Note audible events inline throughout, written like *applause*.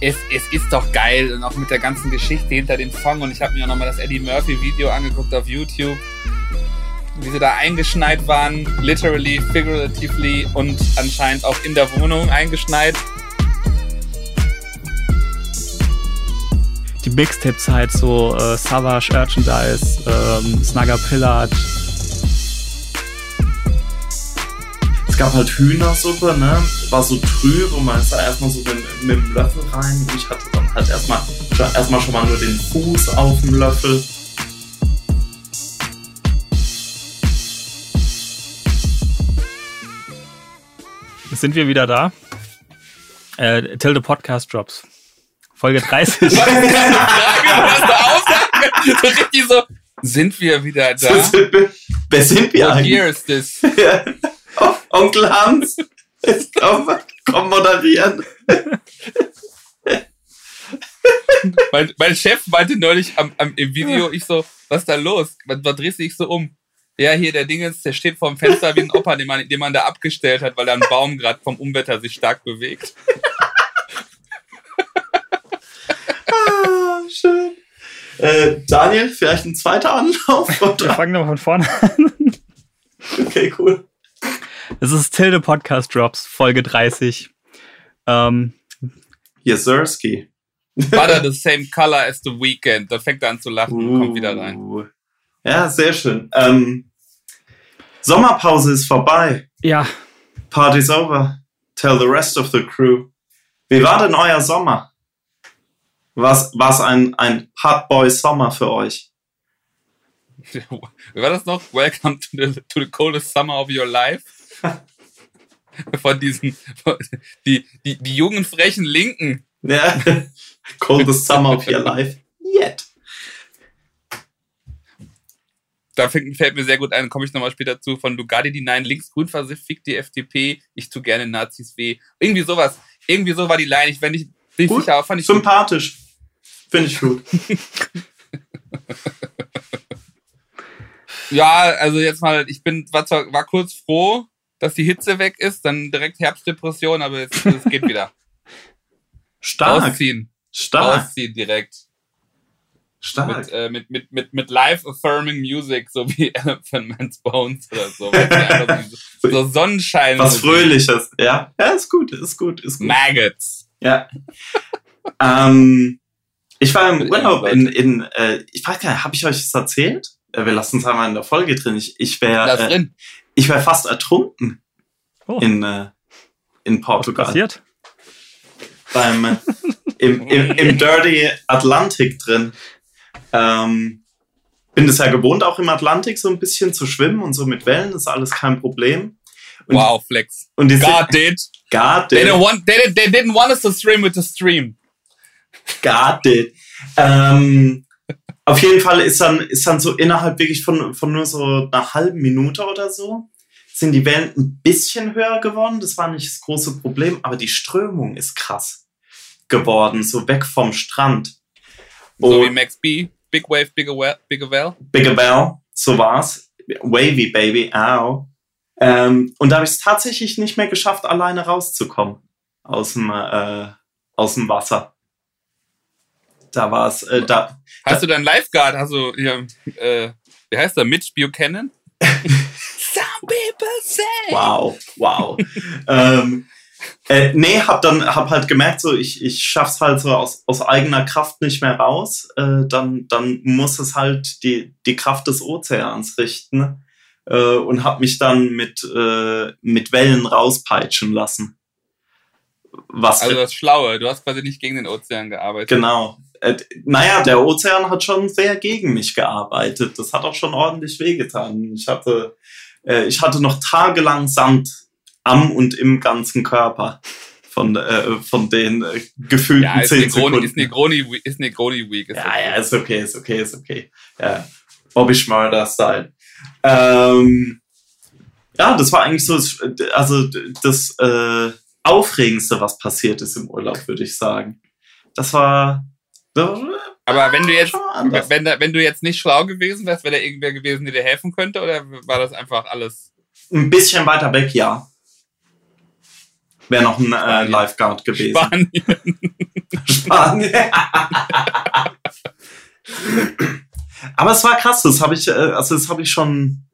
es, es ist doch geil und auch mit der ganzen Geschichte hinter dem Song. Und ich habe mir auch nochmal das Eddie Murphy Video angeguckt auf YouTube, wie sie da eingeschneit waren, literally, figuratively und anscheinend auch in der Wohnung eingeschneit. Die Mixtapes-Zeit, so äh, Savage, Merchandise, ähm, Snugger Pillard, gab halt Hühnersuppe, ne? War so trüb und man ist da erstmal so mit, mit dem Löffel rein. Und ich hatte dann halt erstmal erstmal schon mal nur den Fuß auf dem Löffel. Sind wir wieder da? Äh, till the Podcast Drops. Folge 30. *laughs* *laughs* Was so richtig so, sind wir wieder da? Wer sind wir What eigentlich? year is this? *laughs* Onkel Hans, komm, komm moderieren. mein, mein Chef meinte neulich am, am, im Video, ich so, was ist da los? Was, was drehst du dich so um? Ja, hier der Dingens, der steht vorm Fenster wie ein Opa, den man, den man da abgestellt hat, weil da ein Baum gerade vom Umwetter sich stark bewegt. ah, schön. Äh, Daniel, vielleicht ein zweiter Anlauf? Oder? Wir fangen nochmal von vorne an. Okay, cool. Es ist Tilde Podcast Drops, Folge 30. Ähm, yes, Sirski. Butter the same color as the weekend. Da fängt er an zu lachen uh, und kommt wieder rein. Ja, sehr schön. Ähm, Sommerpause ist vorbei. Ja. Party's over. Tell the rest of the crew. Wie war denn euer Sommer? Was es ein, ein Hardboy Sommer für euch? *laughs* Wie war das noch? Welcome to the, to the coldest summer of your life. *laughs* Von diesen, von, die, die, die jungen, frechen Linken. Ja, coldest summer of your life yet. Da fällt, mir sehr gut ein, komme ich nochmal später zu, von Lugardi die Nein, links-grün versifft die FDP, ich tu gerne Nazis weh. Irgendwie sowas. Irgendwie so war die Line. Ich, wenn ich, bin ich sicher, fand ich Sympathisch. Finde ich gut. *laughs* Ja, also jetzt mal, ich bin, war, zwar, war kurz froh, dass die Hitze weg ist, dann direkt Herbstdepression, aber es, es geht wieder. *laughs* Stark. Ausziehen. Stark. Ausziehen direkt. Stark. Mit, äh, mit, mit, mit, mit life-affirming Music, so wie *laughs* Elephant Man's Bones oder so. so, *laughs* so Sonnenschein. Was Fröhliches, ja. Ja, ist gut, ist gut, ist gut. Maggots. Ja. ähm, ich war im Urlaub in, in äh, ich weiß gar nicht, habe ich euch das erzählt? Äh, wir lassen es einmal in der Folge drin. Ich, ich wäre äh, ich wäre fast ertrunken oh. in, äh, in Portugal. Was passiert? Beim, äh, im, im, im *laughs* Dirty Atlantic drin. Ähm, bin es ja gewohnt, auch im Atlantik so ein bisschen zu schwimmen und so mit Wellen, ist alles kein Problem. Und, wow, Flex. Und die God did. God did. They didn't, want, they, they didn't want us to stream with the stream. God did. Ähm, auf jeden Fall ist dann, ist dann so innerhalb wirklich von, von nur so einer halben Minute oder so, sind die Wellen ein bisschen höher geworden. Das war nicht das große Problem, aber die Strömung ist krass geworden, so weg vom Strand. So wie Max B, Big Wave, Bigger Well, Bigger Well. Bigger Well, so war's. Wavy Baby, ow. Ähm, und da habe ich es tatsächlich nicht mehr geschafft, alleine rauszukommen aus dem, äh, aus dem Wasser. Da war es, äh, da. Hast da, du deinen Lifeguard, du hier, äh, wie heißt der, Mitch Buchanan? People say. Wow, wow. ähm, äh, nee, hab dann hab halt gemerkt, so ich, ich schaff's halt so aus, aus eigener Kraft nicht mehr raus. Äh, dann, dann muss es halt die, die Kraft des Ozeans richten äh, und hab mich dann mit, äh, mit Wellen rauspeitschen lassen. Was also das Schlaue, du hast quasi nicht gegen den Ozean gearbeitet. Genau. Äh, naja, der Ozean hat schon sehr gegen mich gearbeitet. Das hat auch schon ordentlich wehgetan. Ich hatte, äh, ich hatte noch tagelang Sand am und im ganzen Körper von, äh, von den äh, gefühlten ja, ist 10 Negroni, Sekunden. Ist Negroni, ist Negroni Week. Ist ja, okay. ja, ist okay, ist okay, ist okay. Ja. Bobby Schmörder-Style. Ähm, ja, das war eigentlich so, also das äh, Aufregendste, was passiert ist im Urlaub, würde ich sagen. Das war. Aber wenn du jetzt, wenn, wenn du jetzt nicht schlau gewesen wärst, wäre da irgendwer gewesen, der dir helfen könnte, oder war das einfach alles? Ein bisschen weiter weg, ja. Wäre noch ein äh, Lifeguard gewesen. Spanien. Spanien. *laughs* Aber es war krass, das habe ich, äh, also das habe ich schon,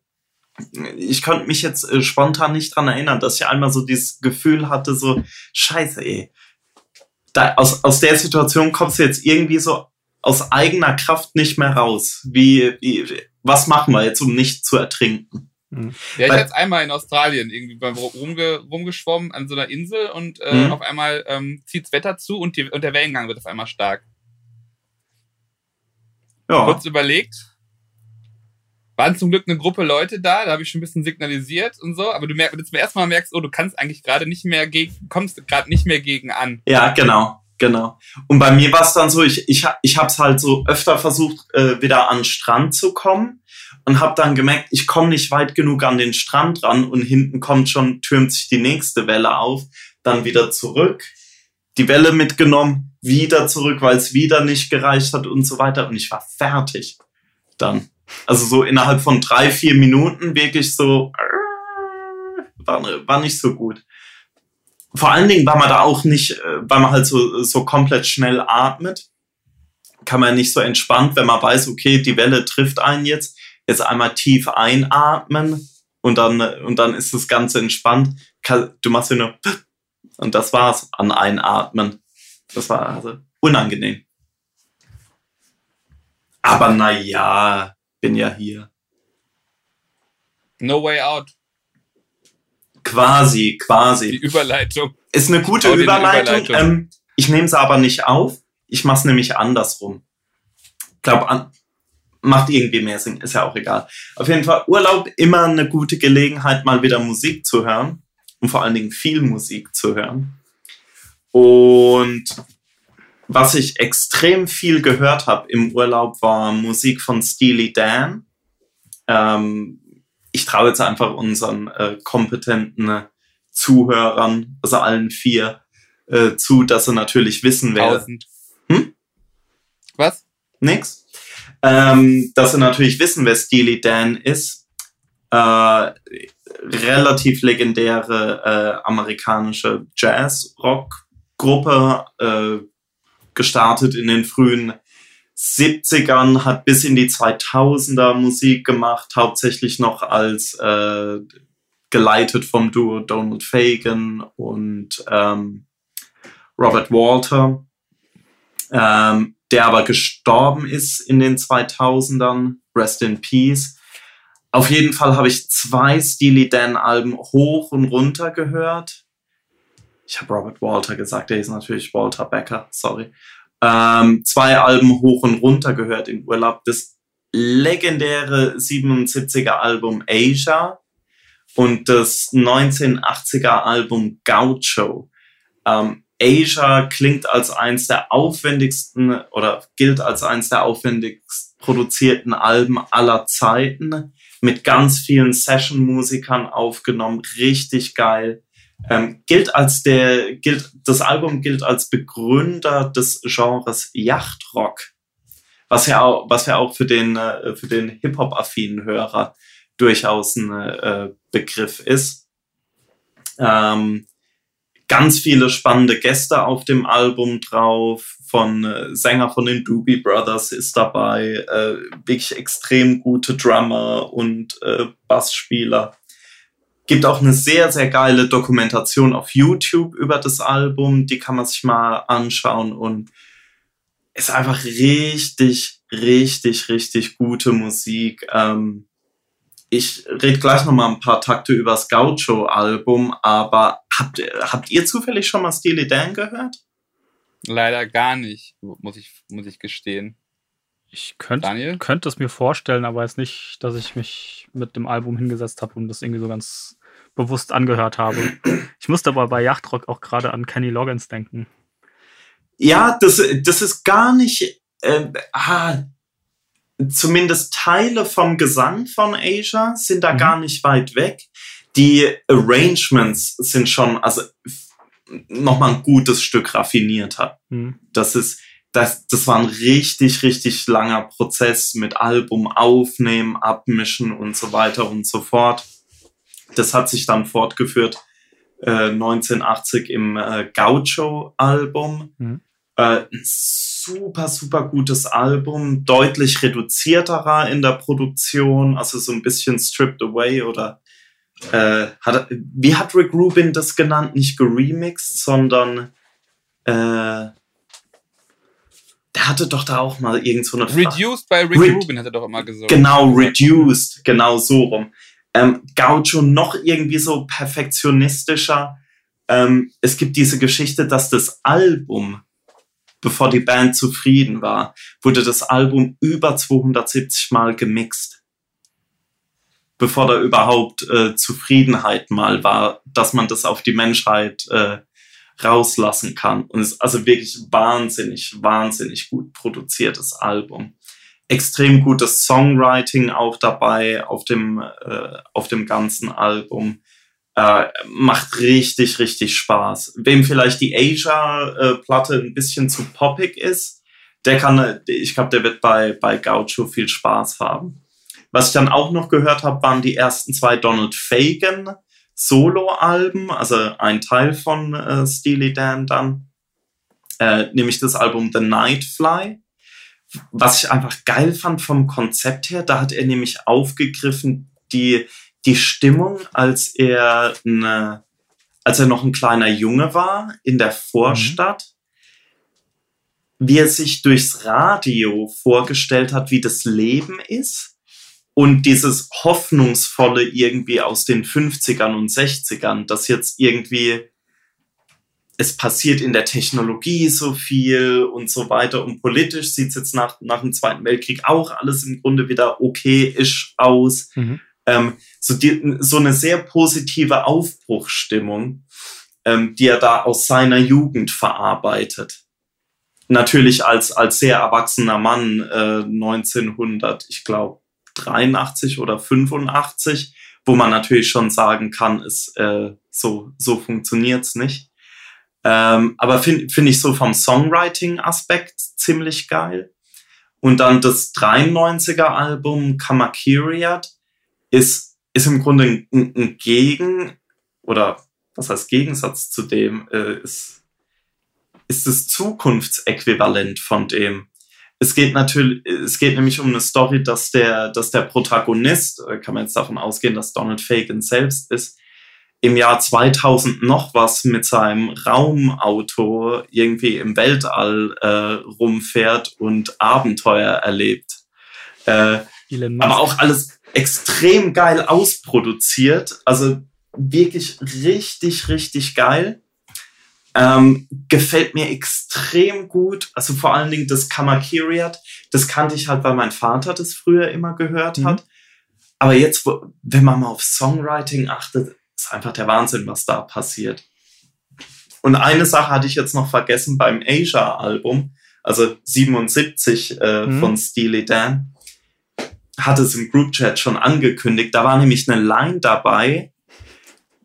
ich konnte mich jetzt äh, spontan nicht dran erinnern, dass ich einmal so dieses Gefühl hatte, so, scheiße, ey. Da, aus, aus der Situation kommst du jetzt irgendwie so aus eigener Kraft nicht mehr raus. Wie, wie was machen wir jetzt, um nicht zu ertrinken? Ja, ich Weil- jetzt einmal in Australien irgendwie rumge rumgeschwommen an so einer Insel und äh, Mhm. auf einmal ähm, zieht's Wetter zu und, die, und der Wellengang wird auf einmal stark. Ja. Kurz überlegt. Waren zum Glück eine Gruppe Leute da, da habe ich schon ein bisschen signalisiert und so, aber du merkst, wenn du zum ersten Mal merkst, oh, du kannst eigentlich gerade nicht mehr gegen, kommst gerade nicht mehr gegen an. Ja, genau, genau. Und bei mir war es dann so, ich, ich, ich habe es halt so öfter versucht, äh, wieder an den Strand zu kommen und habe dann gemerkt, ich komme nicht weit genug an den Strand ran und hinten kommt schon, türmt sich die nächste Welle auf, dann wieder zurück, die Welle mitgenommen, wieder zurück, weil es wieder nicht gereicht hat und so weiter und ich war fertig dann. Also so innerhalb von drei, vier Minuten wirklich so, war, war nicht so gut vor allen Dingen, weil man da auch nicht, äh, weil man halt so, so komplett schnell atmet, kann man nicht so entspannt, wenn man weiß, okay, die Welle trifft einen jetzt, jetzt einmal tief einatmen und dann, und dann ist das Ganze entspannt. Du machst ja nur *laughs* und das war's an Einatmen. Das war also unangenehm. Aber na ja, bin ja hier. No way out. Quasi, Die quasi. Überleitung. Ist eine gute Überleitung. Überleitung. Ähm, ich nehme sie aber nicht auf. Ich mache es nämlich andersrum. Ich glaube, an, macht irgendwie mehr Sinn. Ist ja auch egal. Auf jeden Fall Urlaub immer eine gute Gelegenheit, mal wieder Musik zu hören. Und vor allen Dingen viel Musik zu hören. Und was ich extrem viel gehört habe im Urlaub, war Musik von Steely Dan. Ähm, ich traue jetzt einfach unseren äh, kompetenten äh, Zuhörern, also allen vier, äh, zu, dass sie natürlich wissen, wer. Tausend. Hm? Was? Nix. Ähm, dass sie natürlich wissen, wer Steely Dan ist. Äh, relativ legendäre äh, amerikanische Jazz-Rock-Gruppe, äh, gestartet in den frühen 70ern, hat bis in die 2000er Musik gemacht, hauptsächlich noch als äh, geleitet vom Duo Donald Fagan und ähm, Robert Walter, ähm, der aber gestorben ist in den 2000ern. Rest in Peace. Auf jeden Fall habe ich zwei Steely Dan Alben hoch und runter gehört. Ich habe Robert Walter gesagt, der ist natürlich Walter Becker, sorry. Ähm, zwei Alben hoch und runter gehört im Urlaub. Das legendäre 77er Album Asia und das 1980er Album Gaucho. Ähm, Asia klingt als eins der aufwendigsten oder gilt als eins der aufwendigst produzierten Alben aller Zeiten mit ganz vielen Session-Musikern aufgenommen, richtig geil. Ähm, gilt als der, gilt, das Album gilt als Begründer des Genres Yachtrock, was ja auch, was ja auch für den, äh, für den Hip-Hop-affinen Hörer durchaus ein äh, Begriff ist. Ähm, ganz viele spannende Gäste auf dem Album drauf. Von äh, Sänger von den Doobie Brothers ist dabei, äh, wirklich extrem gute Drummer und äh, Bassspieler. Gibt auch eine sehr, sehr geile Dokumentation auf YouTube über das Album. Die kann man sich mal anschauen und ist einfach richtig, richtig, richtig gute Musik. Ähm, ich rede gleich noch mal ein paar Takte über das Gaucho-Album, aber habt, habt ihr zufällig schon mal Steely Dan gehört? Leider gar nicht, muss ich, muss ich gestehen. Ich könnte, könnte es mir vorstellen, aber jetzt nicht, dass ich mich mit dem Album hingesetzt habe und das irgendwie so ganz bewusst angehört habe. Ich musste aber bei Yachtrock auch gerade an Kenny Loggins denken. Ja, das, das ist gar nicht. Äh, ah, zumindest Teile vom Gesang von Asia sind da Mhm. gar nicht weit weg. Die Arrangements sind schon, also nochmal ein gutes Stück raffinierter. Hm. Das ist, das, das war ein richtig, richtig langer Prozess mit Album aufnehmen, abmischen und so weiter und so fort. Das hat sich dann fortgeführt äh, 1980 im äh, Gaucho-Album. Mhm. Äh, ein super, super gutes Album, deutlich reduzierterer in der Produktion, also so ein bisschen stripped away oder äh, hat, wie hat Rick Rubin das genannt? Nicht geremixed, sondern äh, der hatte doch da auch mal irgend so eine Fra- Reduced by Rick Re- Rubin hat er doch immer gesagt. Genau, reduced, genau so rum. Ähm, Gaucho noch irgendwie so perfektionistischer. Ähm, es gibt diese Geschichte, dass das Album, bevor die Band zufrieden war, wurde das Album über 270 Mal gemixt. Bevor da überhaupt äh, Zufriedenheit mal war, dass man das auf die Menschheit äh, rauslassen kann. Und es ist also wirklich wahnsinnig, wahnsinnig gut produziertes Album extrem gutes Songwriting auch dabei auf dem, äh, auf dem ganzen Album. Äh, macht richtig, richtig Spaß. Wem vielleicht die Asia-Platte ein bisschen zu poppig ist, der kann, ich glaube, der wird bei, bei Gaucho viel Spaß haben. Was ich dann auch noch gehört habe, waren die ersten zwei Donald Fagan Solo-Alben, also ein Teil von äh, Steely Dan dann, äh, nämlich das Album The Nightfly was ich einfach geil fand vom Konzept her, da hat er nämlich aufgegriffen die, die Stimmung, als er, eine, als er noch ein kleiner Junge war in der Vorstadt, wie er sich durchs Radio vorgestellt hat, wie das Leben ist und dieses Hoffnungsvolle irgendwie aus den 50ern und 60ern, dass jetzt irgendwie es passiert in der Technologie so viel und so weiter. Und politisch sieht es jetzt nach, nach dem Zweiten Weltkrieg auch alles im Grunde wieder okay-isch aus. Mhm. Ähm, so, die, so eine sehr positive Aufbruchsstimmung, ähm, die er da aus seiner Jugend verarbeitet. Natürlich als, als sehr erwachsener Mann äh, 1900, ich glaube 83 oder 85, wo man natürlich schon sagen kann, ist, äh, so, so funktioniert's nicht. Ähm, aber finde find ich so vom Songwriting-Aspekt ziemlich geil. Und dann das 93er-Album Kamakiriat ist, ist im Grunde ein, ein Gegen, oder was heißt Gegensatz zu dem, äh, ist, ist das Zukunftsäquivalent von dem. Es geht natürlich, es geht nämlich um eine Story, dass der, dass der Protagonist, äh, kann man jetzt davon ausgehen, dass Donald Fagan selbst ist, im Jahr 2000 noch was mit seinem Raumauto irgendwie im Weltall äh, rumfährt und Abenteuer erlebt. Äh, aber auch alles extrem geil ausproduziert. Also wirklich richtig, richtig geil. Ähm, gefällt mir extrem gut. Also vor allen Dingen das Kamakiriat. Das kannte ich halt, weil mein Vater das früher immer gehört Mhm. hat. Aber jetzt, wenn man mal auf Songwriting achtet, ist einfach der Wahnsinn, was da passiert. Und eine Sache hatte ich jetzt noch vergessen beim Asia-Album, also 77 äh, Mhm. von Steely Dan, hat es im Groupchat schon angekündigt. Da war nämlich eine Line dabei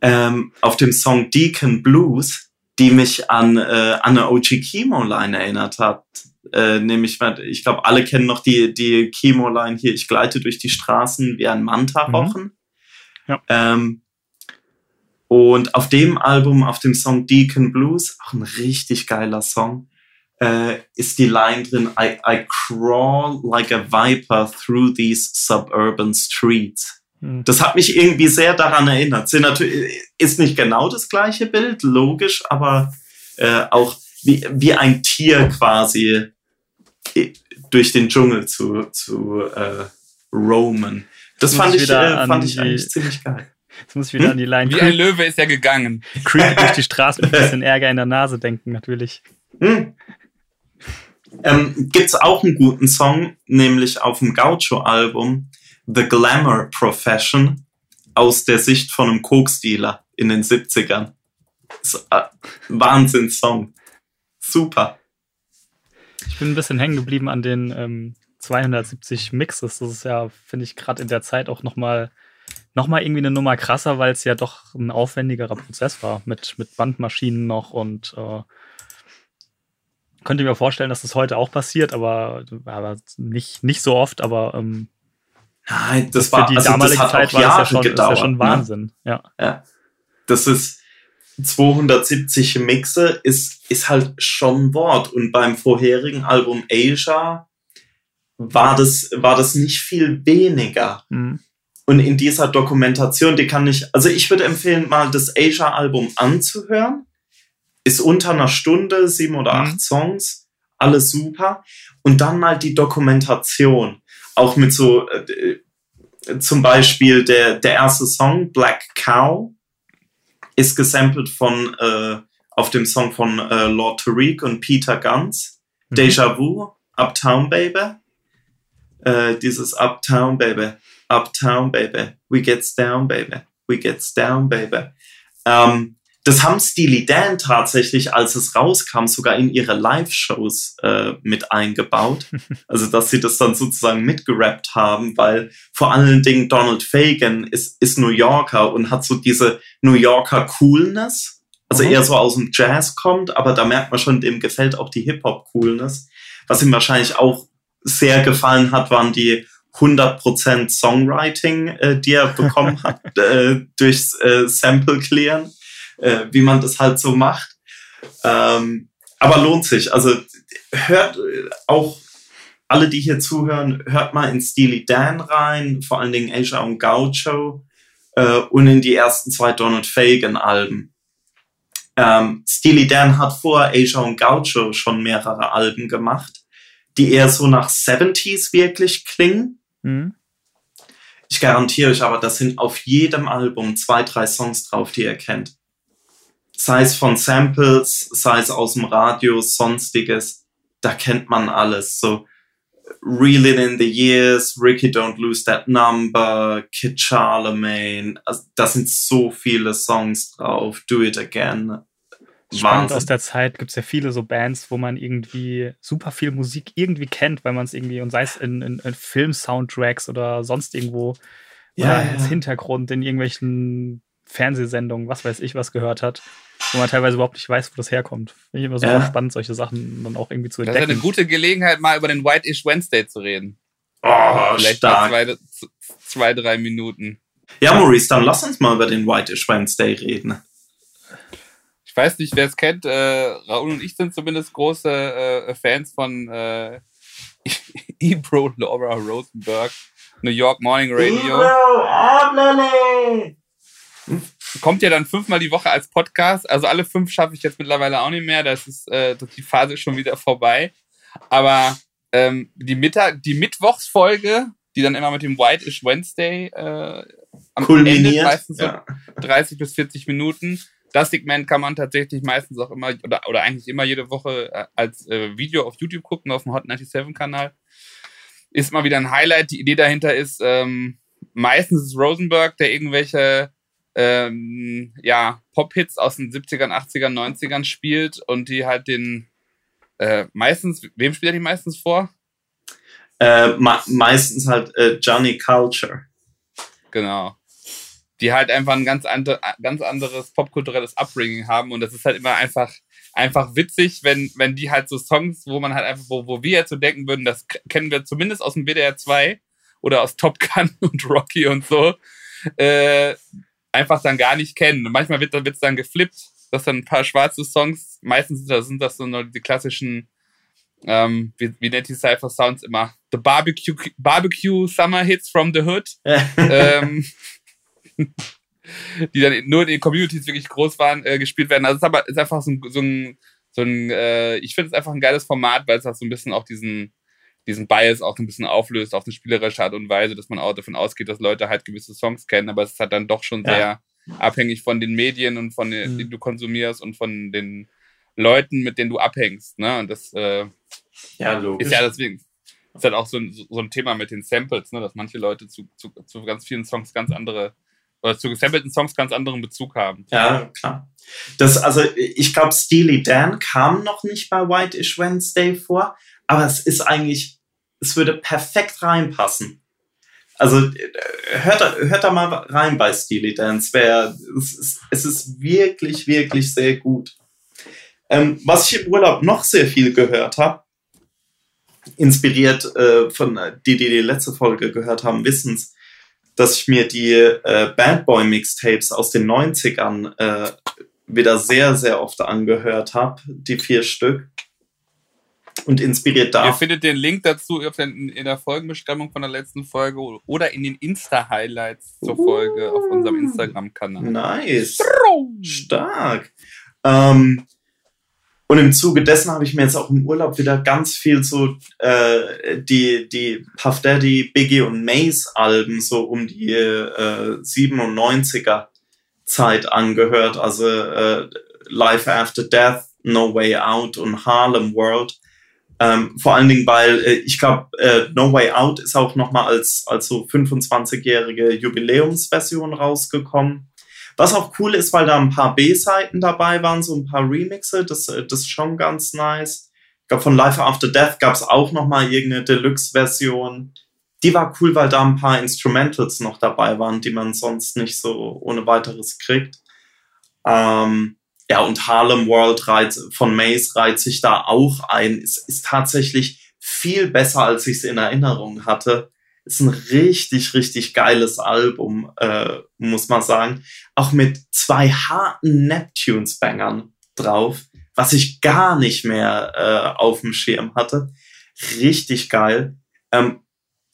ähm, auf dem Song Deacon Blues, die mich an, äh, an eine OG Chemo-Line erinnert hat. Äh, nämlich, ich glaube, alle kennen noch die, die Chemo-Line hier, ich gleite durch die Straßen wie ein Manta-Rochen. Mhm. Ja. Ähm, und auf dem Album, auf dem Song Deacon Blues, auch ein richtig geiler Song, äh, ist die Line drin, I, I crawl like a viper through these suburban streets. Mhm. Das hat mich irgendwie sehr daran erinnert. Sind natürlich, ist nicht genau das gleiche Bild, logisch, aber äh, auch wie, wie ein Tier quasi äh, durch den Dschungel zu, zu äh, roamen. Das fand ich äh, an fand ich eigentlich ziemlich geil. Jetzt muss ich wieder Hm? an die Line Wie ein Löwe ist er gegangen. Creep durch die Straße mit ein *laughs* bisschen Ärger in der Nase denken, natürlich. Hm. Ähm, gibt's auch einen guten Song, nämlich auf dem Gaucho-Album The Glamour Profession aus der Sicht von einem Koksdealer in den 70ern. So, äh, Wahnsinns-Song. Super. Ich bin ein bisschen hängen geblieben an den ähm, 270 Mixes. Das ist ja, finde ich, gerade in der Zeit auch nochmal noch mal irgendwie eine Nummer krasser, weil es ja doch ein aufwendigerer Prozess war mit, mit Bandmaschinen noch und äh, könnte mir vorstellen, dass das heute auch passiert, aber, aber nicht, nicht so oft, aber ähm, Nein, das für war die also damalige das hat Zeit auch war das Jahre ja schon, ist gedauert. ja schon ne? Wahnsinn. Ja. Ja. Das ist 270 Mixe ist, ist halt schon Wort. Und beim vorherigen Album Asia war das, war das nicht viel weniger. Mhm. Und in dieser Dokumentation, die kann ich, also ich würde empfehlen, mal das Asia-Album anzuhören. Ist unter einer Stunde, sieben oder acht mhm. Songs, alles super. Und dann mal die Dokumentation. Auch mit so, äh, zum Beispiel der, der erste Song, Black Cow, ist gesampelt von, äh, auf dem Song von äh, Lord Tariq und Peter Guns. Mhm. Deja Vu, Uptown Baby. Äh, dieses Uptown Baby, Uptown Baby, we gets down Baby, we gets down Baby. Ähm, das haben Steely Dan tatsächlich, als es rauskam, sogar in ihre Live-Shows äh, mit eingebaut. *laughs* Also, dass sie das dann sozusagen mitgerappt haben, weil vor allen Dingen Donald Fagan ist, ist New Yorker und hat so diese New Yorker Coolness. Also mhm. eher so aus dem Jazz kommt, aber da merkt man schon, dem gefällt auch die Hip-Hop-Coolness. Was ihm wahrscheinlich auch sehr gefallen hat, waren die 100% Songwriting, äh, die er bekommen hat *laughs* äh, durchs äh, Sample Clearen äh, wie man das halt so macht. Ähm, aber lohnt sich. Also hört auch alle, die hier zuhören, hört mal in Steely Dan rein, vor allen Dingen Asia und Gaucho äh, und in die ersten zwei Donald Fagan-Alben. Ähm, Steely Dan hat vor Asia und Gaucho schon mehrere Alben gemacht, die eher so nach 70s wirklich klingen. Mhm. Ich garantiere euch aber, da sind auf jedem Album zwei, drei Songs drauf, die ihr kennt sei es von Samples, sei es aus dem Radio, sonstiges, da kennt man alles. So Reeling in the Years, Ricky Don't Lose That Number, Kid Charlemagne, also, da sind so viele Songs drauf, Do It Again. Spannend aus der Zeit gibt es ja viele so Bands, wo man irgendwie super viel Musik irgendwie kennt, weil man es irgendwie, und sei es in, in, in Film-Soundtracks oder sonst irgendwo, ja, ja. als Hintergrund in irgendwelchen Fernsehsendungen, was weiß ich, was gehört hat wo man teilweise überhaupt nicht weiß, wo das herkommt. Finde ich immer super ja. spannend, solche Sachen dann auch irgendwie zu entdecken. Das ist eine gute Gelegenheit, mal über den White Ish Wednesday zu reden. Oh, Vielleicht stark. Zwei, zwei, drei Minuten. Ja, Maurice, dann lass uns mal über den White Ish Wednesday reden. Ich weiß nicht, wer es kennt. Äh, Raoul und ich sind zumindest große äh, Fans von äh, *laughs* Ebro Laura Rosenberg, New York Morning Radio. Ebro, kommt ja dann fünfmal die Woche als Podcast. Also alle fünf schaffe ich jetzt mittlerweile auch nicht mehr. Das ist, äh, die Phase ist schon wieder vorbei. Aber ähm, die, Mittag, die Mittwochsfolge, die dann immer mit dem White is Wednesday äh, am Kulminiert. Ende, meistens so ja. 30 bis 40 Minuten. Das Segment kann man tatsächlich meistens auch immer oder, oder eigentlich immer jede Woche äh, als äh, Video auf YouTube gucken, auf dem Hot 97 Kanal. Ist mal wieder ein Highlight. Die Idee dahinter ist, ähm, meistens ist Rosenberg, der irgendwelche ähm, ja, Pop-Hits aus den 70ern, 80ern, 90ern spielt und die halt den äh, meistens, wem spielt er die meistens vor? Äh, meistens halt äh, Johnny Culture. Genau. Die halt einfach ein ganz, andre, ganz anderes popkulturelles Upbringing haben und das ist halt immer einfach, einfach witzig, wenn, wenn die halt so Songs, wo man halt einfach, wo, wo wir jetzt so denken würden, das kennen wir zumindest aus dem WDR 2 oder aus Top Gun *laughs* und Rocky und so, äh, einfach dann gar nicht kennen. Und manchmal wird es dann geflippt, dass dann ein paar schwarze Songs, meistens sind das, sind das so nur die klassischen, ähm, wie, wie nennt die Cypher Sounds immer? The Barbecue, Barbecue Summer Hits from the Hood. ähm, *laughs* die dann nur in den Communities wirklich groß waren, äh, gespielt werden. Also es ist aber ist einfach so ein, so ein, so ein äh, ich finde es einfach ein geiles Format, weil es auch so ein bisschen auch diesen, diesen Bias auch ein bisschen auflöst auf eine spielerische Art und Weise, dass man auch davon ausgeht, dass Leute halt gewisse Songs kennen, aber es ist halt dann doch schon sehr ja. abhängig von den Medien und von den, mhm. die du konsumierst und von den Leuten, mit denen du abhängst. Ne? Und das äh, ja, logisch. ist ja deswegen ist halt auch so ein, so ein Thema mit den Samples, ne? dass manche Leute zu, zu, zu ganz vielen Songs ganz andere oder zu gesampelten Songs ganz anderen Bezug haben. Ja, klar. Das, also ich glaube, Steely Dan kam noch nicht bei White Ish Wednesday vor, aber es ist eigentlich, es würde perfekt reinpassen. Also hört, hört da mal rein bei Steely Dance. Wär, es, ist, es ist wirklich, wirklich sehr gut. Ähm, was ich im Urlaub noch sehr viel gehört habe, inspiriert äh, von die, die die letzte Folge gehört haben, wissen es, dass ich mir die äh, Bad Boy Mixtapes aus den 90ern äh, wieder sehr, sehr oft angehört habe, die vier Stück. Und inspiriert da. Ihr findet den Link dazu in der Folgenbeschreibung von der letzten Folge oder in den Insta-Highlights zur Folge auf unserem Instagram-Kanal. Nice. Stark. Ähm, und im Zuge dessen habe ich mir jetzt auch im Urlaub wieder ganz viel so äh, die, die Puff Daddy, Biggie und Mace Alben so um die äh, 97er Zeit angehört. Also äh, Life After Death, No Way Out und Harlem World. Ähm, vor allen Dingen, weil äh, ich glaube, äh, No Way Out ist auch nochmal als, als so 25-jährige Jubiläumsversion rausgekommen. Was auch cool ist, weil da ein paar B-Seiten dabei waren, so ein paar Remixe, das, äh, das ist schon ganz nice. Ich glaube, von Life After Death gab es auch nochmal irgendeine Deluxe-Version. Die war cool, weil da ein paar Instrumentals noch dabei waren, die man sonst nicht so ohne weiteres kriegt. Ähm, ja, und Harlem World reiht, von Maze reiht sich da auch ein. Es ist tatsächlich viel besser, als ich es in Erinnerung hatte. Ist ein richtig, richtig geiles Album, äh, muss man sagen. Auch mit zwei harten Neptunes-Bangern drauf, was ich gar nicht mehr äh, auf dem Schirm hatte. Richtig geil. Ähm,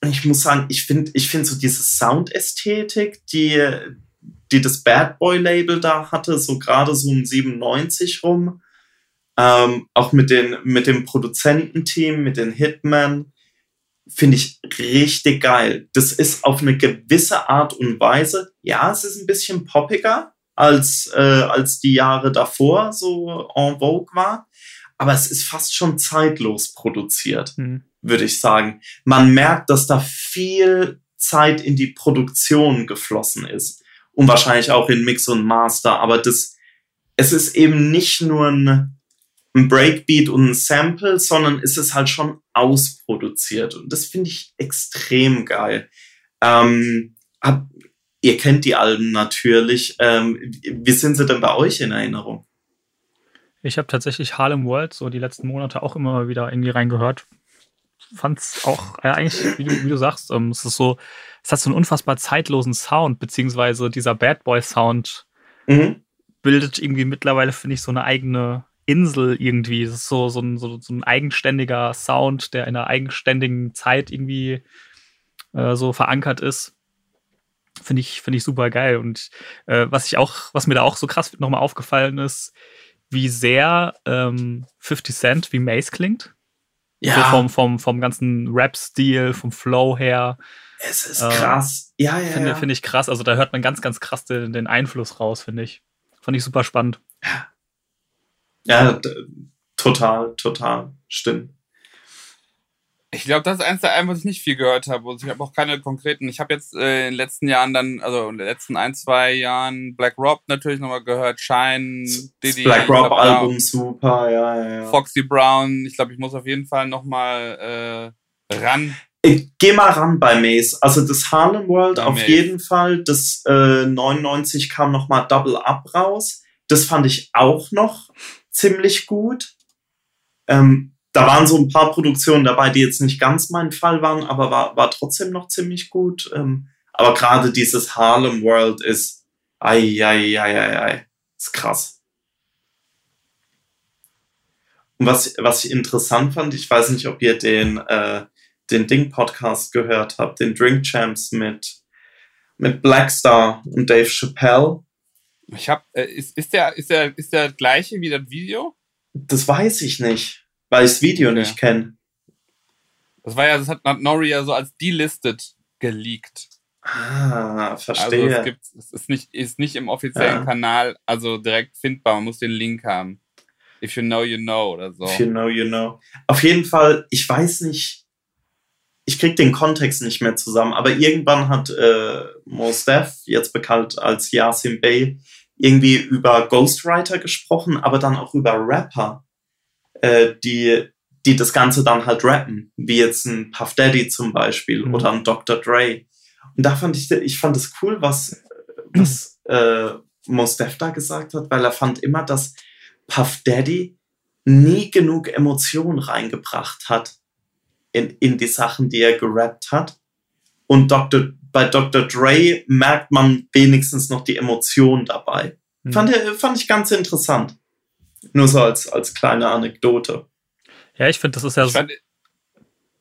ich muss sagen, ich finde ich finde so diese Soundästhetik, die, die das Bad Boy Label da hatte, so gerade so um 97 rum, ähm, auch mit, den, mit dem Produzententeam, mit den Hitmen, finde ich richtig geil. Das ist auf eine gewisse Art und Weise, ja, es ist ein bisschen poppiger als, äh, als die Jahre davor so en vogue war, aber es ist fast schon zeitlos produziert, mhm. würde ich sagen. Man merkt, dass da viel Zeit in die Produktion geflossen ist und wahrscheinlich auch in Mix und Master, aber das, es ist eben nicht nur ein ein Breakbeat und ein Sample, sondern ist es halt schon ausproduziert. Und das finde ich extrem geil. Ähm, hab, ihr kennt die Alben natürlich. Ähm, wie sind sie denn bei euch in Erinnerung? Ich habe tatsächlich Harlem World so die letzten Monate auch immer wieder irgendwie reingehört. Fand es auch äh, eigentlich, wie du, wie du sagst, ähm, es ist so, es hat so einen unfassbar zeitlosen Sound, beziehungsweise dieser Bad Boy Sound mhm. bildet irgendwie mittlerweile, finde ich, so eine eigene Insel irgendwie. Es ist so, so, ein, so, so ein eigenständiger Sound, der in einer eigenständigen Zeit irgendwie äh, so verankert ist. Finde ich, finde ich super geil. Und äh, was ich auch, was mir da auch so krass nochmal aufgefallen ist, wie sehr ähm, 50 Cent wie Mace klingt. Ja. So vom, vom, vom ganzen Rap-Stil, vom Flow her. Es ist äh, krass. Ja, ja. Finde ja. find ich krass. Also da hört man ganz, ganz krass den, den Einfluss raus, finde ich. Fand ich super spannend. Ja. Ja, total, total. Stimmt. Ich glaube, das ist eins der Alben, was ich nicht viel gehört habe. Also ich habe auch keine konkreten. Ich habe jetzt äh, in den letzten Jahren dann, also in den letzten ein, zwei Jahren Black Rob natürlich nochmal gehört, Shine, Diddy. Black Rob Album super, ja, ja, ja. Foxy Brown. Ich glaube, ich muss auf jeden Fall nochmal äh, ran. Ich geh mal ran bei Mace. Also das Harlem World bei auf jeden Fall. Das äh, 99 kam nochmal Double Up raus. Das fand ich auch noch ziemlich gut. Ähm, da waren so ein paar Produktionen dabei, die jetzt nicht ganz mein Fall waren, aber war, war trotzdem noch ziemlich gut. Ähm, aber gerade dieses Harlem World ist, ei, ei, ei, ei, ei, ist krass. Und was, was ich interessant fand, ich weiß nicht, ob ihr den, äh, den Ding-Podcast gehört habt, den Drink Champs mit, mit Blackstar und Dave Chappelle. Ich hab, äh, ist, ist, der, ist, der, ist der gleiche wie das Video? Das weiß ich nicht, weil ich das Video okay. nicht kenne. Das war ja, das hat Nori ja so als delisted geleakt. Ah, verstehe. Also es, gibt, es ist, nicht, ist nicht im offiziellen ja. Kanal, also direkt findbar. Man muss den Link haben. If you know, you know oder so. If you know, you know. Auf jeden Fall, ich weiß nicht, ich krieg den Kontext nicht mehr zusammen, aber irgendwann hat äh, Mos Def, jetzt bekannt als Yasin Bey, irgendwie über Ghostwriter gesprochen, aber dann auch über Rapper, äh, die, die das Ganze dann halt rappen, wie jetzt ein Puff Daddy zum Beispiel mhm. oder ein Dr. Dre. Und da fand ich, ich fand es cool, was, was äh, Mos Def da gesagt hat, weil er fand immer, dass Puff Daddy nie genug Emotionen reingebracht hat in, in die Sachen, die er gerappt hat. Und Dr., bei Dr. Dre merkt man wenigstens noch die Emotion dabei. Hm. Fand, fand ich ganz interessant. Nur so als, als kleine Anekdote. Ja, ich finde, das ist ja so.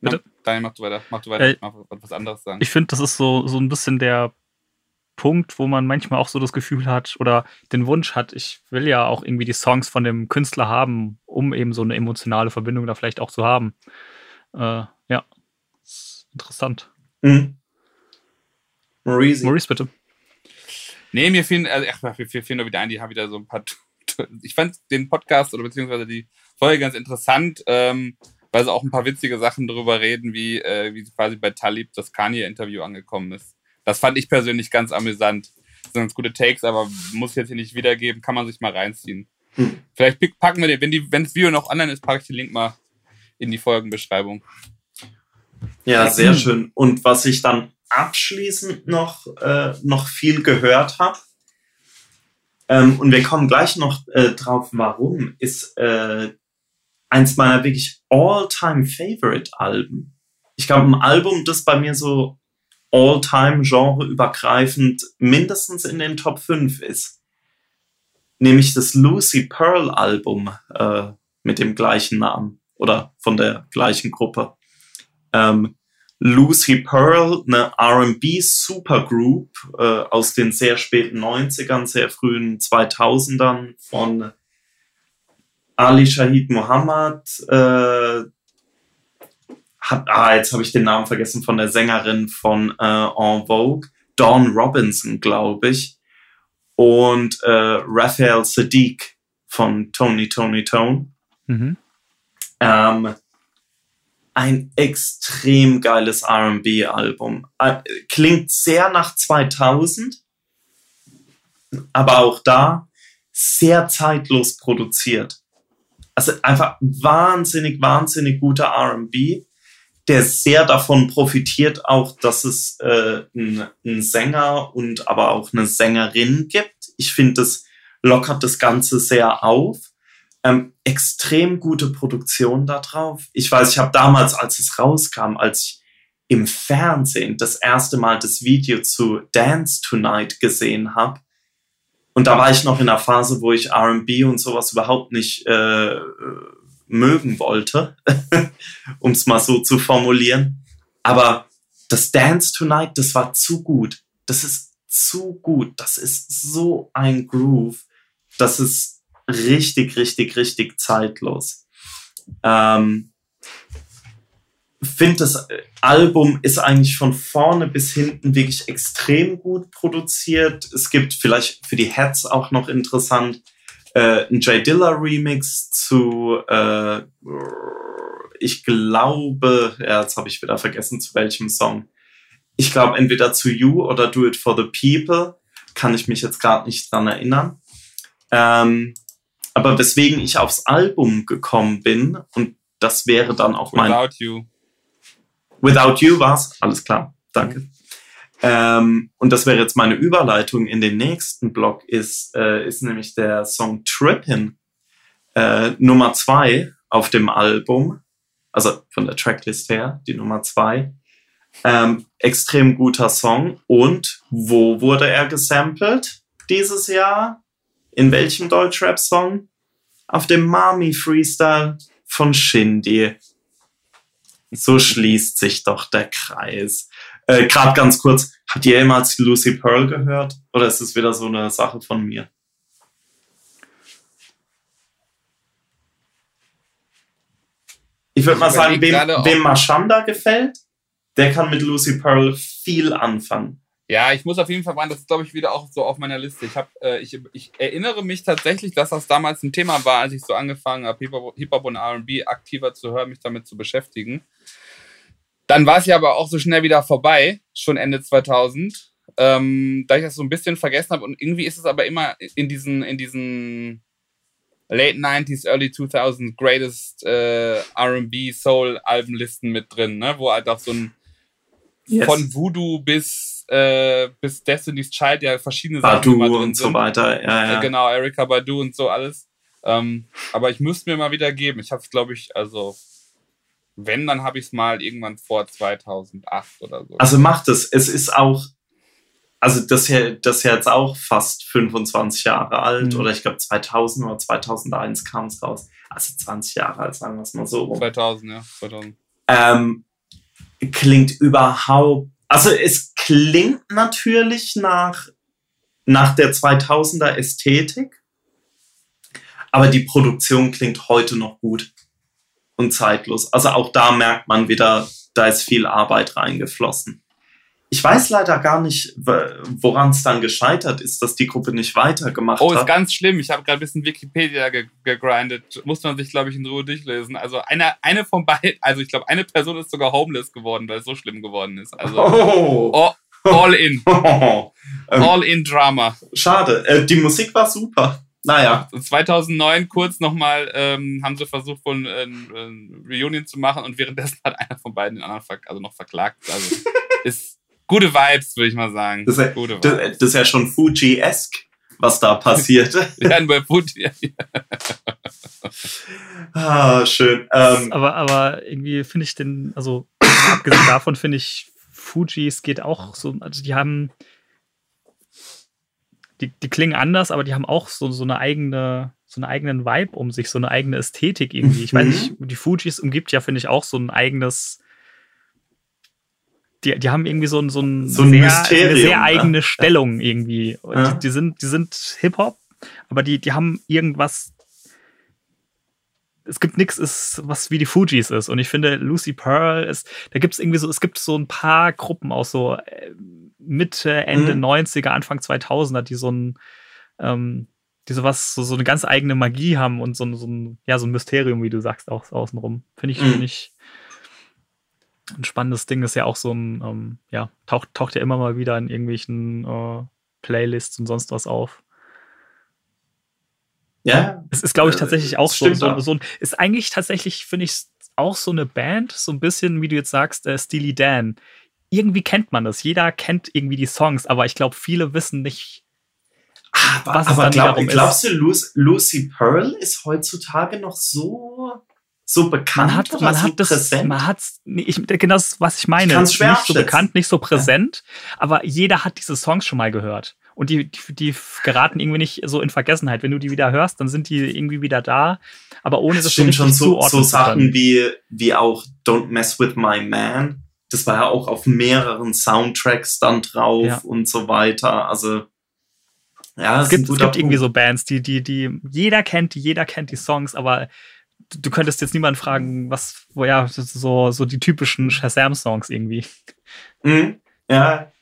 Bitte? Nein, mach du weiter. Mach du weiter. Äh, ich mach was anderes sagen. Ich finde, das ist so, so ein bisschen der Punkt, wo man manchmal auch so das Gefühl hat oder den Wunsch hat, ich will ja auch irgendwie die Songs von dem Künstler haben, um eben so eine emotionale Verbindung da vielleicht auch zu haben. Äh, ja, interessant. Mhm. Maurice. Maurice, bitte. Nee, mir fielen, also, ach, mir fielen nur wieder ein, die haben wieder so ein paar. *laughs* Ich fand den Podcast oder beziehungsweise die Folge ganz interessant, ähm, weil sie auch ein paar witzige Sachen darüber reden, wie, äh, wie quasi bei Talib das Kanye-Interview angekommen ist. Das fand ich persönlich ganz amüsant. Das sind ganz gute Takes, aber muss ich jetzt hier nicht wiedergeben, kann man sich mal reinziehen. Hm. Vielleicht packen wir den, wenn, die, wenn das Video noch online ist, packe ich den Link mal in die Folgenbeschreibung. Ja, sehr schön. Und was ich dann abschließend noch, äh, noch viel gehört habe, ähm, und wir kommen gleich noch äh, drauf, warum, ist äh, eins meiner wirklich All-Time-Favorite-Alben. Ich glaube, ein Album, das bei mir so all-time genreübergreifend mindestens in den Top 5 ist. Nämlich das Lucy Pearl Album äh, mit dem gleichen Namen oder von der gleichen Gruppe. Ähm, Lucy Pearl, eine RB Supergroup äh, aus den sehr späten 90ern, sehr frühen 2000ern von Ali Shahid Muhammad, äh, hat, ah, jetzt habe ich den Namen vergessen von der Sängerin von äh, En Vogue, Dawn Robinson, glaube ich, und äh, Raphael Sadiq von Tony Tony Tone. Mhm. Ähm, ein extrem geiles RB-Album. Äh, klingt sehr nach 2000, aber auch da sehr zeitlos produziert. Also einfach wahnsinnig, wahnsinnig guter RB der sehr davon profitiert auch, dass es äh, einen Sänger und aber auch eine Sängerin gibt. Ich finde, das lockert das Ganze sehr auf. Ähm, extrem gute Produktion da drauf. Ich weiß, ich habe damals, als es rauskam, als ich im Fernsehen das erste Mal das Video zu Dance Tonight gesehen habe, und da war ich noch in einer Phase, wo ich RB und sowas überhaupt nicht äh, mögen wollte, *laughs* um es mal so zu formulieren. Aber das Dance Tonight, das war zu gut. Das ist zu gut. Das ist so ein Groove. Das ist richtig, richtig, richtig zeitlos. Ähm, finde, das Album ist eigentlich von vorne bis hinten wirklich extrem gut produziert. Es gibt vielleicht für die Heads auch noch interessant äh, ein Jay Dilla Remix zu, äh, ich glaube, ja, jetzt habe ich wieder vergessen, zu welchem Song. Ich glaube, entweder zu You oder Do It for the People. Kann ich mich jetzt gerade nicht dran erinnern. Ähm, aber weswegen ich aufs Album gekommen bin, und das wäre dann auch mein. Without You. Without You war's, alles klar, danke. Mhm. Ähm, und das wäre jetzt meine Überleitung in den nächsten Block, ist, äh, ist nämlich der Song Trippin, äh, Nummer zwei auf dem Album, also von der Tracklist her, die Nummer zwei. Ähm, extrem guter Song. Und wo wurde er gesampelt dieses Jahr? In welchem Deutschrap-Song? Auf dem Mami Freestyle von Shindy. So schließt sich doch der Kreis. Äh, Gerade ganz kurz, habt ihr jemals Lucy Pearl gehört? Oder ist es wieder so eine Sache von mir? Ich würde mal sagen, wem, wem Mashanda gefällt, der kann mit Lucy Pearl viel anfangen. Ja, ich muss auf jeden Fall warnen, das ist, glaube ich, wieder auch so auf meiner Liste. Ich, hab, äh, ich, ich erinnere mich tatsächlich, dass das damals ein Thema war, als ich so angefangen habe, Hip-Hop und RB aktiver zu hören, mich damit zu beschäftigen. Dann war es ja aber auch so schnell wieder vorbei, schon Ende 2000, ähm, da ich das so ein bisschen vergessen habe. Und irgendwie ist es aber immer in diesen, in diesen Late 90s, Early 2000s Greatest äh, RB Soul Albenlisten mit drin, ne? wo halt auch so ein yes. von Voodoo bis, äh, bis Destiny's Child ja verschiedene Badu Sachen drin und sind. so weiter. Ja, ja. Äh, genau, Erika Badu und so alles. Ähm, aber ich müsste mir mal wieder geben. Ich habe es, glaube ich, also wenn, dann habe ich es mal irgendwann vor 2008 oder so. Also macht es. Es ist auch, also das hier, das ist jetzt auch fast 25 Jahre alt mhm. oder ich glaube 2000 oder 2001 kam es raus. Also 20 Jahre alt, sagen wir es mal so. 2000, ja, 2000. Ähm, klingt überhaupt, also es klingt natürlich nach, nach der 2000er Ästhetik, aber die Produktion klingt heute noch gut und zeitlos. Also auch da merkt man wieder, da ist viel Arbeit reingeflossen. Ich weiß leider gar nicht, woran es dann gescheitert ist, dass die Gruppe nicht weitergemacht hat. Oh, ist ganz schlimm. Ich habe gerade ein bisschen Wikipedia ge gegrindet. Muss man sich, glaube ich, in Ruhe durchlesen. Also eine, eine von beiden, also ich glaube, eine Person ist sogar homeless geworden, weil es so schlimm geworden ist. Also oh. Oh, all in. Oh. *laughs* all in Drama. Schade. Äh, die Musik war super. Naja. 2009 kurz nochmal ähm, haben sie versucht, wohl ein, ein Reunion zu machen und währenddessen hat einer von beiden den anderen also noch verklagt. Also *laughs* ist gute Vibes, würde ich mal sagen. Das ist, gute das, das ist ja schon Fuji-esque, was da passiert. *laughs* ja, bei Fuji. *laughs* ah, schön. Ähm, aber, aber irgendwie finde ich den, also abgesehen davon finde ich, Fujis geht auch so, also die haben, die, die klingen anders, aber die haben auch so, so eine eigene, so einen eigenen Vibe um sich, so eine eigene Ästhetik irgendwie. Ich weiß nicht, die Fujis umgibt ja, finde ich, auch so ein eigenes, die, die haben irgendwie so ein, so ein, so ein sehr, eine sehr eigene ne? Stellung irgendwie. Ja. Die, die, sind, die sind Hip-Hop, aber die, die haben irgendwas. Es gibt nichts, was wie die Fujis ist. Und ich finde, Lucy Pearl ist, da gibt es irgendwie so, es gibt so ein paar Gruppen auch so äh, Mitte, Ende mhm. 90er, Anfang 2000er, die so ein, ähm, die sowas, so, so eine ganz eigene Magie haben und so, so ein, ja, so ein Mysterium, wie du sagst, auch außenrum. Finde ich, mhm. finde ich, ein spannendes Ding ist ja auch so ein, ähm, ja, taucht, taucht ja immer mal wieder in irgendwelchen äh, Playlists und sonst was auf. Ja. Es ist, glaube ich, tatsächlich auch so, so, so, ist eigentlich tatsächlich, finde ich, auch so eine Band, so ein bisschen, wie du jetzt sagst, äh, Steely Dan. Irgendwie kennt man das. Jeder kennt irgendwie die Songs, aber ich glaube, viele wissen nicht, aber, was aber glaub, glaubst du, Lucy Pearl ist heutzutage noch so so bekannt man hat, man so hat das, präsent? Man hat ich, genau das, was ich meine. Ich nicht so bekannt, nicht so präsent, ja. aber jeder hat diese Songs schon mal gehört. Und die, die, die, geraten irgendwie nicht so in Vergessenheit. Wenn du die wieder hörst, dann sind die irgendwie wieder da, aber ohne das stimmt schon so, so Sachen wie, wie auch Don't Mess With My Man. Das war ja auch auf mehreren Soundtracks dann drauf ja. und so weiter. Also, ja, es gibt, es gibt irgendwie so Bands, die, die, die jeder kennt, die jeder kennt die Songs, aber du könntest jetzt niemanden fragen, was, wo ja, so, so die typischen Shazam-Songs irgendwie. Mhm. Ja.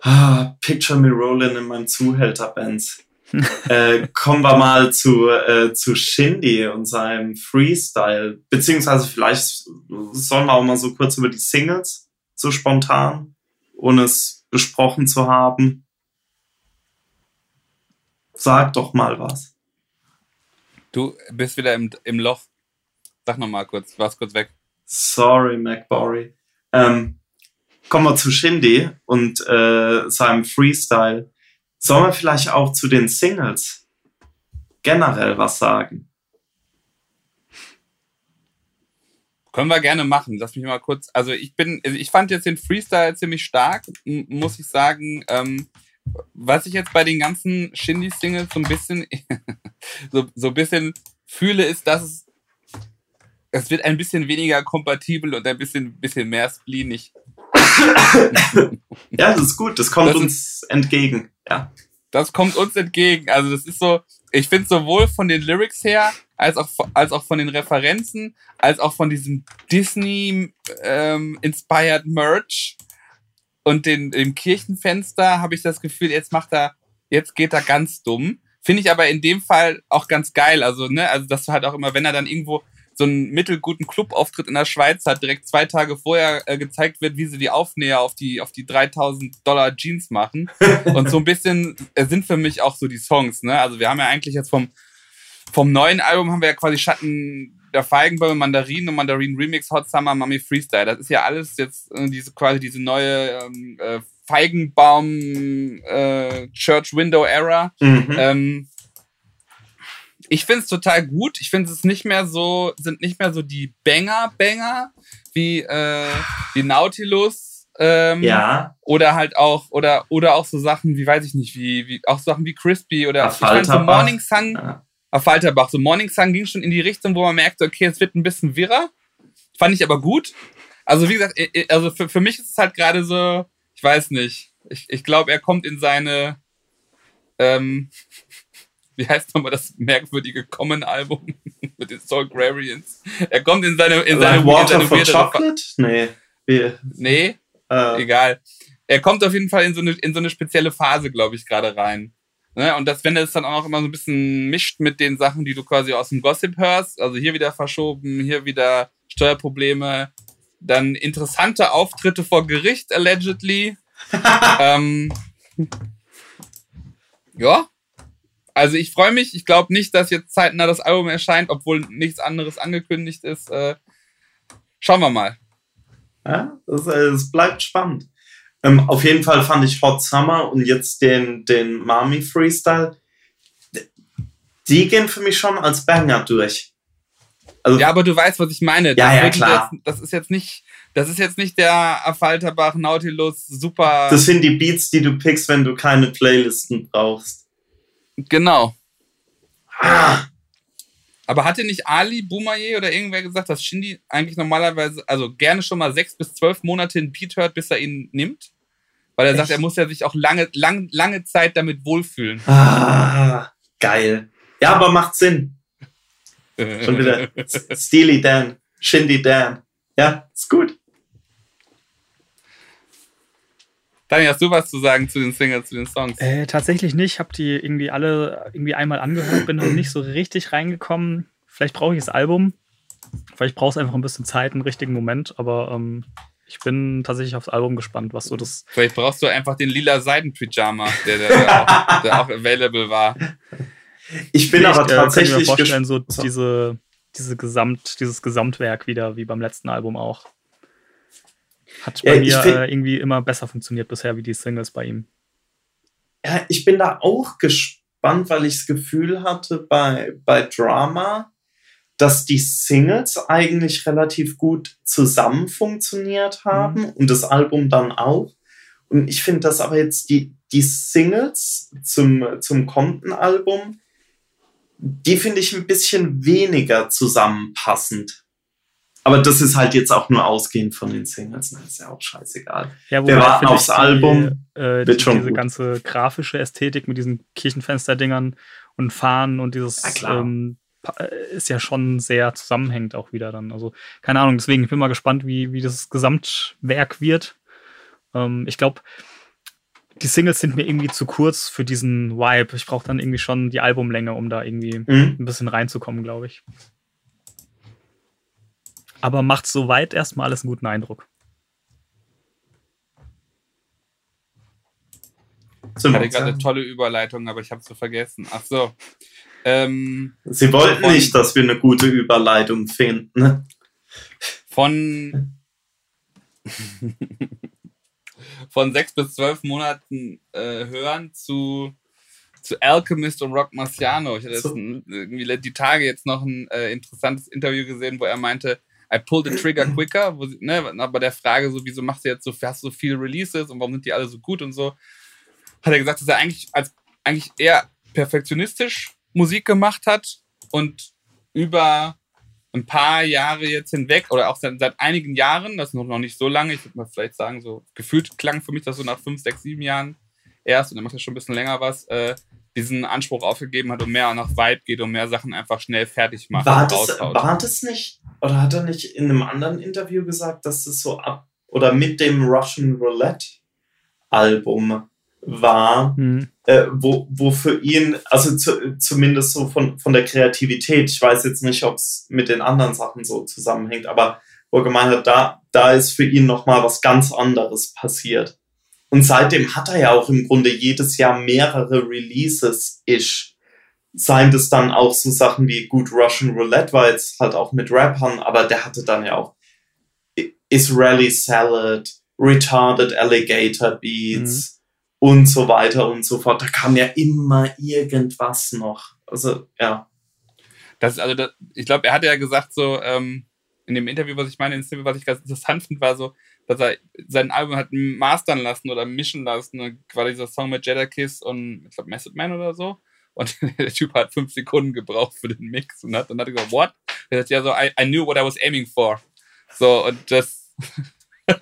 Ah, Picture Me Rolling in meinem Zuhälter-Bands. *laughs* äh, kommen wir mal zu, äh, zu Shindy und seinem Freestyle. Beziehungsweise vielleicht sollen wir auch mal so kurz über die Singles, so spontan, ohne es besprochen zu haben. Sag doch mal was. Du bist wieder im, im Loch. Sag nochmal kurz, warst kurz weg. Sorry, MacBory. Ähm, kommen wir zu Shindy und äh, seinem Freestyle. Sollen wir vielleicht auch zu den Singles generell was sagen? Können wir gerne machen. Lass mich mal kurz. Also ich bin, also ich fand jetzt den Freestyle ziemlich stark, muss ich sagen. Ähm, was ich jetzt bei den ganzen Shindy-Singles so ein bisschen, *laughs* so, so ein bisschen fühle, ist, dass es, es wird ein bisschen weniger kompatibel und ein bisschen, bisschen mehr spleenig. *laughs* ja, das ist gut. Das kommt das uns ist, entgegen. Ja. Das kommt uns entgegen. Also das ist so, ich finde sowohl von den Lyrics her, als auch, als auch von den Referenzen, als auch von diesem Disney-inspired ähm, Merch, und den, im Kirchenfenster habe ich das Gefühl, jetzt macht er, jetzt geht er ganz dumm. Finde ich aber in dem Fall auch ganz geil. Also, ne, also dass du halt auch immer, wenn er dann irgendwo so einen mittelguten Clubauftritt in der Schweiz hat, direkt zwei Tage vorher äh, gezeigt wird, wie sie die Aufnäher auf die, auf die 3000 Dollar Jeans machen. *laughs* Und so ein bisschen äh, sind für mich auch so die Songs, ne? Also wir haben ja eigentlich jetzt vom, vom neuen Album haben wir ja quasi Schatten der Feigenbäume, Mandarinen und Mandarin Remix, Hot Summer, Mummy Freestyle. Das ist ja alles jetzt äh, diese quasi diese neue ähm, äh, Feigenbaum äh, Church Window Era. Mhm. Ähm, ich finde es total gut. Ich finde es nicht mehr so, sind nicht mehr so die Banger-Banger wie, äh, wie Nautilus Ähm, Ja, Oder halt auch, oder, oder auch so Sachen wie, weiß ich nicht, wie, wie auch Sachen wie Crispy oder Auf ich fand so. Morning Sun, ja. Auf Falterbach, so Morning Sun ging schon in die Richtung, wo man merkte, okay, es wird ein bisschen wirrer. Fand ich aber gut. Also wie gesagt, äh, äh, also für, für mich ist es halt gerade so, ich weiß nicht. Ich, ich glaube, er kommt in seine, ähm, *laughs* wie heißt nochmal das merkwürdige Common-Album *laughs* mit den Soul Grarians? Er kommt in seine, in seine, Like Water in seine for Chocolate? Nee. Wir, Nee, äh, egal. Er kommt auf jeden Fall in so eine, in so eine spezielle Phase, glaube ich, gerade rein. Ne? Und das, wenn es dann auch immer so ein bisschen mischt mit den Sachen, die du quasi aus dem Gossip hörst, also hier wieder verschoben, hier wieder Steuerprobleme, dann interessante Auftritte vor Gericht, allegedly. *laughs* ähm, ja. Also ich freue mich. Ich glaube nicht, dass jetzt zeitnah das Album erscheint, obwohl nichts anderes angekündigt ist. Äh, schauen wir mal. Ja, es, es bleibt spannend. Ähm, auf jeden Fall fand ich Hot Summer und jetzt den, den Mami Freestyle. Die gehen für mich schon als Banger durch. Also, Ja, aber du weißt, was ich meine. Ja, das, ja, klar. Jetzt, das ist jetzt nicht, das ist jetzt nicht der Affalterbach Nautilus super. das sind die Beats, die du pickst, wenn du keine Playlisten brauchst. genau. Ah, Aber hatte nicht Ali Boumaye oder irgendwer gesagt, dass Shindy eigentlich normalerweise, also gerne schon mal sechs bis zwölf Monate einen Beat hört, bis er ihn nimmt? Weil er sagt, Echt? er muss ja sich auch lange, lang, lange Zeit damit wohlfühlen. ah, geil. Ja, aber macht Sinn. Schon wieder *laughs* Steely Dan, Shindy Dan. Ja, ist gut. Daniel, hast du was zu sagen zu den Singles, zu den Songs? Äh, tatsächlich nicht. Ich habe die irgendwie alle irgendwie einmal angehört, bin noch nicht so richtig reingekommen. Vielleicht brauche ich das Album. Vielleicht brauche ich einfach ein bisschen Zeit, einen richtigen Moment. Aber ähm, ich bin tatsächlich aufs Album gespannt, was so das. Vielleicht brauchst du einfach den lila Seidenpyjama, der, der, der, auch, der auch available war. Ich bin Vielleicht, aber äh, kann ich mir tatsächlich vorstellen, so diese, diese Gesamt, dieses Gesamtwerk wieder, wie beim letzten Album auch. Hat Ja, bei ich mir äh, irgendwie immer besser funktioniert bisher wie die Singles bei ihm. Ja, ich bin da auch gespannt, weil ich das Gefühl hatte bei, bei Drama, dass die Singles eigentlich relativ gut zusammen funktioniert haben und das Album dann auch. Und ich finde, dass aber jetzt die, die Singles zum, zum Kontenalbum, die finde ich ein bisschen weniger zusammenpassend. Aber das ist halt jetzt auch nur ausgehend von den Singles, das ist ja auch scheißegal. Ja, Wir warten aufs Album. äh, die, schon diese gut. ganze grafische Ästhetik mit diesen Kirchenfensterdingern und Fahnen und dieses Ja, ähm, äh, ist ja schon sehr zusammenhängend auch wieder dann. Also keine Ahnung, deswegen ich bin mal gespannt, wie, wie das Gesamtwerk wird. Ähm, ich glaube, die Singles sind mir irgendwie zu kurz für diesen Vibe. Ich brauche dann irgendwie schon die Albumlänge, um da irgendwie Mhm. ein bisschen reinzukommen, glaube ich. Aber macht soweit erstmal alles einen guten Eindruck. Ich hatte gerade eine tolle Überleitung, aber ich habe so vergessen. Ach so. Ähm, Sie wollten Von- nicht, dass wir eine gute Überleitung finden. von *laughs* von sechs bis zwölf Monaten äh, hören zu zu Alchemist und Rock Marciano. Ich hatte So. jetzt ein, irgendwie die Tage jetzt noch ein äh, interessantes Interview gesehen, wo er meinte, I pulled the trigger quicker, wo sie, ne, aber der Frage so, wieso machst du jetzt so, hast du so viele Releases und warum sind die alle so gut und so, hat er gesagt, dass er eigentlich als eigentlich eher perfektionistisch Musik gemacht hat und über ein paar Jahre jetzt hinweg oder auch seit, seit einigen Jahren, das ist noch nicht so lange, ich würde mal vielleicht sagen, so gefühlt klang für mich das so nach fünf, sechs, sieben Jahren erst und er macht ja schon ein bisschen länger was, äh, diesen Anspruch aufgegeben hat und mehr nach Vibe geht und mehr Sachen einfach schnell fertig macht War und das, war das nicht, oder hat er nicht in einem anderen Interview gesagt, dass es so ab, oder mit dem Russian Roulette Album war, Hm. äh, wo, wo für ihn, also zu, zumindest so von, von der Kreativität, ich weiß jetzt nicht, ob es mit den anderen Sachen so zusammenhängt, aber wo er gemeint hat, da, da ist für ihn nochmal was ganz anderes passiert. Und seitdem hat er ja auch im Grunde jedes Jahr mehrere Releases-ish. Seien das dann auch so Sachen wie gut Russian Roulette war jetzt halt auch mit Rappern, aber der hatte dann ja auch Israeli Salad, Retarded Alligator Beats und so weiter und so fort. Da kam ja immer irgendwas noch. Also, ja. Das ist also, das, ich glaube, er hatte ja gesagt so, ähm, in dem Interview, was ich meine, was ich ganz interessant finde, war so, dass er sein Album hat mastern lassen oder mischen lassen. Und war dieser Song mit Jedi Kiss und ich glaube Method Man oder so. Und *laughs* der Typ hat fünf Sekunden gebraucht für den Mix und hat dann hat er gesagt, what? Er hat ja so, I, I knew what I was aiming for. So, und das. *laughs*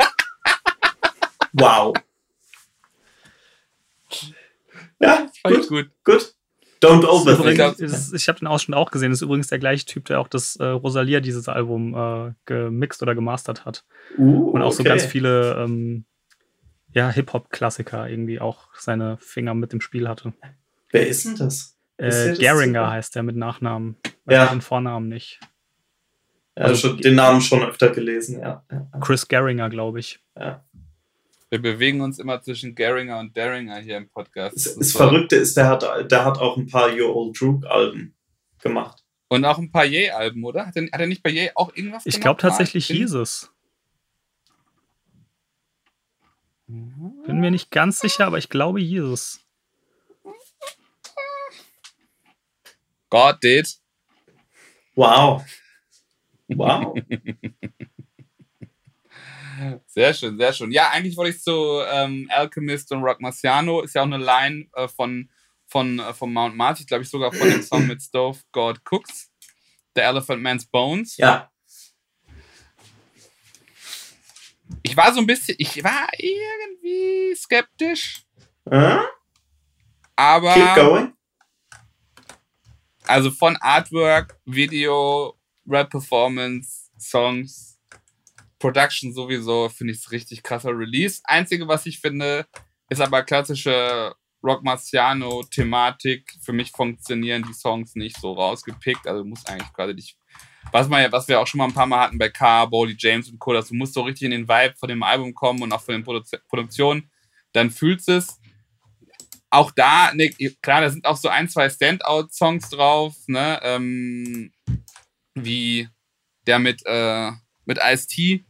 wow. Ja, gut. gut. Gut. Don't overthink. Ich, ich habe den Ausschnitt auch gesehen. Das ist übrigens der gleiche Typ, der auch das äh, Rosalia dieses Album äh, gemixt oder gemastert hat. Uh, Und auch okay. so ganz viele ähm, ja, Hip-Hop-Klassiker irgendwie auch seine Finger mit im Spiel hatte. Wer ist denn das? Ist der Äh, das Geringer heißt der mit Nachnamen. Weiß Ja. Den Vornamen nicht. Ja, Also- schon, den Namen schon öfter gelesen, ja. Chris Geringer, glaube ich. ja. Wir bewegen uns immer zwischen Geringer und Daringer hier im Podcast. Das, Das das so. Verrückte ist, der hat, der hat auch ein paar Your Old Droog Alben gemacht. Und auch ein paar Ye-Alben, oder? Hat er, hat er nicht bei Ye auch irgendwas Ich gemacht? glaube tatsächlich Mal? hieß es. Mhm. Bin mir nicht ganz sicher, aber ich glaube hieß God did. Wow. Wow. *laughs* Sehr schön, sehr schön. Ja, eigentlich wollte ich zu ähm, Alchemist und Rock Marciano. Ist ja auch eine Line äh, von, von, äh, von Mount Mars. Ich glaube, ich sogar von dem Song *laughs* mit Stove God Cooks. The Elephant Man's Bones. ja. Ich war so ein bisschen, ich war irgendwie skeptisch, Äh? aber Keep going. Also von Artwork, Video, Rap Performance, Songs, Production sowieso finde ich es richtig krasser Release. Einzige, was ich finde, ist aber klassische Rock Marciano Thematik. Für mich funktionieren die Songs nicht so rausgepickt. Also du musst eigentlich quasi dich, was, man was wir auch schon mal ein paar Mal hatten bei K, Boldy James und Co., dass du musst so richtig in den Vibe von dem Album kommen und auch von den Produ Produktionen. Dann fühlst es. Auch da, ne, klar, da sind auch so ein, zwei Standout-Songs drauf, ne, ähm, wie der mit, äh, mit Ice-T,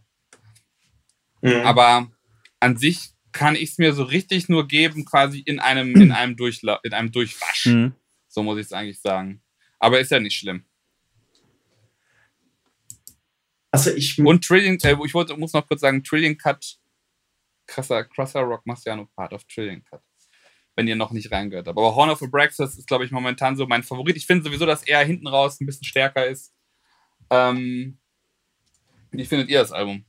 Mhm. aber an sich kann ich es mir so richtig nur geben, quasi in einem, in einem, Durchla in einem Durchwasch. Mhm. So muss ich es eigentlich sagen. Aber ist ja nicht schlimm. also ich Und Trillion, äh, ich wollte, muss noch kurz sagen, Trillion Cut, krasser, krasser Rock Marciano Part of Trillion Cut. Wenn ihr noch nicht reingehört habt. Aber Horn of Abraxas ist, glaube ich, momentan so mein Favorit. Ich finde sowieso, dass er hinten raus ein bisschen stärker ist. Ähm, wie findet ihr das Album?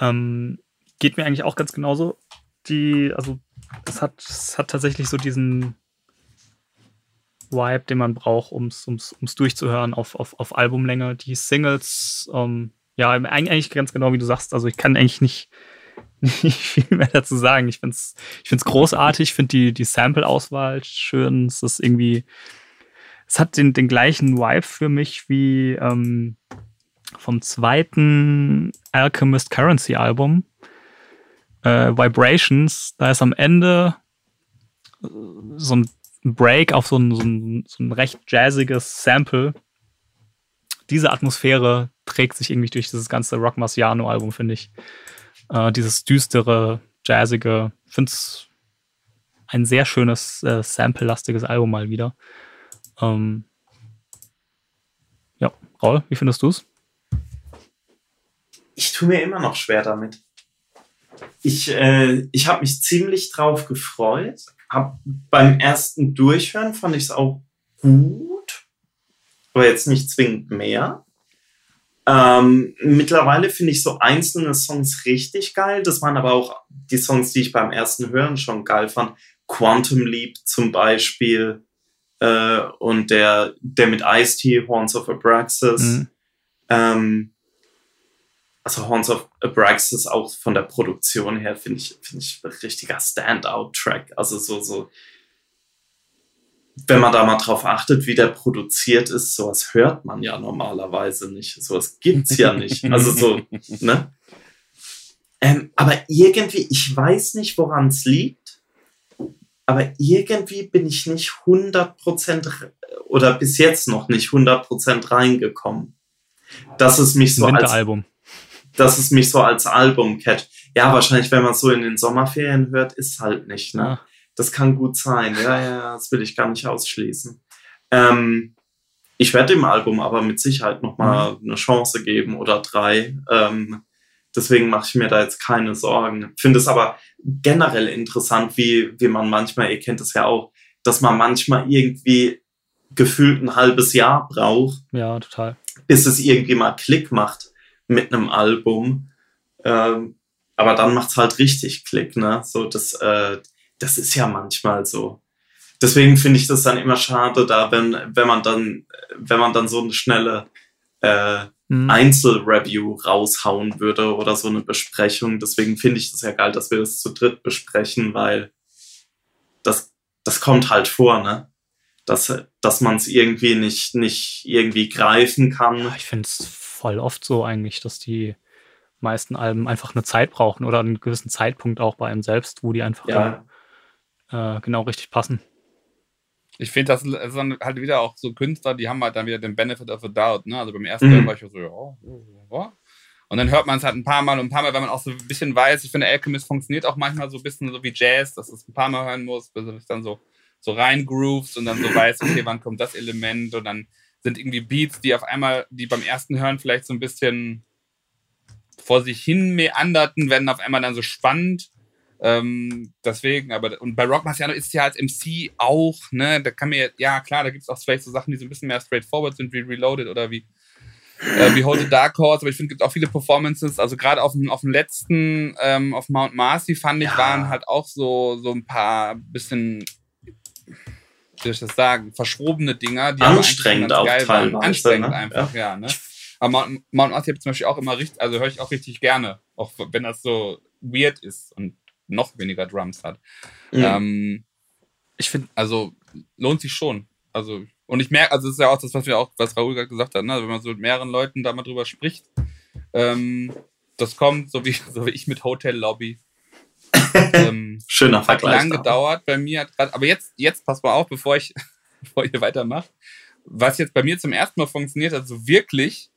Ähm, geht mir eigentlich auch ganz genauso. Die, also es hat, es hat tatsächlich so diesen Vibe, den man braucht, um es um's, um's durchzuhören auf, auf, auf Albumlänge. Die Singles, ähm, ja, eigentlich ganz genau wie du sagst. Also ich kann eigentlich nicht, *laughs* nicht viel mehr dazu sagen. Ich finde es ich find's großartig, ich finde die, die Sample-Auswahl schön. Es ist irgendwie, es hat den, den gleichen Vibe für mich wie ähm, vom zweiten Alchemist Currency Album. Äh, Vibrations, da ist am Ende äh, so ein Break auf so ein, so ein, so ein recht jazziges Sample. Diese Atmosphäre trägt sich irgendwie durch dieses ganze Rock Marciano Album, finde ich. Äh, dieses düstere, jazzige, finde es ein sehr schönes, äh, sample-lastiges Album mal wieder. Ähm, ja, Raul, wie findest du es? ich tue mir immer noch schwer damit. Ich, äh, ich habe mich ziemlich drauf gefreut. Hab beim ersten Durchhören fand ich es auch gut, aber jetzt nicht zwingend mehr. Ähm, mittlerweile finde ich so einzelne Songs richtig geil. Das waren aber auch die Songs, die ich beim ersten Hören schon geil fand. Quantum Leap zum Beispiel äh, und der, der mit Ice-T, Horns of Abraxas. Mhm. Ähm, also Horns of Abraxas auch von der Produktion her finde ich, finde ich ein richtiger Standout-Track. Also so, so, wenn man da mal drauf achtet, wie der produziert ist, sowas hört man ja normalerweise nicht. Sowas gibt's ja nicht. *laughs* Also so, ne? Ähm, aber irgendwie, ich weiß nicht, woran es liegt, aber irgendwie bin ich nicht 100% re- oder bis jetzt noch nicht 100% reingekommen. Dass es mich so als Winteralbum. dass es mich so als Album catcht. Ja, wahrscheinlich, wenn man es so in den Sommerferien hört, ist halt nicht, ne? Ah. Das kann gut sein. Ja, ja, das will ich gar nicht ausschließen. Ähm, ich werde dem Album aber mit Sicherheit nochmal mhm. eine Chance geben oder drei. Ähm, deswegen mache ich mir da jetzt keine Sorgen. Finde es aber generell interessant, wie, wie man manchmal, ihr kennt es ja auch, dass man manchmal irgendwie gefühlt ein halbes Jahr braucht. Ja, total. Bis es irgendwie mal Klick macht mit einem Album. Ähm, aber dann macht es halt richtig Klick, ne? So, das, äh, das ist ja manchmal so. Deswegen finde ich das dann immer schade, da wenn, wenn man dann, wenn man dann so eine schnelle äh, mhm. Einzelreview raushauen würde oder so eine Besprechung. Deswegen finde ich das ja geil, dass wir das zu dritt besprechen, weil das, das kommt halt vor, ne? Dass, dass man es irgendwie nicht, nicht irgendwie greifen kann. Ja, ich finde es voll oft so eigentlich, dass die meisten Alben einfach eine Zeit brauchen oder einen gewissen Zeitpunkt auch bei einem selbst, wo die einfach ja. Äh, genau richtig passen. Ich finde, das sind halt wieder auch so Künstler, die haben halt dann wieder den Benefit of the Doubt. Ne? Also beim ersten mhm. war ich so, ja, ja. Und dann hört man es halt ein paar Mal und ein paar Mal, weil man auch so ein bisschen weiß, ich finde, Alchemist funktioniert auch manchmal so ein bisschen so wie Jazz, dass es ein paar Mal hören muss, bis es dann so, so reingrooves und dann so weiß, okay, wann kommt das Element und dann sind irgendwie Beats, die auf einmal, die beim ersten Hören vielleicht so ein bisschen vor sich hin meanderten, werden auf einmal dann so spannend. Ähm, deswegen, aber und bei Rock Marciano ist ja als MC auch, ne, da kann mir, ja klar, da gibt es auch vielleicht so Sachen, die so ein bisschen mehr straightforward sind, wie Reloaded oder wie, äh, wie Hold the Dark Horse, aber ich finde, es gibt auch viele Performances, also gerade auf dem, auf dem letzten, ähm, auf Mount Marcy fand ich, ja. waren halt auch so, so ein paar bisschen, wie soll ich das sagen, verschrobene Dinger, die anstrengend auch geil waren. Anstrengend ne? einfach, ja, ja ne? Aber Mount, Mount Marcy habe ich zum Beispiel auch immer richtig, also höre ich auch richtig gerne, auch wenn das so weird ist und noch weniger Drums hat. Mhm. Ähm, ich finde, also lohnt sich schon. Also, und ich merke, also das ist ja auch das, was wir auch, was Raoul gerade gesagt hat, ne? Also wenn man so mit mehreren Leuten da mal drüber spricht, ähm, das kommt, so wie, so wie ich mit Hotel Lobby. *laughs* ähm, Schöner Vergleich. Hat lang gedauert bei mir, hat grad, aber jetzt, jetzt pass mal auf, bevor ich, *laughs* bevor ihr weitermacht. Was jetzt bei mir zum ersten Mal funktioniert, also wirklich,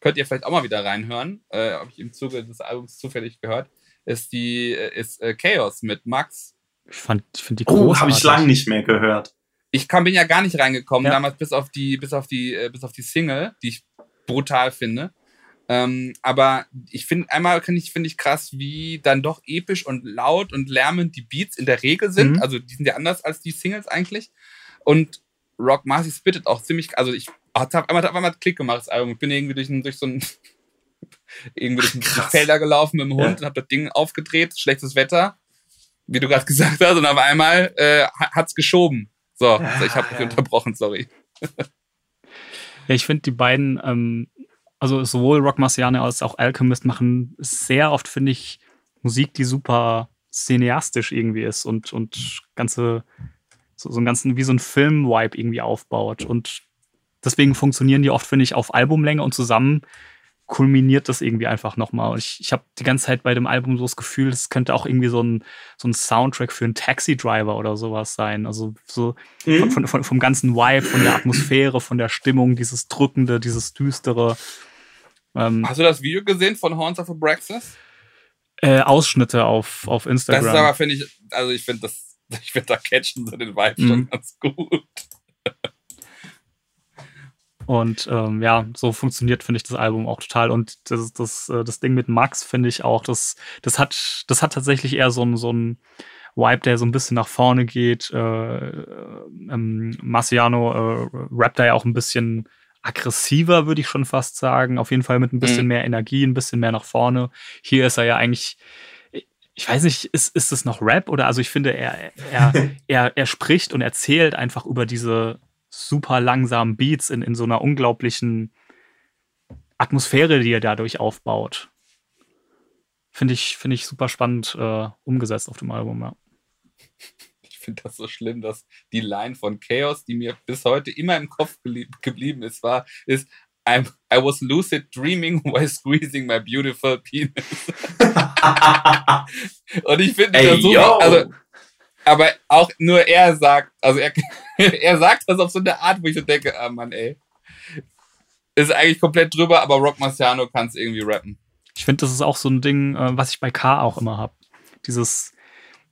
könnt ihr vielleicht auch mal wieder reinhören, äh, habe ich im Zuge des Albums zufällig gehört, ist die ist äh, Chaos mit Max. Ich fand, ich finde die großartig. Oh, habe ich lange nicht mehr gehört. Ich kam, bin ja gar nicht reingekommen ja. damals bis auf die bis auf die äh, bis auf die Single, die ich brutal finde. Ähm, aber ich finde einmal finde ich finde ich krass, wie dann doch episch und laut und lärmend die Beats in der Regel sind. Mhm. Also die sind ja anders als die Singles eigentlich. Und Rock Marcy spittet auch ziemlich, also ich hat auf einmal, hat auf einmal Klick gemacht, das Album. Ich bin irgendwie durch, durch so ein irgendwie durch Ach, Felder gelaufen mit dem Hund ja. und hab das Ding aufgedreht, schlechtes Wetter, wie du gerade gesagt hast, und auf einmal äh, hat's geschoben. So, ja, also ich habe mich ja. unterbrochen, sorry. *laughs* ja, ich finde die beiden, ähm, also sowohl Rock Marciano als auch Alchemist machen sehr oft, finde ich, Musik, die super cineastisch irgendwie ist und, und ganze, so, so einen ganzen, wie so ein Film-Vibe irgendwie aufbaut. Und deswegen funktionieren die oft, finde ich, auf Albumlänge und zusammen kulminiert das irgendwie einfach nochmal. Und ich, ich habe die ganze Zeit bei dem Album so das Gefühl, es könnte auch irgendwie so ein, so ein Soundtrack für einen Taxi-Driver oder sowas sein. Also so mhm. von, von, vom ganzen Vibe, von der Atmosphäre, von der Stimmung, dieses Drückende, dieses Düstere. Ähm, Hast du das Video gesehen von Horns of Abraxas? Äh, Ausschnitte auf, auf Instagram. Das ist aber, finde ich, also ich finde das, *laughs* ich finde da catchen so den Vibe mhm. schon ganz gut. Und ähm, ja, so funktioniert, finde ich, das Album auch total. Und das, das, äh, das Ding mit Max, finde ich auch, das, das, hat, das hat tatsächlich eher so ein, so ein Vibe, der so ein bisschen nach vorne geht. Äh, ähm, Marciano äh, rappt da ja auch ein bisschen aggressiver, würde ich schon fast sagen. Auf jeden Fall mit ein bisschen mhm. mehr Energie, ein bisschen mehr nach vorne. Hier ist er ja eigentlich ich weiß nicht, ist, ist es noch Rap oder also ich finde, er, er, er, *laughs* er spricht und erzählt einfach über diese, super langsamen Beats in, in so einer unglaublichen Atmosphäre, die er dadurch aufbaut. Finde ich, find ich super spannend äh, umgesetzt auf dem Album, ja. Ich finde das so schlimm, dass die Line von Chaos, die mir bis heute immer im Kopf geblieben ist, war, ist I'm, I was lucid dreaming *laughs* while squeezing my beautiful penis. *laughs* Und ich finde das so, also aber auch nur er sagt, also er, *laughs* er sagt das auf so eine Art, wo ich so denke, ah Mann, ey. Ist eigentlich komplett drüber, aber Rock Marciano kann es irgendwie rappen. Ich finde, das ist auch so ein Ding, äh, was ich bei K auch immer habe. Dieses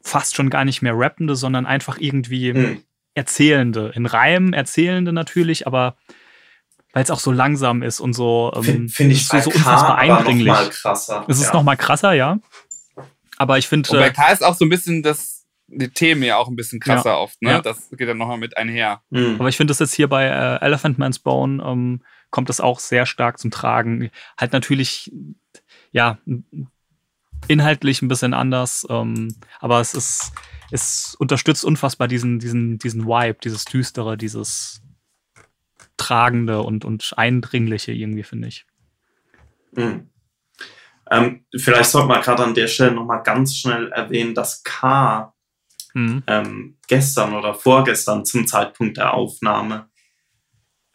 fast schon gar nicht mehr rappende, sondern einfach irgendwie mhm. erzählende. In Reimen erzählende natürlich, aber weil es auch so langsam ist und so. Ähm, Finde find ich so, so unfassbar eindringlich. Noch mal krasser. Es ist ja. noch mal krasser, ja. Aber ich finde. Und bei äh, K ist auch so ein bisschen das, die Themen ja auch ein bisschen krasser ja. oft, ne? Ja. Das geht dann nochmal mit einher. Mhm. Aber ich finde das jetzt hier bei äh, Elephant Man's Bone ähm, kommt das auch sehr stark zum Tragen. Halt natürlich, ja, inhaltlich ein bisschen anders, ähm, aber es ist, es unterstützt unfassbar diesen, diesen, diesen Vibe, dieses Düstere, dieses Tragende und, und Eindringliche irgendwie, finde ich. Mhm. Ähm, vielleicht sollte man gerade an der Stelle nochmal ganz schnell erwähnen, dass K mhm. ähm, gestern oder vorgestern zum Zeitpunkt der Aufnahme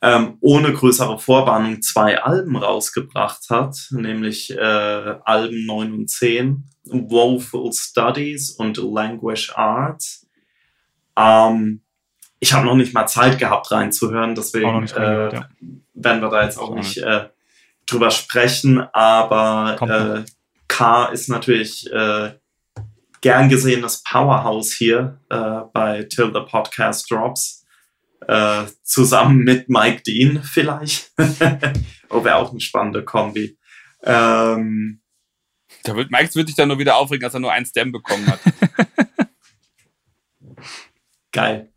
ähm, ohne größere Vorwarnung zwei Alben rausgebracht hat, nämlich äh, Alben 9 und 10, Woeful Studies und Language Arts. Ähm, ich habe noch nicht mal Zeit gehabt reinzuhören, deswegen äh, gehört, ja. werden wir da jetzt auch nicht äh, drüber sprechen, aber äh, K ist natürlich äh, gern gesehenes Powerhouse hier äh, bei Till the Podcast Drops. Äh, zusammen mit Mike Dean vielleicht. *laughs* oh, wäre auch eine spannende Kombi. Ähm, da wird, Mike wird sich dann nur wieder aufregen, dass er nur ein Stem bekommen hat. *laughs* Geil.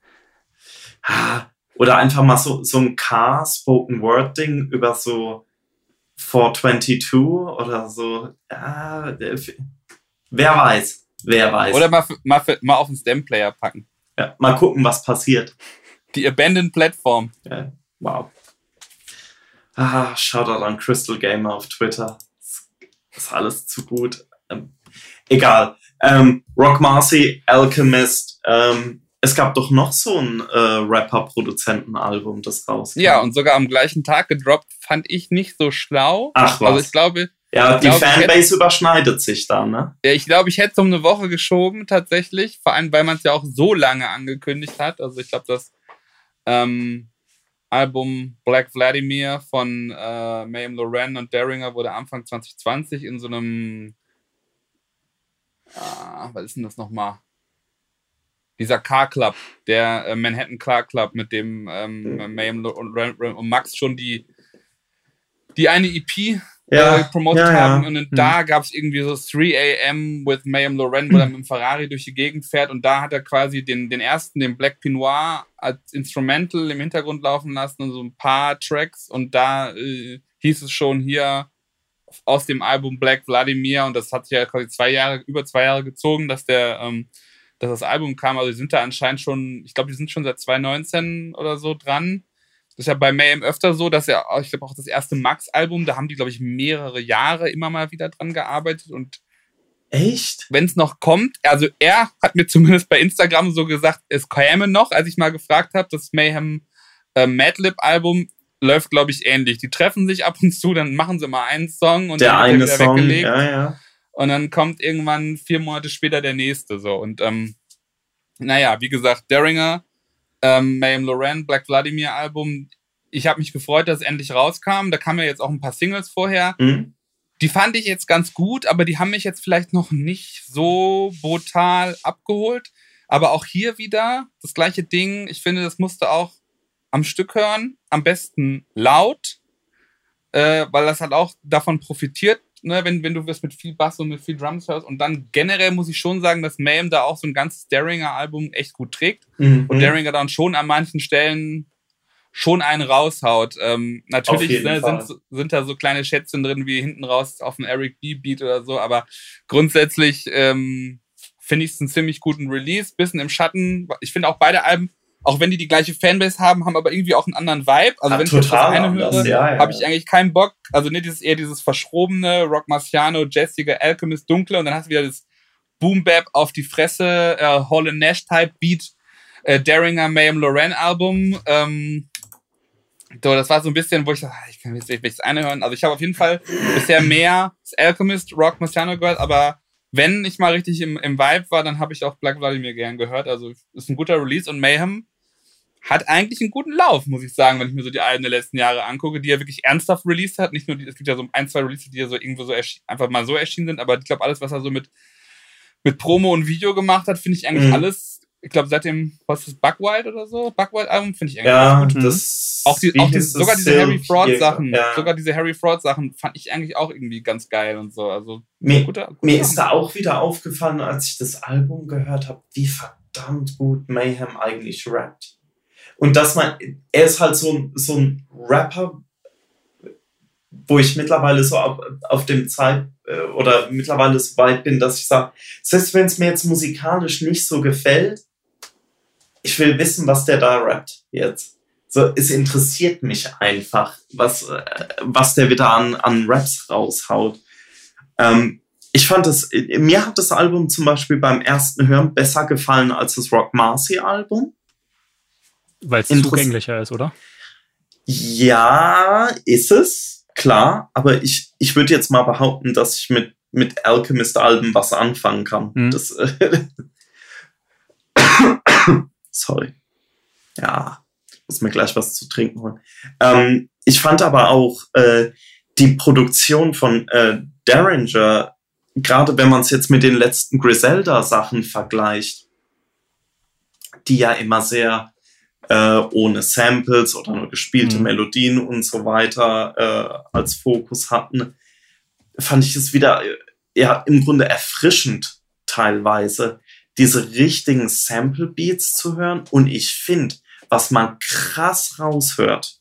Oder einfach mal so, so ein Car-Spoken-Word-Ding über so 422 oder so. Ja, wer weiß. Wer weiß. Oder mal, mal, mal auf den Stem-Player packen. Ja, mal gucken, was passiert. Die Abandoned Platform. Ja, wow. Ah, Shoutout an Crystal Gamer auf Twitter. Das ist alles zu gut. Ähm, egal. Ähm, Rock Marcy, Alchemist, ähm, es gab doch noch so ein äh, Rapper-Produzenten-Album, das rauskam. Ja, und sogar am gleichen Tag gedroppt, fand ich nicht so schlau. Ach was. Also ich glaube. Ja, die glaub, Fanbase hätte, überschneidet sich da, ne? Ja, ich glaube, ich hätte es um eine Woche geschoben, tatsächlich. Vor allem, weil man es ja auch so lange angekündigt hat. Also ich glaube, das ähm, Album Black Vladimir von äh, Mayhem Loren und Daringer wurde Anfang 2020 in so einem. Ah, was ist denn das nochmal? dieser Car Club, der äh, Manhattan Car Club, mit dem ähm, mhm. Mayhem und, und, Max schon die, die eine EP ja, äh, promotet ja, haben. Ja. Und mhm. da gab es irgendwie so 3 AM with Mayhem Loren, wo er mit dem Ferrari durch die Gegend fährt. Und da hat er quasi den, den ersten, den Black Pinoir, als Instrumental im Hintergrund laufen lassen und so ein paar Tracks. Und da äh, hieß es schon hier aus dem Album Black Vladimir. Und das hat sich ja quasi zwei Jahre, über zwei Jahre gezogen, dass der ähm, dass das Album kam. Also die sind da anscheinend schon, ich glaube, die sind schon seit 2019 oder so dran. Das ist ja bei Mayhem öfter so, dass ja, ich glaube auch das erste Max-Album, da haben die, glaube ich, mehrere Jahre immer mal wieder dran gearbeitet und Echt? Wenn es noch kommt, also er hat mir zumindest bei Instagram so gesagt, es käme noch, als ich mal gefragt habe, das Mayhem äh, Madlib-Album läuft, glaube ich, ähnlich. Die treffen sich ab und zu, dann machen sie mal einen Song und der dann wird der wieder Song, weggelegt. Ja, ja. Und dann kommt irgendwann vier Monate später der nächste. So. Und ähm, naja, wie gesagt, Daringer, ähm, Mayhem Loren, Black Vladimir Album. Ich habe mich gefreut, dass es endlich rauskam. Da kamen ja jetzt auch ein paar Singles vorher. Mhm. Die fand ich jetzt ganz gut, aber die haben mich jetzt vielleicht noch nicht so brutal abgeholt. Aber auch hier wieder das gleiche Ding. Ich finde, das musste auch am Stück hören. Am besten laut, äh, weil das halt auch davon profitiert, ne, wenn, wenn du das mit viel Bass und mit viel Drums hörst. Und dann generell muss ich schon sagen, dass Mayhem da auch so ein ganzes Daringer-Album echt gut trägt. Mhm. Und Daringer dann schon an manchen Stellen schon einen raushaut. Ähm, natürlich ne, sind, sind da so kleine Schätzchen drin, wie hinten raus auf dem Eric B. Beat oder so, aber grundsätzlich ähm, finde ich es einen ziemlich guten Release. Bisschen im Schatten. Ich finde auch beide Alben auch wenn die die gleiche Fanbase haben, haben aber irgendwie auch einen anderen Vibe. Also ja, wenn ich das eine höre, ja, ja, habe ich eigentlich keinen Bock. Also ne, dieses eher dieses verschrobene Rock Marciano, Jessica, Alchemist, dunkle und dann hast du wieder das Boom Bap auf die Fresse, äh, Hall Nash Type Beat, äh, Daringer Mayhem Loren Album. Ähm, so, das war so ein bisschen, wo ich dachte, ich kann jetzt nicht das eine hören. Also ich habe auf jeden Fall bisher mehr das Alchemist, Rock Marciano gehört, aber wenn ich mal richtig im, im Vibe war, dann habe ich auch Black Vladimir gern gehört. Also ist ein guter Release und Mayhem hat eigentlich einen guten Lauf, muss ich sagen, wenn ich mir so die Alben der letzten Jahre angucke, die er wirklich ernsthaft released hat. Nicht nur, die, es gibt ja so ein, zwei Releases, die ja so irgendwo so einfach mal so erschienen sind, aber ich glaube, alles, was er so mit, mit Promo und Video gemacht hat, finde ich eigentlich mhm. alles ich glaube, seit dem, was ist das, Buckwild oder so? Buckwild-Album finde ich eigentlich Ja, ganz gut. das. Auch, die, auch die, sogar diese Harry Fraud-Sachen, Ja. sogar diese Harry Fraud-Sachen fand ich eigentlich auch irgendwie ganz geil und so. Also, Mir, guter, guter mir ist da auch wieder aufgefallen, als ich das Album gehört habe, wie verdammt gut Mayhem eigentlich rappt. Und dass man, er ist halt so ein, so ein Rapper, wo ich mittlerweile so auf, auf dem Zeit äh, oder mittlerweile so weit bin, dass ich sage, selbst wenn es mir jetzt musikalisch nicht so gefällt, ich will wissen, was der da rappt jetzt. So, es interessiert mich einfach, was, äh, was der wieder an, an Raps raushaut. Ähm, ich fand es, mir hat das Album zum Beispiel beim ersten Hören besser gefallen als das Rock Marcy Album. Weil es zugänglicher ist, oder? Ja, ist es, klar, aber ich, ich würde jetzt mal behaupten, dass ich mit, mit Alchemist-Alben was anfangen kann. Mhm. Das, äh, *coughs* sorry. Ja, ich muss mir gleich was zu trinken holen. Ähm, ich fand aber auch äh, die Produktion von äh, Derringer, gerade wenn man es jetzt mit den letzten Griselda-Sachen vergleicht, die ja immer sehr äh, ohne Samples oder nur gespielte Mhm. Melodien und so weiter äh, als Fokus hatten, fand ich es wieder äh, ja im Grunde erfrischend teilweise, diese richtigen Sample Beats zu hören. Und ich finde, was man krass raushört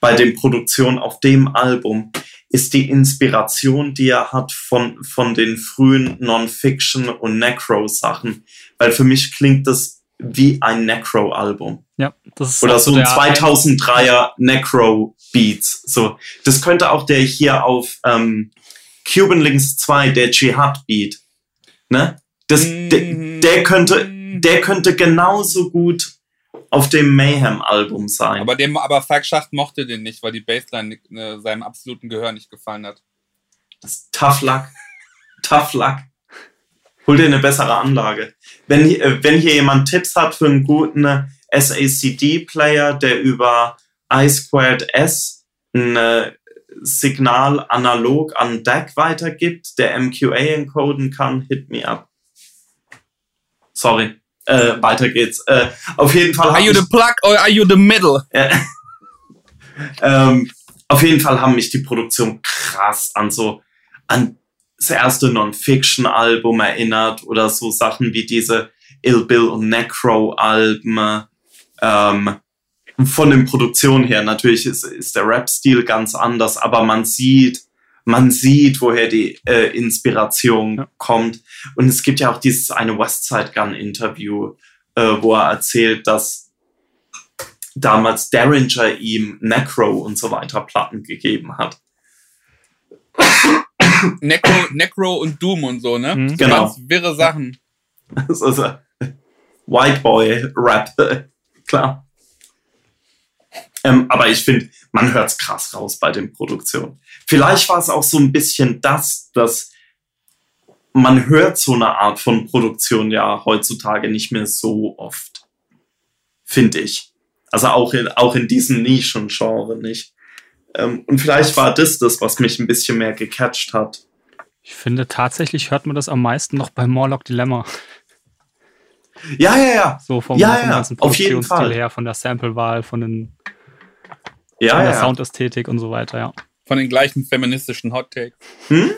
bei den Produktionen auf dem Album, ist die Inspiration, die er hat von, von den frühen Non-Fiction und Necro-Sachen. Weil für mich klingt das wie ein Necro-Album. Ja, das ist Oder auch so ein der 2003er Necro-Beats. So. Das könnte auch der hier auf ähm, Cuban Links 2, der Jihad-Beat. Ne? Das, der, der, könnte, der könnte genauso gut auf dem Mayhem-Album sein. Aber, dem, aber Falk Schacht mochte den nicht, weil die Bassline äh, seinem absoluten Gehör nicht gefallen hat. Das ist tough luck. tough luck. Hol dir eine bessere Anlage. Wenn, hier- äh, wenn hier jemand Tipps hat für einen guten äh, SACD-Player, der über I2S ein äh, Signal analog an DAC weitergibt, der MQA encoden kann, hit me up. Sorry. Äh, weiter geht's. Äh, auf jeden Fall Are you the plug or are you the middle? *laughs* ähm, auf jeden Fall haben mich die Produktion krass an so an das erste Non-Fiction-Album erinnert oder so Sachen wie diese Ill Bill und Necro-Alben. Ähm, von den Produktionen her natürlich ist, ist der Rap-Stil ganz anders, aber man sieht, man sieht, woher die äh, Inspiration Ja. kommt. Und es gibt ja auch dieses eine Westside Gun-Interview, äh, wo er erzählt, dass damals Derringer ihm Necro und so weiter Platten gegeben hat. Necro, Necro und Doom und so, ne? Mhm. Genau. Ganz wirre Sachen. *laughs* Das ist äh, White Boy Rap, *laughs* klar. Ähm, aber ich finde, man hört's krass raus bei den Produktionen. Vielleicht war es auch so ein bisschen das, dass man hört so eine Art von Produktion ja heutzutage nicht mehr so oft. Finde ich. Also auch in, auch in diesem Nischen-Genre nicht. Ähm, und vielleicht war das das, was mich ein bisschen mehr gecatcht hat. Ich finde tatsächlich hört man das am meisten noch bei Morlock Dilemma. Ja, ja, ja. So vom, Ja, vom ja, ganzen Produktionsstil her, von der Sample-Wahl, von, den, Ja, von der ja. Soundästhetik und so weiter, ja. Von den gleichen feministischen Hot Takes. Hm?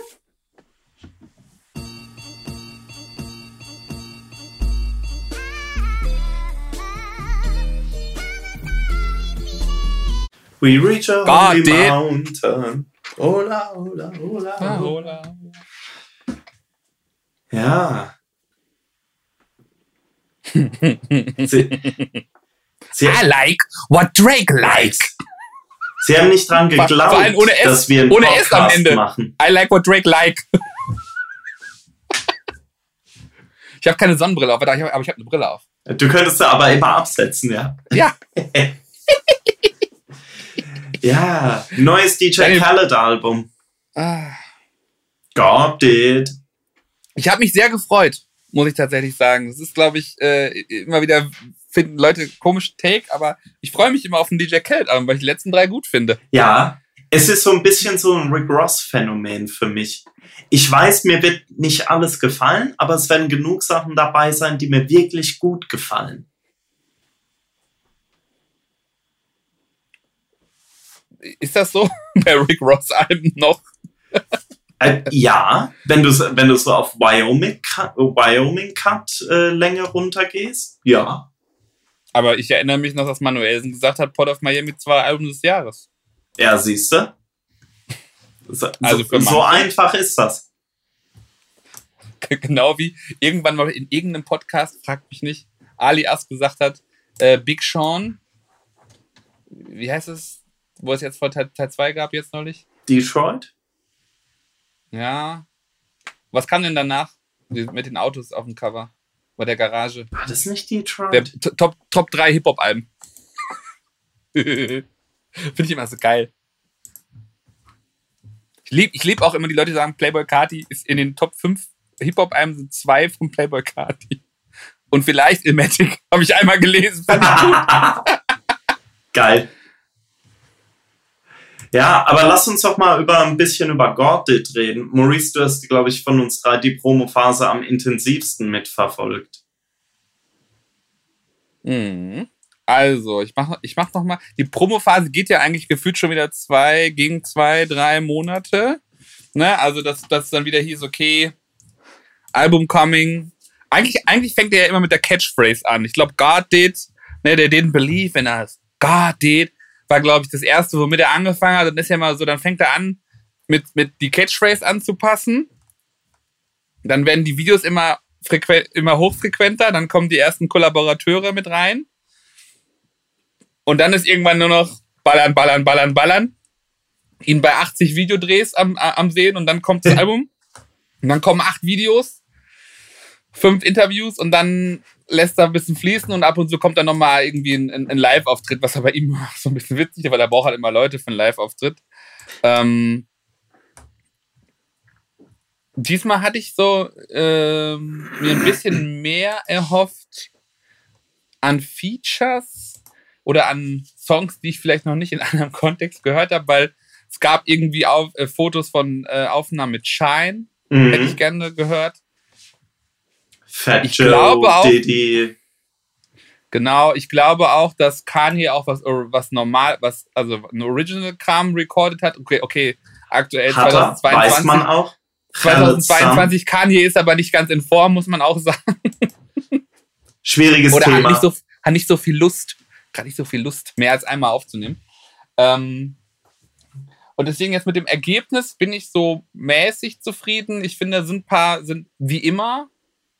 We reach a God, holy mountain. Hola, hola, hola, Ah, hola. Ja. *laughs* Sie, sie, I like what Drake likes. sie haben nicht dran geglaubt, vor allem ohne S- dass wir einen ohne S am Podcast Ende. machen. I like what Drake like. Ich habe keine Sonnenbrille auf, aber ich habe hab eine Brille auf. Du könntest sie aber immer absetzen, ja. Ja, *laughs* Ja, neues DJ Daniel- Khaled Album. Ah. God did. ich habe mich sehr gefreut, muss ich tatsächlich sagen. Es ist, glaube ich, äh, immer wieder finden Leute komisch Take, aber ich freue mich immer auf ein DJ Khaled Album, weil ich die letzten drei gut finde. Ja, es ist so ein bisschen so ein Rick Ross-Phänomen für mich. Ich weiß, mir wird nicht alles gefallen, aber es werden genug Sachen dabei sein, die mir wirklich gut gefallen. Ist das so *laughs* bei Rick Ross-Alben noch? Äh, ja, wenn du, wenn du so auf Wyoming, Wyoming Cut äh, Länge runtergehst, ja. Aber ich erinnere mich noch, dass Manuelsen gesagt hat, Port of Miami zwei Album des Jahres. Ja, siehst du? So, also so, so einfach ist das. *laughs* Genau wie irgendwann mal in irgendeinem Podcast, fragt mich nicht, Alias gesagt hat, äh, Big Sean, wie heißt es, wo es jetzt vor Teil 2 gab jetzt neulich? Detroit? Ja. Was kam denn danach mit den Autos auf dem Cover? Bei der Garage. War das nicht Detroit? Der Top, Top 3 Hip-Hop-Alben. *laughs* Finde ich immer so geil. Ich liebe ich lieb auch immer die Leute, die sagen, Playboy Carti ist in den Top 5 Hip-Hop-Alben sind zwei von Playboy Carti. Und vielleicht Ilmatic, *laughs* habe ich einmal gelesen. *laughs* Geil. Ja, aber lass uns doch mal über ein bisschen über Gordit reden. Maurice, du hast, glaube ich, von uns drei die Promophase am intensivsten mitverfolgt. Mhm. Also, ich mach, ich mach noch mal. Die Promophase geht ja eigentlich gefühlt schon wieder zwei, gegen zwei, drei Monate. Ne? Also, dass das dann wieder hieß, okay, Album coming. Eigentlich, eigentlich fängt er ja immer mit der Catchphrase an. Ich glaube, God did, ne, der didn't believe in us. God did war, glaube ich, das erste, womit er angefangen hat. Dann ist ja mal so, dann fängt er an, mit, mit die Catchphrase anzupassen. Dann werden die Videos immer, immer hochfrequenter, dann kommen die ersten Kollaborateure mit rein. Und dann ist irgendwann nur noch ballern, ballern, ballern, ballern. Ihn bei 80 Videodrehs am, am Sehen und dann kommt das *laughs* Album. Und dann kommen acht Videos, fünf Interviews und dann lässt er ein bisschen fließen und ab und zu kommt dann nochmal irgendwie ein, ein, ein Live-Auftritt, was aber ihm *laughs* so ein bisschen witzig ist, weil er braucht halt immer Leute für einen Live-Auftritt. Ähm, diesmal hatte ich so ähm, mir ein bisschen mehr erhofft an Features oder an Songs, die ich vielleicht noch nicht in *laughs* einem Kontext gehört habe, weil es gab irgendwie auf, äh, Fotos von äh, Aufnahmen mit Shine, mhm. hätte ich gerne gehört. Fat ich Joe, glaube auch, Diddy. Genau, ich glaube auch, dass Kanye auch was, was normal, was, also ein Original-Kram recorded hat. Okay, okay, aktuell hat 2022. Weiß man auch. 2022, Kanye ist aber nicht ganz in Form, muss man auch *laughs* sagen. Schwieriges Oder Thema. Hat nicht, so, hat nicht so viel Lust, hat nicht so viel Lust, mehr als einmal aufzunehmen. Ähm, und deswegen jetzt mit dem Ergebnis bin ich so mäßig zufrieden. Ich finde, sind ein paar, sind wie immer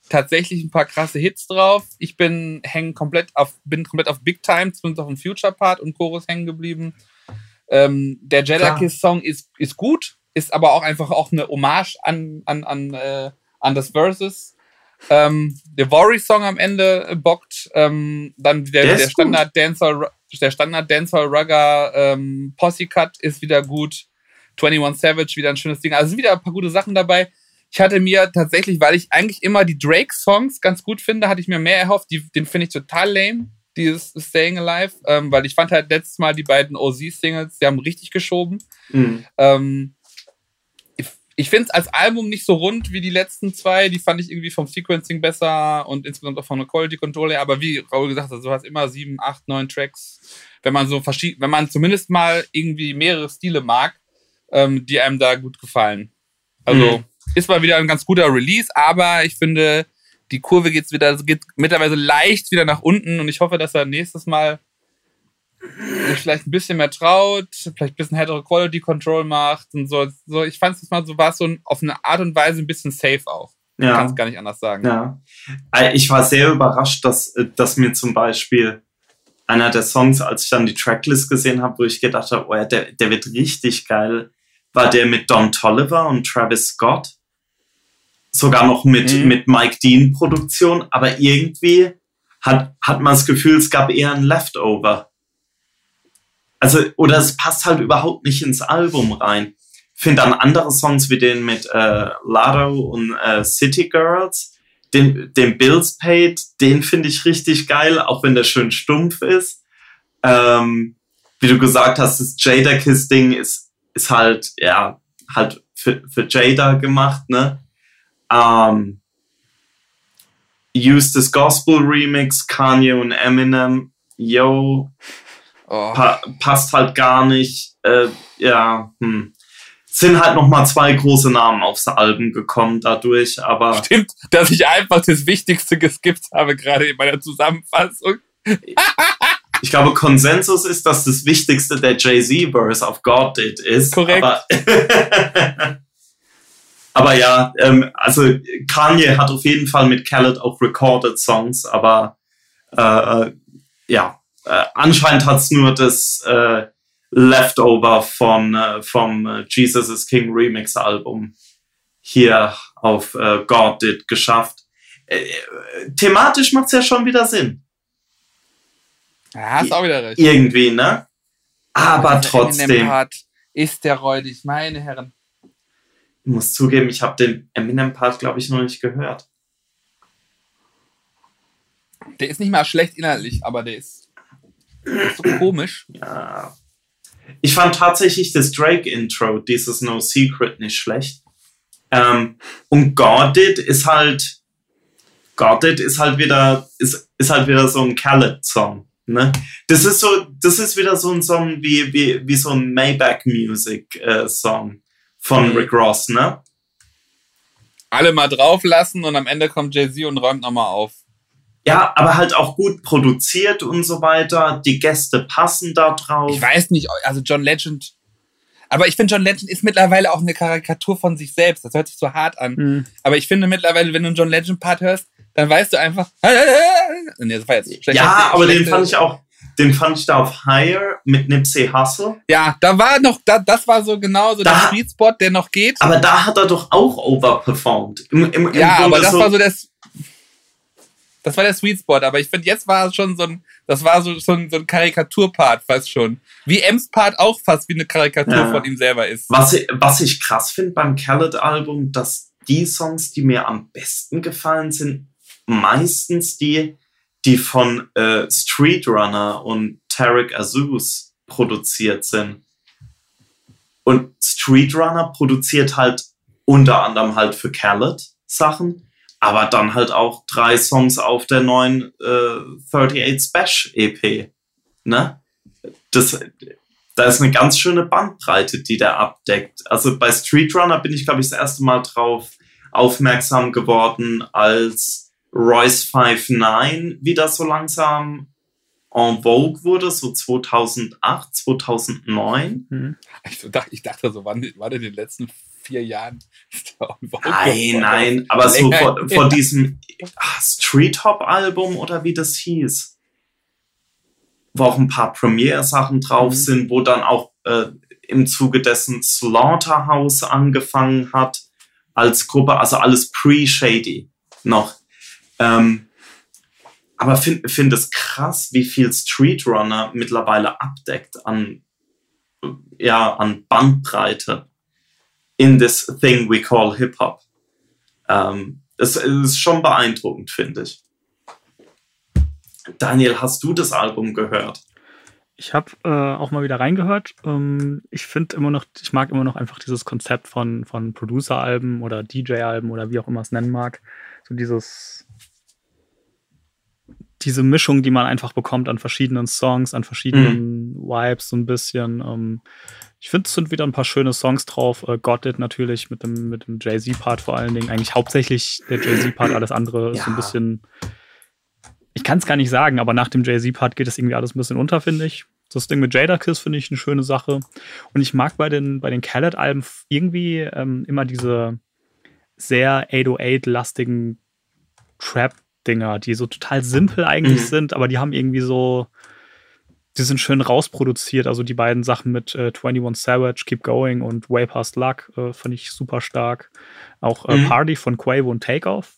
tatsächlich ein paar krasse Hits drauf. Ich bin hängen komplett auf, bin komplett auf Big Time, zumindest auf dem Future Part und Chorus hängen geblieben. Ähm, der Kiss Song ist, ist gut, ist aber auch einfach auch eine Hommage an, an, an, äh, an das Versus. Ähm, der Worry Song am Ende bockt. Ähm, dann der, der, der Standard Dancer, der Standard Dancer Rugger ähm, Posse Cut ist wieder gut. 21 Savage wieder ein schönes Ding. Also sind wieder ein paar gute Sachen dabei. Ich hatte mir tatsächlich, weil ich eigentlich immer die Drake-Songs ganz gut finde, hatte ich mir mehr erhofft. Die, den finde ich total lame, dieses Staying Alive, ähm, weil ich fand halt letztes Mal die beiden OZ-Singles, die haben richtig geschoben. Mhm. Ähm, ich ich finde es als Album nicht so rund wie die letzten zwei. Die fand ich irgendwie vom Sequencing besser und insgesamt auch von der Quality Control her. Aber wie Raul gesagt hat, du hast immer sieben, acht, neun Tracks. Wenn man so verschieden, wenn man zumindest mal irgendwie mehrere Stile mag, ähm, die einem da gut gefallen. Also, mhm ist mal wieder ein ganz guter Release, aber ich finde, die Kurve geht's wieder, geht mittlerweile leicht wieder nach unten und ich hoffe, dass er nächstes Mal sich vielleicht ein bisschen mehr traut, vielleicht ein bisschen härtere Quality Control macht und so. so ich fand es mal so, war so auf eine Art und Weise ein bisschen safe auch. Ja. Ich kann es gar nicht anders sagen. Ja. Äh, ich war sehr überrascht, dass, äh, dass mir zum Beispiel einer der Songs, als ich dann die Tracklist gesehen habe, wo ich gedacht habe, oh ja, der, der wird richtig geil, war der mit Don Tolliver und Travis Scott sogar noch mit, mhm. mit Mike Dean Produktion, aber irgendwie hat, hat man das Gefühl, es gab eher ein Leftover. Also, oder es passt halt überhaupt nicht ins Album rein. Finde dann andere Songs wie den mit äh, Lado und äh, City Girls, den, den Bills Paid, den finde ich richtig geil, auch wenn der schön stumpf ist. Ähm, wie du gesagt hast, das Jada Kiss Ding ist ist halt, ja, halt für, für Jada gemacht, ne? Ähm, Use this Gospel Remix, Kanye und Eminem, yo, oh. pa passt halt gar nicht. Äh, ja, hm. Sind halt nochmal zwei große Namen aufs Album gekommen dadurch, aber. Stimmt, dass ich einfach das Wichtigste geskippt habe, gerade in meiner Zusammenfassung. *laughs* ich glaube, Konsensus ist, dass das Wichtigste der Jay-Z-Verse auf God Did ist. Korrekt. *laughs* Aber, ja, ähm, also Kanye hat auf jeden Fall mit Khaled auch recorded Songs, aber äh, äh ja, äh, anscheinend hat's nur das äh, Leftover von, äh, vom äh, Jesus is King Remix Album hier auf äh, God Did geschafft. Äh, thematisch macht's ja schon wieder Sinn. Ja, hast auch wieder recht. Irgendwie, ne? Aber trotzdem. Part ist der räudig, meine Herren. Ich muss zugeben, ich habe den Eminem-Part, glaube ich, noch nicht gehört. Der ist nicht mal schlecht inhaltlich, aber der ist, der ist so komisch. Ja. Ich fand tatsächlich das Drake-Intro, dieses No Secret, nicht schlecht. Ähm, und Guarded ist halt, Guarded ist halt wieder, ist, ist halt wieder so ein Khaled-Song. Ne? Das ist so, das ist wieder so ein Song wie, wie, wie so ein Maybach Music äh, Song von mhm. Rick Ross, ne? Alle mal drauf lassen und am Ende kommt Jay-Z und räumt nochmal auf. Ja, aber halt auch gut produziert und so weiter. Die Gäste passen da drauf. Ich weiß nicht, also John Legend. Aber ich finde, John Legend ist mittlerweile auch eine Karikatur von sich selbst. Das hört sich so hart an. Mhm. Aber ich finde mittlerweile, wenn du einen John Legend Part hörst, dann weißt du einfach. *laughs* Nee, das war jetzt schlecht. Ja, aber den fand ich auch. Den fand ich da auf Higher mit Nipsey Hussle. Ja, da war noch, da, das war so genau so da, der Sweet Spot, der noch geht. Aber da hat er doch auch overperformed. Im, im, im ja, Grunde aber das so war so das. Das war der Sweet Spot, aber ich finde, jetzt war es schon so ein, das war so, so ein, so ein Karikaturpart fast schon. Wie Ems Part auch fast wie eine Karikatur ja. von ihm selber ist. Was, ich, was ich krass finde beim Khaled-Album, dass die Songs, die mir am besten gefallen sind, meistens die, die von äh, Street Runner und Tarek Azus produziert sind. Und Street Runner produziert halt unter anderem halt für Khaled Sachen, aber dann halt auch drei Songs auf der neuen äh, 38 Special EP. Ne? Das, da ist eine ganz schöne Bandbreite, die der abdeckt. Also bei Street Runner bin ich, glaube ich, das erste Mal drauf aufmerksam geworden, als Royce 59 wieder so langsam en vogue wurde, so 2008, 2009. Hm. Ich, dachte, ich dachte so, wann war denn in den letzten vier Jahren Nein, nein, aber so vor, vor diesem ah, Street Hop Album oder wie das hieß, wo auch ein paar Premiere-Sachen drauf mhm. sind, wo dann auch äh, im Zuge dessen Slaughterhouse angefangen hat als Gruppe, also alles pre-Shady noch. Ähm, aber finde find es krass, wie viel Street Runner mittlerweile abdeckt an, ja, an Bandbreite in this thing we call Hip-Hop. Ähm, es, es ist schon beeindruckend, finde ich. Daniel, hast du das Album gehört? Ich habe äh, auch mal wieder reingehört. Ähm, ich finde immer noch, ich mag immer noch einfach dieses Konzept von, von Producer-Alben oder DJ-Alben oder wie auch immer es nennen mag. So dieses diese Mischung, die man einfach bekommt an verschiedenen Songs, an verschiedenen mhm. Vibes, so ein bisschen. Ähm, ich finde, es sind wieder ein paar schöne Songs drauf. Äh, Got It natürlich mit dem, mit dem Jay-Z-Part vor allen Dingen. Eigentlich hauptsächlich der Jay-Z-Part, alles andere ist so ein bisschen. Ich kann es gar nicht sagen, aber nach dem Jay-Z-Part geht es irgendwie alles ein bisschen unter, finde ich. Das Ding mit Jada Kiss finde ich eine schöne Sache. Und ich mag bei den, bei den Khaled-Alben irgendwie ähm, immer diese sehr 808-lastigen Trap- Dinger, die so total simpel eigentlich mhm. sind, aber die haben irgendwie so, die sind schön rausproduziert. Also die beiden Sachen mit äh, 21 Savage, Keep Going und Way Past Luck äh, fand ich super stark. Auch äh, mhm. Party von Quavo und Takeoff.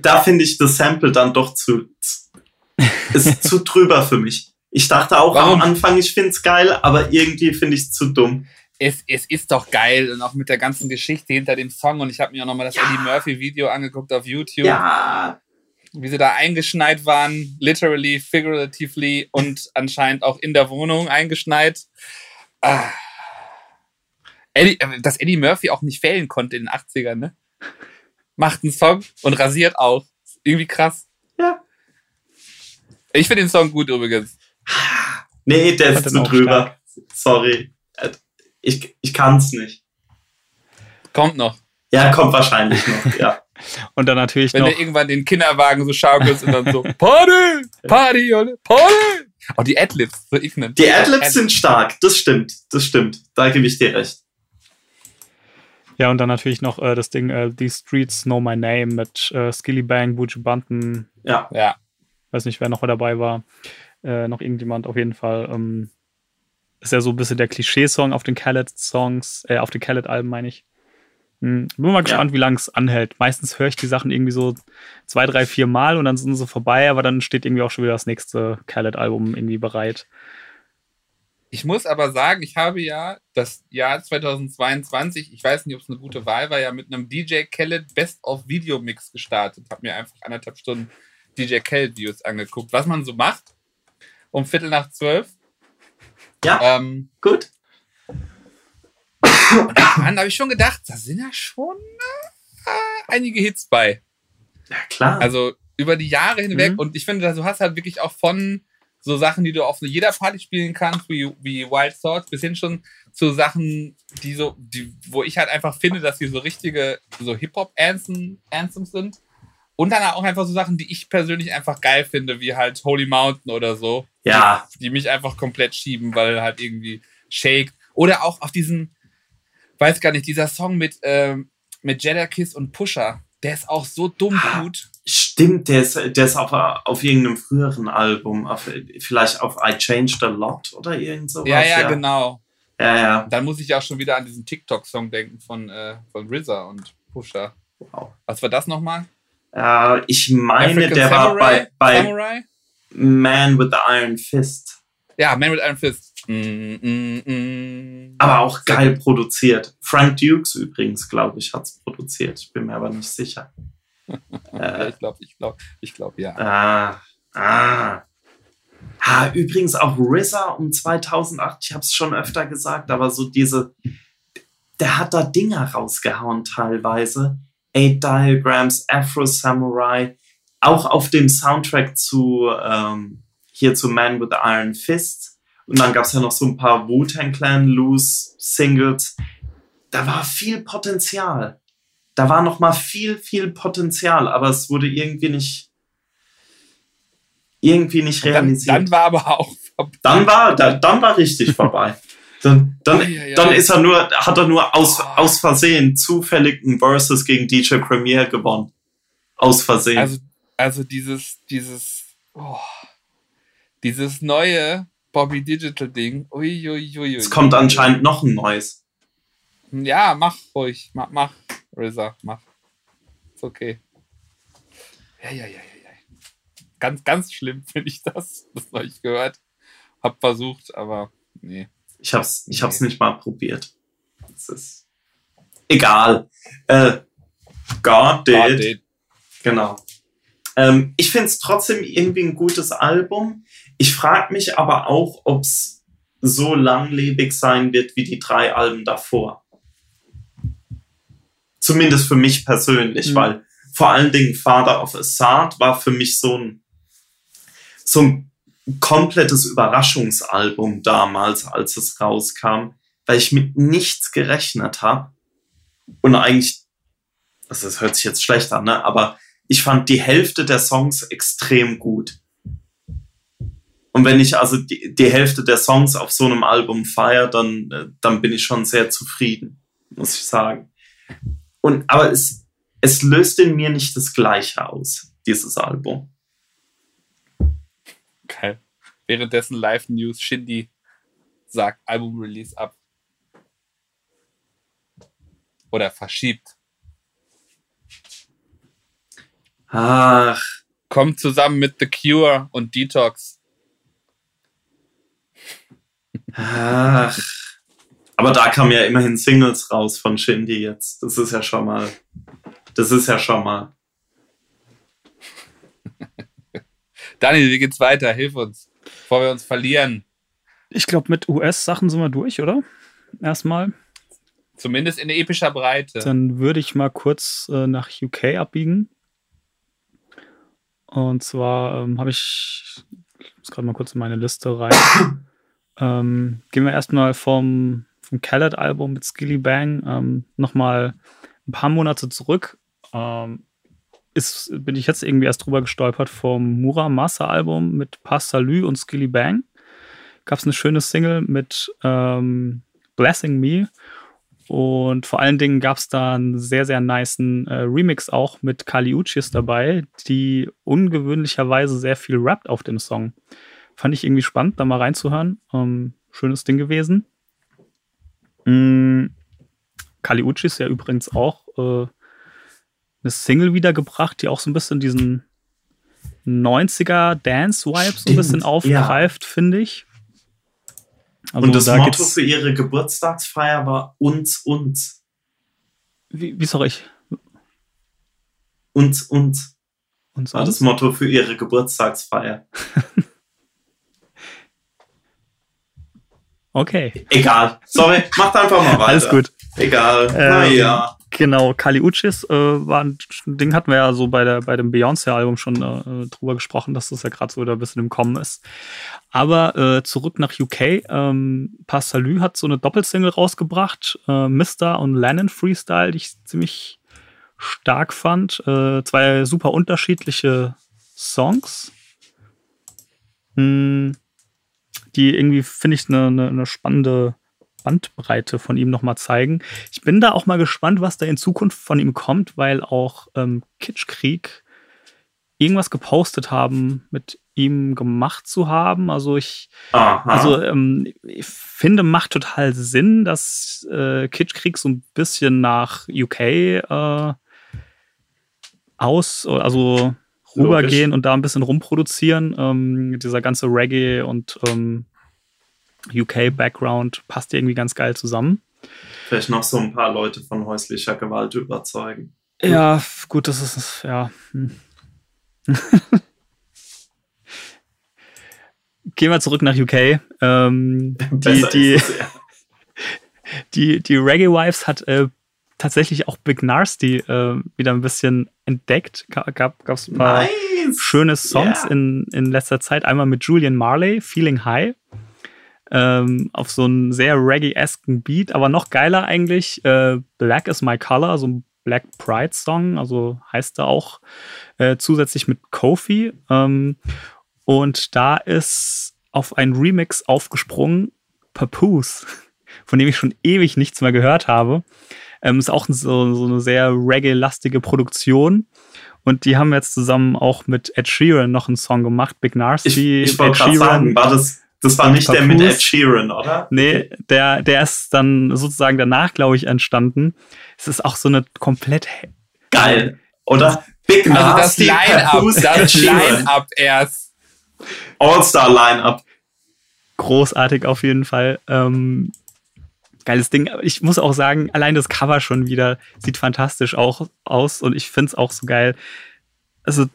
Da finde ich das Sample dann doch zu, ist *laughs* zu drüber für mich. Ich dachte auch Warum? am Anfang, ich finde es geil, aber irgendwie finde ich es zu dumm es, es ist doch geil und auch mit der ganzen Geschichte hinter dem Song. Und ich habe mir auch nochmal das ja. Eddie Murphy-Video angeguckt auf YouTube. Ja. Wie sie da eingeschneit waren, literally, figuratively und anscheinend auch in der Wohnung eingeschneit. Ah, Eddie, äh, dass Eddie Murphy auch nicht fehlen konnte in den 80ern, ne? Macht einen Song und rasiert auch. Irgendwie krass. Ja. Ich finde den Song gut übrigens. Nee, der ist zu drüber. Sorry. Ich, ich kann's nicht. Kommt noch. Ja, kommt wahrscheinlich noch, ja. *laughs* Und dann natürlich Wenn noch. du irgendwann den Kinderwagen so schaukelst und dann so *laughs* Party, Party, Party. Oh, die Adlibs, so ich nenn. Die Adlibs sind stark, das stimmt, das stimmt. Da gebe ich dir recht. Ja, und dann natürlich noch äh, das Ding äh, These Streets Know My Name mit äh, Skilly Bang, Buju Banton, Ja, Ja, weiß nicht, wer noch dabei war. Äh, noch irgendjemand auf jeden Fall. Ähm, ist ja so ein bisschen der Klischee-Song auf den Khaled-Songs, äh, auf den Khaled-Alben, meine ich. Hm, bin mal gespannt, wie lange es anhält. Meistens höre ich die Sachen irgendwie so zwei, drei, vier Mal und dann sind sie vorbei, aber dann steht irgendwie auch schon wieder das nächste Khaled-Album irgendwie bereit. Ich muss aber sagen, ich habe ja das Jahr 2022, ich weiß nicht, ob es eine gute Wahl war, ja mit einem DJ Khaled Best of Video Mix gestartet. Habe mir einfach anderthalb Stunden DJ Khaled Videos angeguckt, was man so macht. Um Viertel nach zwölf. Ja. Ähm, gut. dann habe ich schon gedacht, da sind ja schon äh, einige Hits bei. Ja, klar. Also über die Jahre hinweg. Mhm. Und ich finde, du hast halt wirklich auch von so Sachen, die du auf jeder Party spielen kannst, wie, wie Wild Thoughts, bis hin schon zu Sachen, die so, die, wo ich halt einfach finde, dass die so richtige, so Hip-Hop-Anthems Anthems sind. Und dann auch einfach so Sachen, die ich persönlich einfach geil finde, wie halt Holy Mountain oder so. ja, Die mich einfach komplett schieben, weil halt irgendwie Shake. Oder auch auf diesen, weiß gar nicht, dieser Song mit, ähm, mit Jeddah Kiss und Pusher. Der ist auch so dumm gut. stimmt, der ist, der ist auf, auf irgendeinem früheren Album, auf, vielleicht auf I Changed a Lot oder irgend sowas. Ja, ja, genau. Ja, ja. Dann muss ich auch schon wieder an diesen TikTok-Song denken von, äh, von RZA und Pusha. Wow. Was war das nochmal? Äh, ich meine, der war bei, bei Samurai? Man with the Iron Fist. Ja, Man with Iron Fist. Mm, mm, mm. Aber auch geil produziert. Frank Dukes übrigens, glaube ich, hat es produziert. Ich bin mir aber nicht sicher. *laughs* Äh, ich glaube, ich glaube, ich glaube, ja. ah, ah. Ah, übrigens auch RZA um 2008, ich habe es schon öfter gesagt, aber so diese, der hat da Dinger rausgehauen teilweise. Eight Diagrams, Afro Samurai, auch auf dem Soundtrack zu ähm, hier zu Man with the Iron Fist. Und dann gab es ja noch so ein paar Wu-Tang Clan Loose Singles. Da war viel Potenzial. Da war noch mal viel, viel Potenzial, aber es wurde irgendwie nicht irgendwie nicht Dann, realisiert. dann war aber auch vorbei. Dann *laughs* war, dann, dann war richtig vorbei. Dann, dann, Ei, ei, ei. dann ist er nur, hat er nur aus, Oh. aus Versehen zufällig ein Versus gegen DJ Premier gewonnen. Aus Versehen. Also, also dieses, dieses, oh, dieses neue Bobby Digital Ding. Uiuiui. es kommt anscheinend noch ein neues. Ja, mach ruhig. Mach, mach, RZA, mach. Ist okay. Ja, ja, ja, ja, ja. Ganz, ganz schlimm finde ich das. *laughs* Das habe ich gehört. Hab versucht, aber nee. Ich hab's, ich hab's nicht mal probiert. Es ist egal. Äh, God did. War den- Genau. Ähm, ich finde es trotzdem irgendwie ein gutes Album. Ich frage mich aber auch, ob es so langlebig sein wird wie die drei Alben davor. Zumindest für mich persönlich, Mhm. weil vor allen Dingen Father of Assad war für mich so ein, so ein komplettes Überraschungsalbum damals, als es rauskam, weil ich mit nichts gerechnet habe und eigentlich, also das hört sich jetzt schlecht an, ne? aber ich fand die Hälfte der Songs extrem gut. Und wenn ich also die, die Hälfte der Songs auf so einem Album feiere, dann, äh, dann bin ich schon sehr zufrieden, muss ich sagen. Und, aber es, es löst in mir nicht das Gleiche aus, dieses Album. Geil. Währenddessen Live News Shindy sagt Album-Release ab. Oder verschiebt. Ach, Kommt zusammen mit The Cure und Detox. ach. Aber da kamen ja immerhin Singles raus von Shindy jetzt. Das ist ja schon mal, das ist ja schon mal. Daniel, wie geht's weiter? Hilf uns, bevor wir uns verlieren. Ich glaube, mit US-Sachen sind wir durch, oder? Erstmal. Zumindest in epischer Breite. Dann würde ich mal kurz äh, nach UK abbiegen. Und zwar ähm, habe ich, ich muss gerade mal kurz in meine Liste rein. *coughs* ähm, gehen wir erstmal vom, vom Khaled-Album mit Skilly Bang ähm, nochmal ein paar Monate zurück. Ähm, ist, bin ich jetzt irgendwie erst drüber gestolpert vom Muramasa-Album mit Passalü und Skilly Bang. Gab es eine schöne Single mit ähm, Blessing Me. Und vor allen Dingen gab es da einen sehr, sehr niceen äh, Remix auch mit Kali Uchis dabei, die ungewöhnlicherweise sehr viel rappt auf dem Song. Fand ich irgendwie spannend, da mal reinzuhören. Ähm, schönes Ding gewesen. Mhm. Kali Uchis ja übrigens auch äh, eine Single wiedergebracht, die auch so ein bisschen diesen 90er Dance-Vibe so ein bisschen aufgreift, ja. finde ich. Also und das da Motto für ihre Geburtstagsfeier war uns, uns. Wie, wie soll ich? Uns, uns. Uns, war uns? das Motto für ihre Geburtstagsfeier. *laughs* okay. Egal. Sorry, macht einfach mal weiter. Alles gut. Egal. Ähm, naja. Genau, Kali Uchis äh, war ein Ding, hatten wir ja so bei, der, bei dem Beyoncé-Album schon äh, drüber gesprochen, dass das ja gerade so wieder ein bisschen im Kommen ist. Aber äh, zurück nach UK, ähm, Passalü hat so eine Doppelsingle rausgebracht, äh, Mr. und Lennon Freestyle, die ich ziemlich stark fand. Äh, zwei super unterschiedliche Songs. Hm, die irgendwie, finde ich, eine ne, ne spannende Bandbreite von ihm nochmal zeigen. Ich bin da auch mal gespannt, was da in Zukunft von ihm kommt, weil auch ähm, Kitschkrieg irgendwas gepostet haben, mit ihm gemacht zu haben. Also ich, Aha. also ähm, ich finde, macht total Sinn, dass äh, Kitschkrieg so ein bisschen nach UK äh, aus, also rübergehen Logisch. und da ein bisschen rumproduzieren. Ähm, dieser ganze Reggae und ähm, UK-Background passt irgendwie ganz geil zusammen. Vielleicht noch so ein paar Leute von häuslicher Gewalt überzeugen. Ja, gut, das ist, ja. Hm. *laughs* Gehen wir zurück nach UK. Ähm, *laughs* die, die, es, ja. *laughs* die, die Reggae Wives hat äh, tatsächlich auch Big Narsty äh, wieder ein bisschen entdeckt. Gab es ein paar nice. schöne Songs yeah. in, in letzter Zeit. Einmal mit Julian Marley, Feeling High ähm, auf so einen sehr Reggae-esken Beat, aber noch geiler eigentlich. Äh, Black is My Color, so ein Black Pride Song, also heißt er auch äh, zusätzlich mit Kofi. Ähm, und da ist auf ein Remix aufgesprungen Papoose, *laughs* von dem ich schon ewig nichts mehr gehört habe. Ähm, ist auch so, so eine sehr Reggae-lastige Produktion. Und die haben jetzt zusammen auch mit Ed Sheeran noch einen Song gemacht, Big Nasty. Ich, ich wollte gerade sagen, war das, das war nicht der mit Ed Sheeran, oder? Nee, der, der ist dann sozusagen danach, glaube ich, entstanden. Es ist auch so eine komplett geil, oder? Big also das Line-Up, das Line-Up erst. All-Star-Line-Up. Großartig auf jeden Fall. Ähm, geiles Ding. Ich muss auch sagen, allein das Cover schon wieder sieht fantastisch auch aus und ich finde es auch so geil. Also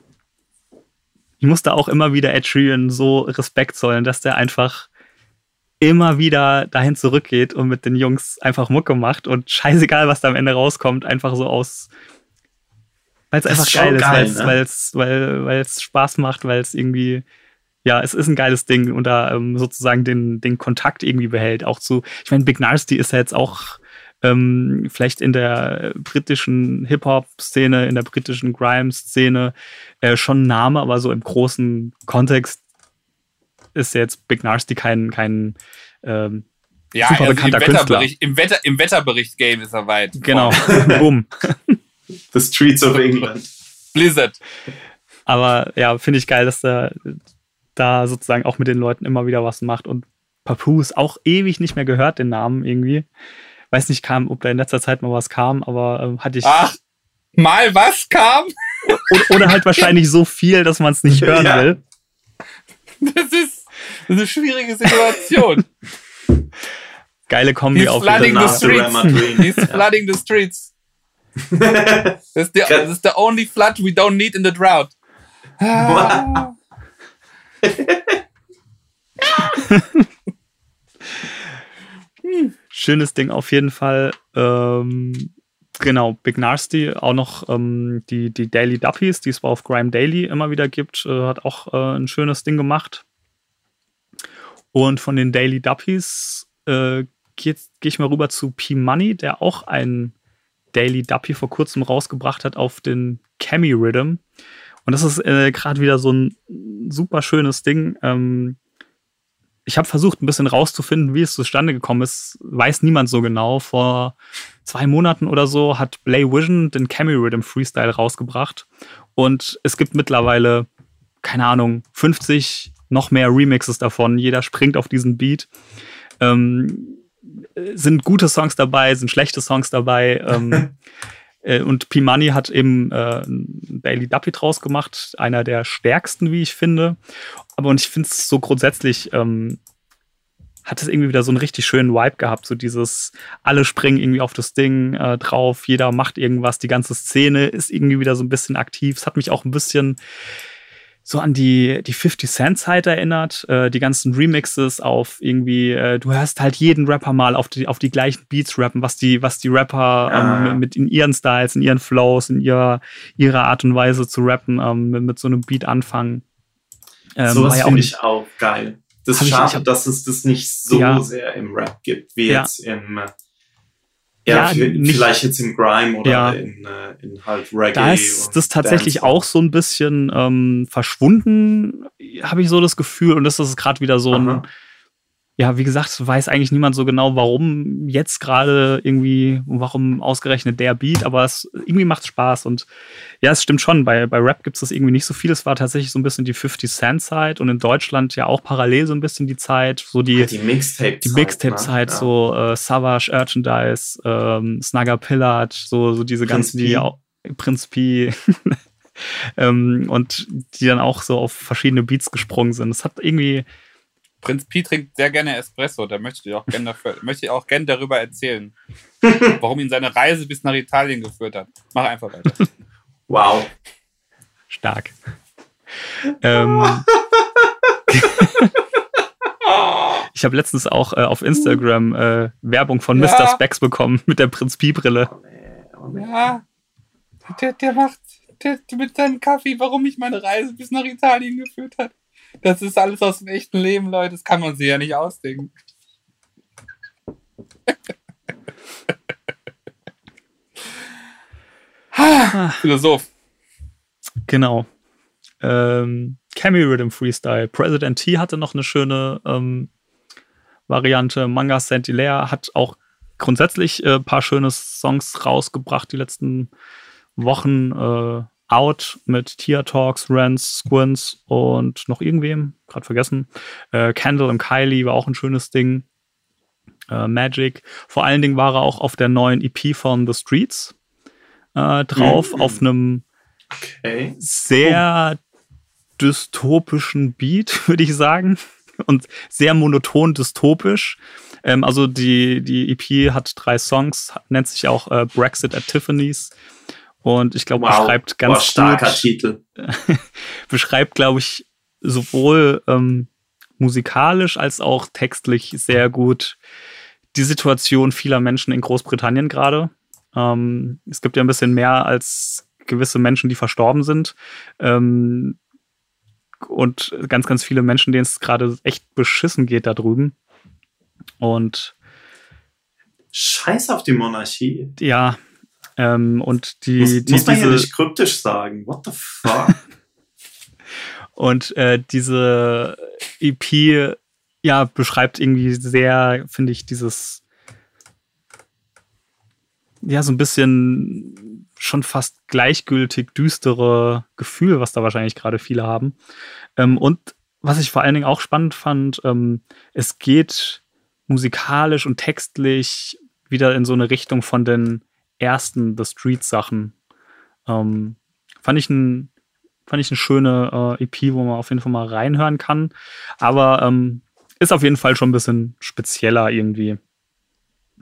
ich musste auch immer wieder Ed Sheeran so Respekt zollen, dass der einfach immer wieder dahin zurückgeht und mit den Jungs einfach Mucke macht und scheißegal, was da am Ende rauskommt, einfach so aus, weil es einfach geil ist, geil, ne? weil's, weil es Spaß macht, weil es irgendwie, ja, es ist ein geiles Ding und da ähm, sozusagen den, den Kontakt irgendwie behält. Auch zu, ich meine, Big Nasty ist ja jetzt auch ähm, vielleicht in der britischen Hip-Hop-Szene, in der britischen Grime-Szene äh, schon ein Name, aber so im großen Kontext ist jetzt Big Nasty kein, kein ähm, ja, super also bekannter im Künstler. Im, Wetter, Im Wetterbericht-Game ist er weit. Genau, *laughs* boom. *laughs* The Streets of England. Blizzard. Aber ja, finde ich geil, dass er da sozusagen auch mit den Leuten immer wieder was macht und Papoose auch ewig nicht mehr gehört, den Namen irgendwie weiß nicht, kam, ob da in letzter Zeit mal was kam, aber ähm, hatte ich. Ach, mal was kam? Oder, oder halt *laughs* wahrscheinlich so viel, dass man es nicht hören ja. will. Das ist, das ist eine schwierige Situation. Geile Kombi He's auf flooding the streets. He's flooding the streets. *laughs* That's the, that's the only flood we don't need in the drought. *laughs* schönes Ding auf jeden Fall. Ähm, genau, Big Nasty, auch noch ähm, die, die Daily Duppies, die es auf Grime Daily immer wieder gibt, äh, hat auch äh, ein schönes Ding gemacht. Und von den Daily Duppies äh, gehe geh ich mal rüber zu P-Money, der auch ein Daily Duppy vor kurzem rausgebracht hat auf den Cammy Rhythm. Und das ist äh, gerade wieder so ein super schönes Ding. Ähm, ich habe versucht, ein bisschen rauszufinden, wie es zustande gekommen ist. Weiß niemand so genau. Vor zwei Monaten oder so hat Blay Vision den Cammy Rhythm Freestyle rausgebracht. Und es gibt mittlerweile, keine Ahnung, 50 noch mehr Remixes davon. Jeder springt auf diesen Beat. Ähm, sind gute Songs dabei, sind schlechte Songs dabei. Ähm, *laughs* äh, und P-Money hat eben äh, Daily Duppy draus gemacht, einer der stärksten, wie ich finde. Aber und ich finde es so grundsätzlich, ähm, hat es irgendwie wieder so einen richtig schönen Vibe gehabt. So dieses, alle springen irgendwie auf das Ding äh, drauf, jeder macht irgendwas, die ganze Szene ist irgendwie wieder so ein bisschen aktiv. Es hat mich auch ein bisschen so an die, die 50 Cent Zeit erinnert, äh, die ganzen Remixes auf irgendwie, äh, du hörst halt jeden Rapper mal auf die, auf die gleichen Beats rappen, was die, was die Rapper ähm, ah. mit in ihren Styles, in ihren Flows, in ihrer, ihrer Art und Weise zu rappen, ähm, mit, mit so einem Beat anfangen. Ähm, so was ja finde ich auch geil. Das ist schade, dass es das nicht so ja. sehr im Rap gibt, wie ja. jetzt im ja, ja nicht, vielleicht jetzt im Grime oder ja. in, äh, in halt Reggae. Da ist das tatsächlich Dance. auch so ein bisschen ähm, verschwunden, habe ich so das Gefühl. Und das ist gerade wieder so ein, Aha ja, wie gesagt, weiß eigentlich niemand so genau, warum jetzt gerade irgendwie, warum ausgerechnet der Beat, aber es irgendwie macht Spaß und ja, es stimmt schon, bei, bei Rap gibt es das irgendwie nicht so viel. Es war tatsächlich so ein bisschen die 50 Cent Zeit und in Deutschland ja auch parallel so ein bisschen die Zeit, so die, die Mixtape-Zeit, die Mixtape-Zeit, ne? ja. so äh, Savage, Urchandise, ähm, Snugger Pillard, so, so diese Prinz ganzen, die auch, Prinz P. *laughs* ähm, und die dann auch so auf verschiedene Beats gesprungen sind. Es hat irgendwie, Prinz Pi trinkt sehr gerne Espresso, da möchte ich auch gerne dafür, *laughs* möchte ich auch gerne darüber erzählen, *laughs* warum ihn seine Reise bis nach Italien geführt hat. Mach einfach weiter. *laughs* Wow. Stark. ähm, ich habe letztens auch äh, auf Instagram äh, Werbung von ja. Mr. Specs bekommen mit der Prinz Pi-Brille. Ja, der, der macht der, mit seinem Kaffee, warum mich meine Reise bis nach Italien geführt hat. Das ist alles aus dem echten Leben, Leute. Das kann man sich ja nicht ausdenken. Philosoph. Genau. Ähm, Cammy Rhythm Freestyle. President T hatte noch eine schöne ähm, Variante. Manga Saint Hilaire hat auch grundsätzlich ein äh, paar schöne Songs rausgebracht die letzten Wochen. Äh, Out mit Tia Talks, Rance, Squints und noch irgendwem, gerade vergessen. Äh, Candle und Kylie war auch ein schönes Ding. Äh, Magic. Vor allen Dingen war er auch auf der neuen EP von The Streets äh, drauf, mhm. auf einem okay. sehr dystopischen Beat, *laughs* würde ich sagen. Und sehr monoton dystopisch. Ähm, also die, die EP hat drei Songs, nennt sich auch äh, Brexit at Tiffany's. Und ich glaube, wow. *laughs* beschreibt ganz wow, starker gut, Titel. beschreibt, glaube ich, sowohl ähm, musikalisch als auch textlich sehr gut die Situation vieler Menschen in Großbritannien gerade. Ähm, es gibt ja ein bisschen mehr als gewisse Menschen, die verstorben sind. Ähm, und ganz, ganz viele Menschen, denen es gerade echt beschissen geht da drüben. Und Scheiß auf die Monarchie. Ja, ähm, und die, muss, die, muss man diese, ja nicht kryptisch sagen. What the fuck? *laughs* und äh, diese EP ja beschreibt irgendwie sehr, finde ich, dieses ja so ein bisschen schon fast gleichgültig düstere Gefühl, was da wahrscheinlich gerade viele haben. Ähm, und was ich vor allen Dingen auch spannend fand, ähm, es geht musikalisch und textlich wieder in so eine Richtung von den ersten The Street Sachen. Ähm, fand ich ein fand ich eine schöne äh, EP, wo man auf jeden Fall mal reinhören kann. Aber ähm, ist auf jeden Fall schon ein bisschen spezieller irgendwie.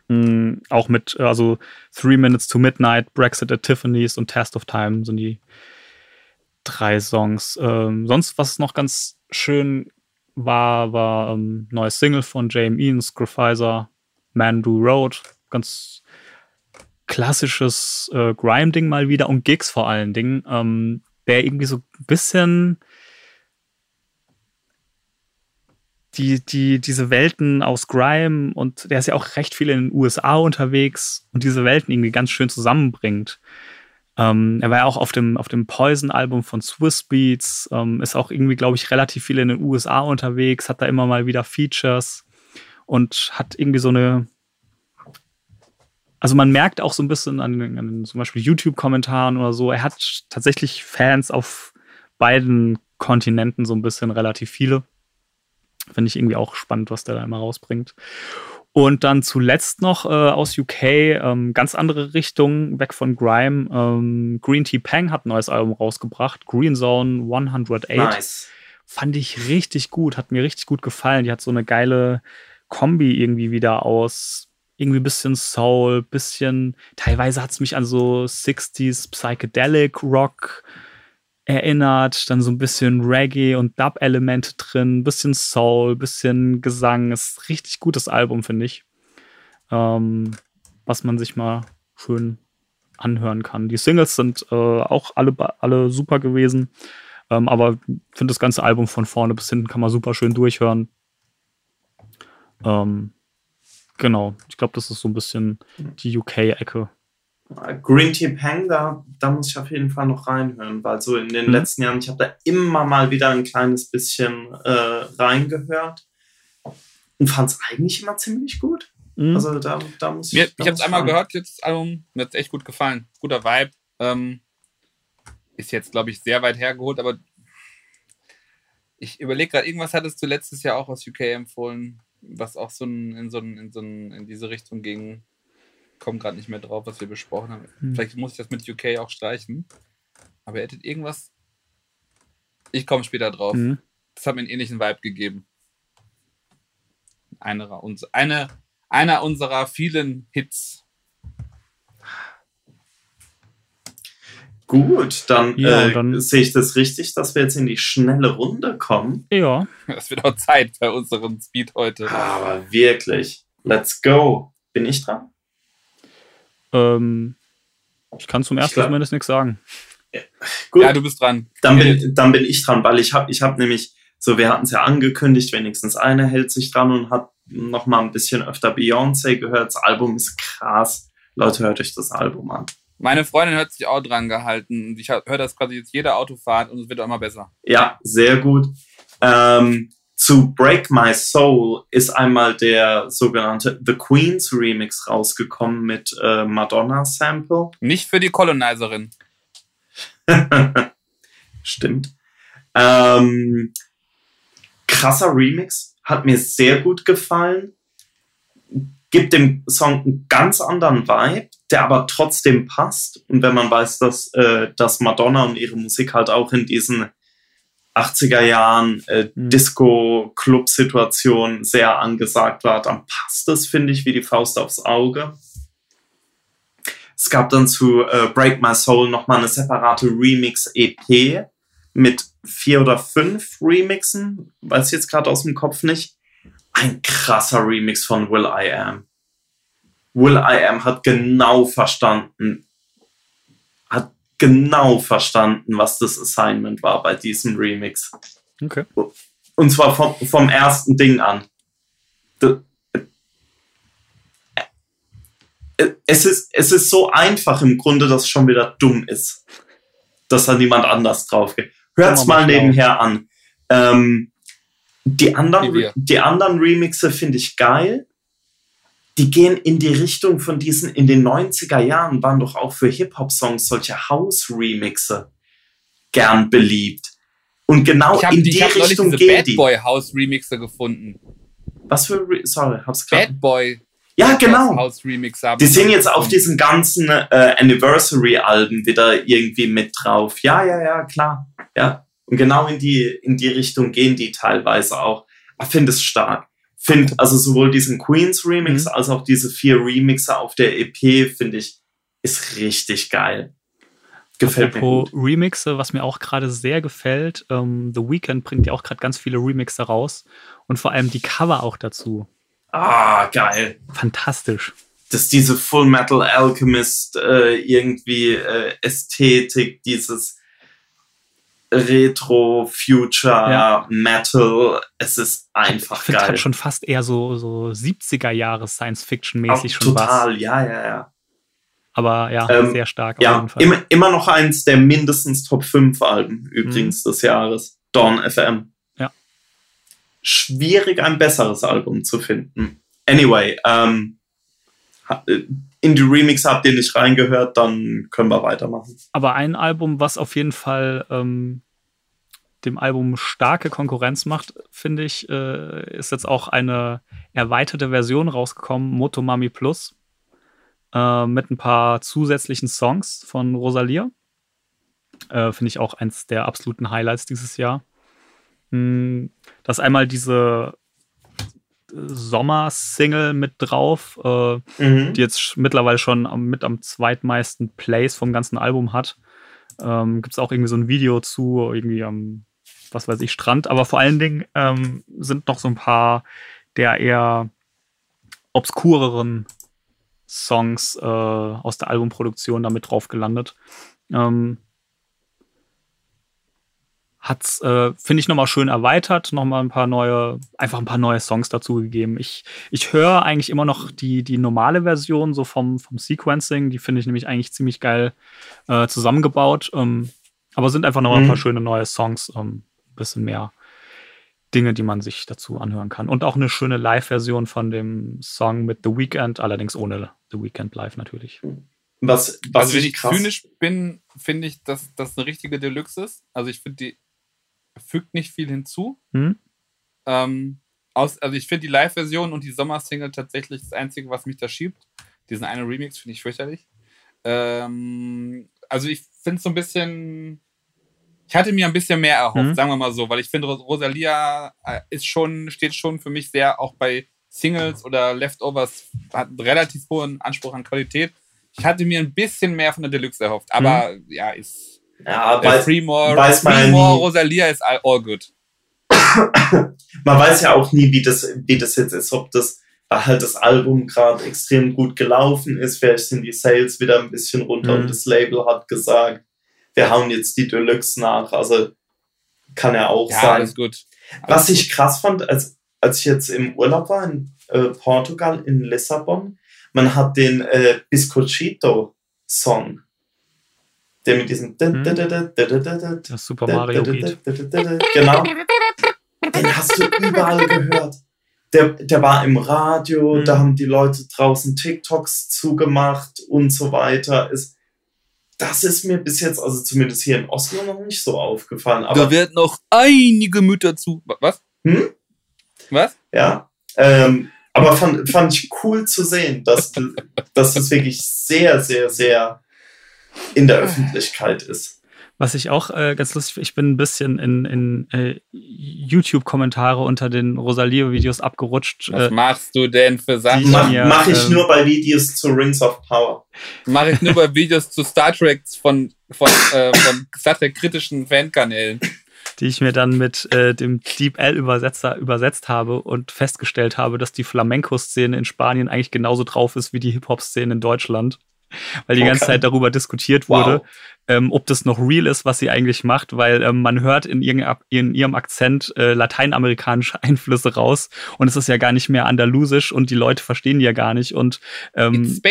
Mhm, auch mit, also Three Minutes to Midnight, Brexit at Tiffany's und Test of Time sind die drei Songs. Ähm, sonst, was noch ganz schön war, war ähm, neues Single von JME, Screwfizer Man Do Road, ganz klassisches äh, Grime-Ding mal wieder und Gigs vor allen Dingen, ähm, der irgendwie so ein bisschen die, die, diese Welten aus Grime und der ist ja auch recht viel in den USA unterwegs und diese Welten irgendwie ganz schön zusammenbringt. Ähm, er war ja auch auf dem, auf dem Poison-Album von Swiss Beats, ähm, ist auch irgendwie, glaube ich, relativ viel in den USA unterwegs, hat da immer mal wieder Features und hat irgendwie so eine. Also man merkt auch so ein bisschen an, an zum Beispiel YouTube-Kommentaren oder so, er hat tatsächlich Fans auf beiden Kontinenten so ein bisschen relativ viele. Finde ich irgendwie auch spannend, was der da immer rausbringt. Und dann zuletzt noch äh, aus UK, ähm, ganz andere Richtung, weg von Grime. Ähm, Green Tea Pang hat ein neues Album rausgebracht, Green Zone 108. Nice. Fand ich richtig gut, hat mir richtig gut gefallen. Die hat so eine geile Kombi irgendwie wieder aus irgendwie bisschen Soul, bisschen, teilweise hat es mich an so 60s Psychedelic Rock erinnert, dann so ein bisschen Reggae und Dub-Elemente drin, bisschen Soul, bisschen Gesang. Ist richtig gutes Album, finde ich. Ähm, was man sich mal schön anhören kann. Die Singles sind äh, auch alle, alle super gewesen. Ähm, aber ich finde das ganze Album von vorne bis hinten kann man super schön durchhören. Ähm, genau, ich glaube, das ist so ein bisschen die UK-Ecke. Green Tea Pang, da, da muss ich auf jeden Fall noch reinhören, weil so in den mhm. letzten Jahren, ich habe da immer mal wieder ein kleines bisschen äh, reingehört und fand es eigentlich immer ziemlich gut. Mhm. Also da, da muss ich. Mir, ich habe es einmal gehört, jetzt das Album, mir hat es echt gut gefallen. Guter Vibe. Ähm, ist jetzt, glaube ich, sehr weit hergeholt, aber ich überlege gerade, irgendwas hattest du letztes Jahr auch aus UK empfohlen, was auch so ein, in, so ein, in, so ein, in diese Richtung ging komme gerade nicht mehr drauf, was wir besprochen haben. Hm. Vielleicht muss ich das mit UK auch streichen. Aber ihr hättet irgendwas. Ich komme später drauf. Hm. Das hat mir einen ähnlichen Vibe gegeben. Einer, eine, einer unserer vielen Hits. Gut, dann, ja, äh, dann sehe ich das richtig, dass wir jetzt in die schnelle Runde kommen. Ja. Es wird auch Zeit bei unserem Speed heute. Aber wirklich. Let's go. Bin ich dran? Ähm, ich kann zum ersten zumindest nichts sagen. Ja, gut. Ja, du bist dran. Dann bin, dann bin ich dran, weil ich habe ich hab nämlich, so wir hatten es ja angekündigt, wenigstens einer hält sich dran und hat noch mal ein bisschen öfter Beyoncé gehört. Das Album ist krass. Leute, hört euch das Album an. Meine Freundin hat sich auch dran gehalten. Ich höre das quasi jetzt jede Autofahrt und es wird auch immer besser. Ja, sehr gut. Ähm, zu Break My Soul ist einmal der sogenannte The Queens Remix rausgekommen mit äh, Madonna Sample. Nicht für die Colonizerin. *laughs* Stimmt. Ähm, krasser Remix, hat mir sehr gut gefallen. Gibt dem Song einen ganz anderen Vibe, der aber trotzdem passt. Und wenn man weiß, dass, äh, dass Madonna und ihre Musik halt auch in diesen 80er Jahren äh, mhm. Disco-Club-Situation sehr angesagt war, dann passt das, finde ich, wie die Faust aufs Auge. Es gab dann zu äh, Break My Soul nochmal eine separate Remix-EP mit vier oder fünf Remixen, weiß ich jetzt gerade aus dem Kopf nicht. Ein krasser Remix von Will I Am. Will I Am hat genau verstanden, genau verstanden, was das Assignment war bei diesem Remix. Okay. Und zwar vom, vom ersten Ding an. Es ist, es ist so einfach im Grunde, dass es schon wieder dumm ist, dass da niemand anders drauf geht. Hört's mal nebenher an. Ähm, die, anderen, die anderen Remixe finde ich geil die gehen in die Richtung von diesen, in den 90er Jahren waren doch auch für Hip-Hop-Songs solche House-Remixe gern beliebt. Und genau hab, in die Richtung gehen Bad die. Boy House Remixe gefunden. Was für, Re sorry, hab's gerade. Bad Boy. Ja, genau. House Remixe Die sind jetzt auf diesen ganzen äh, Anniversary-Alben wieder irgendwie mit drauf. Ja, ja, ja, klar. Ja. Und genau in die, in die Richtung gehen die teilweise auch. Ich finde es stark finde also sowohl diesen Queens Remix mhm. als auch diese vier Remixer auf der EP finde ich ist richtig geil. Gefällt Apropos mir gut. Remixe, was mir auch gerade sehr gefällt, ähm, The Weeknd bringt ja auch gerade ganz viele Remixer raus und vor allem die Cover auch dazu. Ah, geil. Fantastisch. Dass diese Full Metal Alchemist äh, irgendwie äh, Ästhetik, dieses Retro, Future, ja. Metal, es ist einfach ich geil. Halt schon fast eher so, so 70er Jahre Science-Fiction-mäßig schon total, was. ja, ja, ja. Aber ja, ähm, sehr stark. ja, Immer, immer noch eins der mindestens Top 5 Alben übrigens mhm. des Jahres. Dawn FM. Ja. Schwierig, ein besseres Album zu finden. Anyway, ähm, in die Remix habt ihr nicht reingehört, dann können wir weitermachen. Aber ein Album, was auf jeden Fall ähm, dem Album starke Konkurrenz macht, finde ich, äh, ist jetzt auch eine erweiterte Version rausgekommen, Motomami Plus äh, mit ein paar zusätzlichen Songs von Rosalia. Äh, Finde ich auch eins der absoluten Highlights dieses Jahr. Hm, das einmal diese Sommer-Single mit drauf, äh, mhm. die jetzt mittlerweile schon am, mit am zweitmeisten Plays vom ganzen Album hat. Ähm, Gibt es auch irgendwie so ein Video zu, irgendwie am, was weiß ich, Strand. Aber vor allen Dingen ähm, sind noch so ein paar der eher obskureren Songs äh, aus der Albumproduktion damit drauf gelandet. Ähm, hat's, äh, finde ich, nochmal schön erweitert, nochmal ein paar neue, einfach ein paar neue Songs dazu gegeben. Ich, ich höre eigentlich immer noch die, die normale Version, so vom, vom Sequencing, die finde ich nämlich eigentlich ziemlich geil äh, zusammengebaut. Ähm, aber sind einfach nochmal mhm. ein paar mhm. schöne neue Songs, ähm, bisschen mehr Dinge, die man sich dazu anhören kann. Und auch eine schöne Live-Version von dem Song mit The Weeknd, allerdings ohne The Weeknd live natürlich. Was, was also, wenn ich krass. zynisch bin, finde ich, dass das eine richtige Deluxe ist. Also, ich finde, die fügt nicht viel hinzu. Hm? Ähm, aus, also, ich finde die Live-Version und die Sommersingle tatsächlich das Einzige, was mich da schiebt. Diesen einen Remix finde ich fürchterlich. Ähm, also, ich finde es so ein bisschen ich hatte mir ein bisschen mehr erhofft, mhm. sagen wir mal so, weil ich finde, Rosalia äh, ist schon, steht schon für mich sehr auch bei Singles oder Leftovers, hat einen relativ hohen Anspruch an Qualität. Ich hatte mir ein bisschen mehr von der Deluxe erhofft, aber mhm. ja, ist ja, der Freemore, weiß Freemore Rosalia ist all, all good. *coughs* man weiß ja auch nie, wie das, wie das jetzt ist, ob das halt das Album gerade extrem gut gelaufen ist, vielleicht sind die Sales wieder ein bisschen runter mhm. und das Label hat gesagt, wir hauen jetzt die Deluxe nach. Also kann ja auch ja, sein. Alles gut. Alles Was ich krass fand, als, als ich jetzt im Urlaub war in äh, Portugal, in Lissabon, man hat den äh, Biscochito-Song. Der mit diesem. Hm. Das Super Mario Beat. Genau. Den hast du überall gehört. Der, der war im Radio, hm. da haben die Leute draußen TikToks zugemacht und so weiter. Es, das ist mir bis jetzt, also zumindest hier in Oslo, noch nicht so aufgefallen. Aber da werden noch einige Mütter zu. Was? Hm? Was? Ja. Ähm, aber fand, fand ich cool zu sehen, dass, dass es wirklich sehr, sehr, sehr in der Öffentlichkeit ist. Was ich auch äh, ganz lustig ich bin ein bisschen in, in äh, YouTube-Kommentare unter den Rosalie-Videos abgerutscht. Was äh, machst du denn für Sachen? Mach, ja, mach ich ähm, nur bei Videos zu Rings of Power. Mache ich nur bei *laughs* Videos zu Star Trek von, von, äh, von Star Trek kritischen Fankanälen. Die ich mir dann mit äh, dem DeepL-Übersetzer übersetzt habe und festgestellt habe, dass die Flamenco-Szene in Spanien eigentlich genauso drauf ist wie die Hip-Hop-Szene in Deutschland weil die okay. ganze Zeit darüber diskutiert wurde, wow. ähm, ob das noch real ist, was sie eigentlich macht, weil ähm, man hört in, in ihrem Akzent äh, lateinamerikanische *laughs* Einflüsse raus und es ist ja gar nicht mehr andalusisch und die Leute verstehen die ja gar nicht und ähm,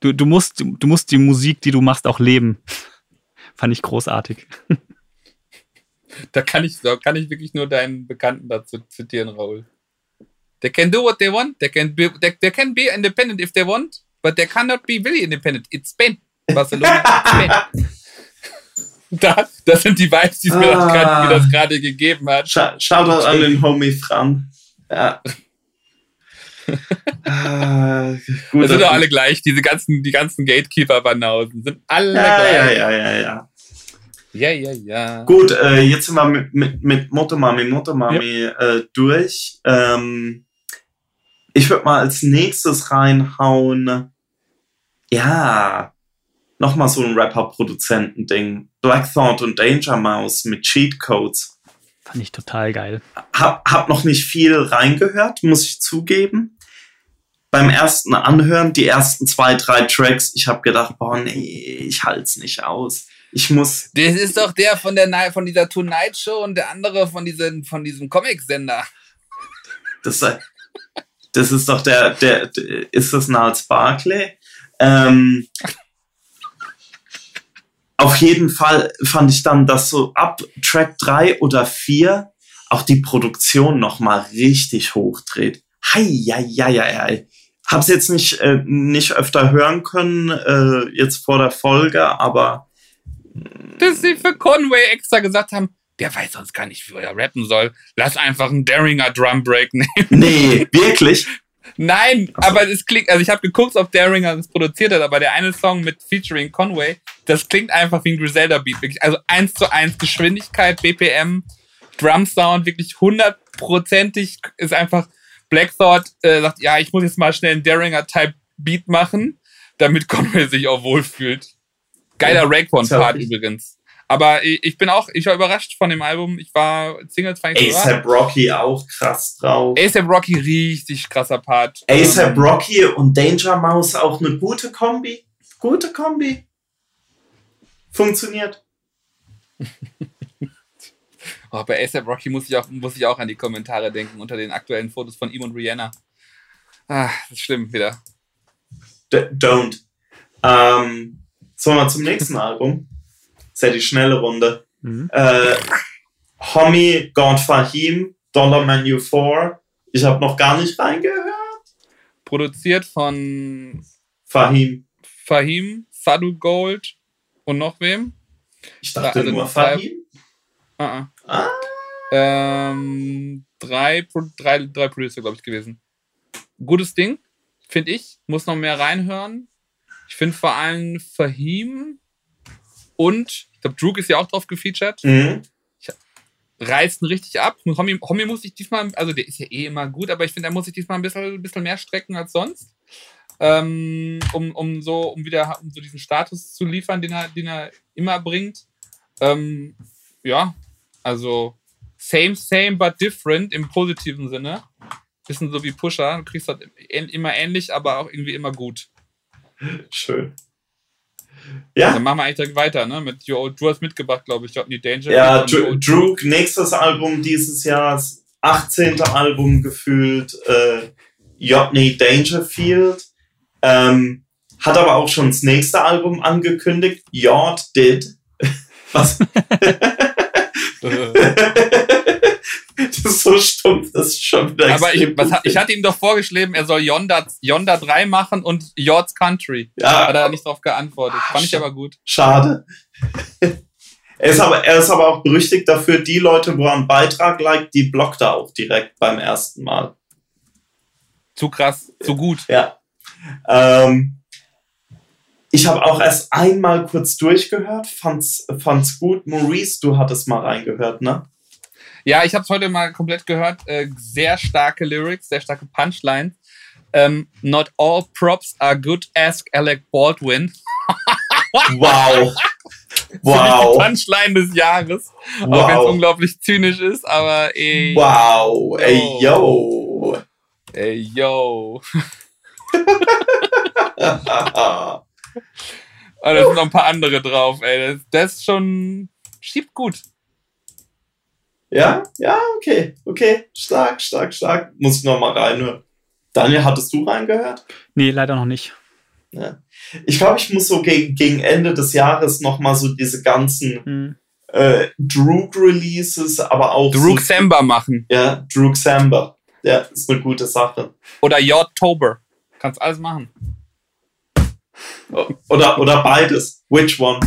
du, du, musst, du musst die Musik, die du machst, auch leben. *laughs* Fand ich großartig. *laughs* Da kann ich, da kann ich wirklich nur deinen Bekannten dazu zitieren, Raul. They can do what they want. They can be, they, they can be independent if they want but they cannot be really independent. It's Spain. Barcelona, Spain. *laughs* Da, das sind die Vibes, die mir ah. das gerade gegeben hat. Scha Shoutout an den Homie Fran. Ja. *laughs* ah, gut, das sind doch alle gleich, diese ganzen, die ganzen Gatekeeper-Banausen sind alle ja, gleich. Ja, ja, ja, ja. Ja, ja, ja. Gut, äh, jetzt sind wir mit, mit, mit Motomami, Motomami ja. äh, durch. Ähm, ich würde mal als nächstes reinhauen, ja, nochmal so ein Rapper-Produzenten-Ding. Black Thought und Danger Mouse mit Cheat Codes. Fand ich total geil. Hab, hab noch nicht viel reingehört, muss ich zugeben. beim ersten Anhören, die ersten zwei, drei Tracks, ich habe gedacht, boah, nee, ich halt's nicht aus. Ich muss. Das ist doch der von der von dieser Tonight Show und der andere von diesem von diesem Comic-Sender. Das, das ist doch der, der, ist das Niles Barclay? Ähm, auf jeden Fall fand ich dann, dass so ab Track 3 oder 4 auch die Produktion nochmal richtig hochdreht. Hei, hei, hei, hei, hei. Hab's jetzt nicht, äh, nicht öfter hören können, äh, jetzt vor der Folge, aber Dass sie für Conway extra gesagt haben, der weiß sonst gar nicht, wie er rappen soll. Lass einfach einen Daringer Drum Break nehmen. *laughs* nee, wirklich. Nein, aber es klingt, also ich habe geguckt, ob Daringer das produziert hat, aber der eine Song mit featuring Conway, das klingt einfach wie ein Griselda Beat. Wirklich, also eins zu eins Geschwindigkeit, BPM, Drum Sound, wirklich hundertprozentig ist einfach Black Thought äh, sagt, ja, ich muss jetzt mal schnell einen Daringer Type Beat machen, damit Conway sich auch wohlfühlt. Geiler Ja, Raekwon-Part übrigens. Aber ich, bin auch, ich war überrascht von dem Album. Ich war Singles fand ich ASAP Rocky auch krass drauf. ASAP Rocky richtig krasser Part. ASAP Rocky und Danger Mouse auch eine gute Kombi. Gute Kombi. Funktioniert. *laughs* Oh, bei ASAP Rocky muss ich, auch, muss ich auch an die Kommentare denken unter den aktuellen Fotos von ihm und Rihanna. Ah, das ist schlimm wieder. D don't. Ähm, sollen wir zum nächsten Album? Ist ja die schnelle Runde. Mhm. Äh, Homie, God Fahim, Dollar Menu 4. Ich habe noch gar nicht reingehört. Produziert von Fahim. Fahim, Sadu Gold und noch wem? Ich dachte Also nur drei- Fahim. Ah, ah. Ah. Ähm, drei, drei, drei Producer, glaube ich, gewesen. Gutes Ding, finde ich. Muss noch mehr reinhören. Ich finde vor allem Fahim und, glaube, Druk ist ja auch drauf gefeatured. Mhm. reißen richtig ab. Homie, Homie muss sich diesmal, also der ist ja eh immer gut, aber ich finde, er muss sich diesmal ein bisschen, ein bisschen mehr strecken als sonst. Ähm, um, um so, um wieder um so diesen Status zu liefern, den er, den er immer bringt. Ähm, ja, also same, same, but different im positiven Sinne. Bisschen so wie Pusher. Du kriegst ähn- immer ähnlich, aber auch irgendwie immer gut. Schön. Ja, Dann machen wir eigentlich direkt weiter, ne? Mit Yo, du hast mitgebracht, glaube ich, Johnny Danger. Ja, Und Dr Yo- Druk, nächstes Album dieses Jahr, das 18. Album gefühlt, äh, Jotny Dangerfield. Ähm, hat aber auch schon das nächste Album angekündigt, Yard Did. *laughs* Was? *laughs* *laughs* *laughs* das ist so stumpf, das ist schon wieder Aber ich, was, hat- ich hatte ihm doch vorgeschrieben, er soll Yonda, Yonda 3 machen und Yords Country. Hat Ja, er nicht drauf geantwortet. Fand ich aber gut. schade. *laughs* Er ist, aber, er ist aber auch berüchtigt dafür, die Leute, wo er einen Beitrag liked, die blockt er auch direkt beim ersten Mal. Zu krass, zu gut. Ja. Ähm, ich habe auch erst einmal kurz durchgehört, fand's, fand's gut. Maurice, du hattest mal reingehört, ne? Ja, ich habe es heute mal komplett gehört. Äh, sehr starke Lyrics, sehr starke Punchlines. Ähm, not all props are good, ask Alec Baldwin. *laughs* Wow. *laughs* Mich die Wow. Punchline des Jahres. Auch wenn es Wow. unglaublich zynisch ist, aber ey. Wow. Ey, yo. Ey, yo. ja, *laughs* Oh, da sind noch ein paar andere drauf, ey. Das, das ist schon. Schiebt gut. Ja, okay. Okay. Stark, stark, stark. Muss ich noch mal reinhören. Daniel, hattest du reingehört? Nee, leider noch nicht. Ja. Ich glaube, ich muss so gegen, gegen Ende des Jahres noch mal so diese ganzen Hm. äh, Droog-Releases, aber auch Druk so, Samba machen. ja, Droog Samba. Ja, ist eine gute Sache. Oder Yodtober. Kannst alles machen. Oder, oder beides. Which one?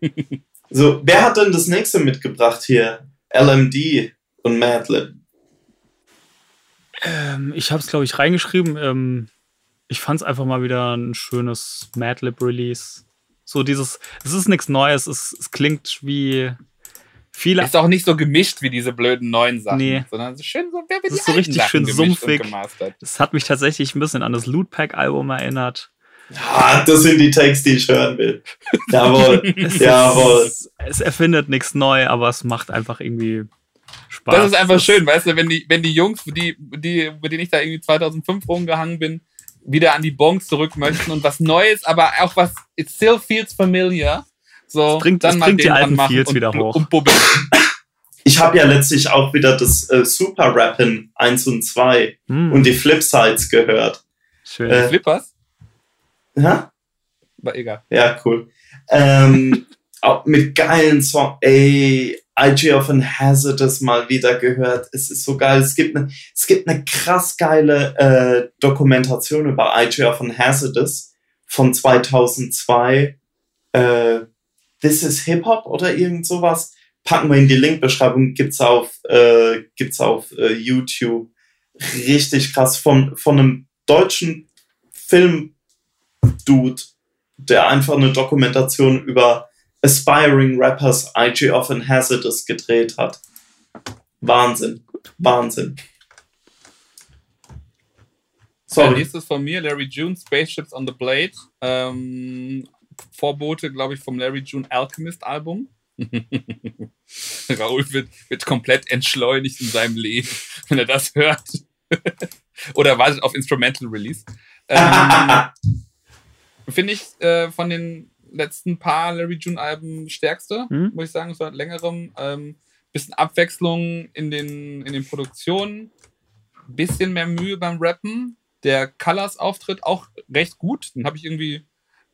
*laughs* so, wer hat denn das nächste mitgebracht hier? LMD und Madlib. Ähm, ich habe es, glaube ich, reingeschrieben. Ähm, ich fand es einfach mal wieder ein schönes Madlib-Release. So dieses, es ist nichts Neues, es, es klingt wie viele. Ist auch nicht so gemischt wie diese blöden neuen Sachen. Nee. Sondern so schön so, wer die ist so richtig Sachen schön sumpfig. Es hat mich tatsächlich ein bisschen an das Lootpack-Album erinnert. Ah, das sind die Takes, die ich hören will. *laughs* Jawohl. Es, Jawohl. Ist, es erfindet nichts neu, aber es macht einfach irgendwie Spaß. Das ist einfach schön, weißt du, wenn die, wenn die Jungs, die, die, mit denen ich da irgendwie 2005 rumgehangen bin, wieder an die Bongs zurück möchten und was Neues, aber auch was, it still feels familiar. So, Es bringt- dann es mal bringt die den alten Feels und, wieder hoch. Und bubbeln. Ich habe ja letztlich auch wieder das äh, Super Rappin 1 und 2 Hm, und die Flipsides gehört. schön. äh, Flippers? Ja, Aber egal. ja cool. Ähm, *laughs* auch mit geilen Songs. Ey, IG of an Hazardous mal wieder gehört. Es ist so geil. Es gibt eine, es gibt eine krass geile äh, Dokumentation über IG of an Hazardous von 2002. Äh, This is Hip Hop oder irgend sowas. Packen wir in die Linkbeschreibung. Gibt's auf, äh, gibt's auf äh, YouTube. Richtig krass von von einem deutschen Film-Dude, der einfach eine Dokumentation über Aspiring Rappers IG of an Hazardous gedreht hat. Wahnsinn. Wahnsinn. So, Sorry. nächstes von mir, Larry June, Spaceships on the Blade. Ähm, Vorbote, glaube ich, vom Larry June Alchemist Album. *laughs* Raoul wird, wird komplett entschleunigt in seinem Leben, *laughs* wenn er das hört. *laughs* Oder wartet auf Instrumental Release. Ähm, Finde ich äh, von den letzten paar Larry June Alben stärkste, Hm? muss ich sagen, seit längerem. Ähm, bisschen Abwechslung in den, in den Produktionen, bisschen mehr Mühe beim Rappen. Der Colors-Auftritt auch recht gut. Den habe ich irgendwie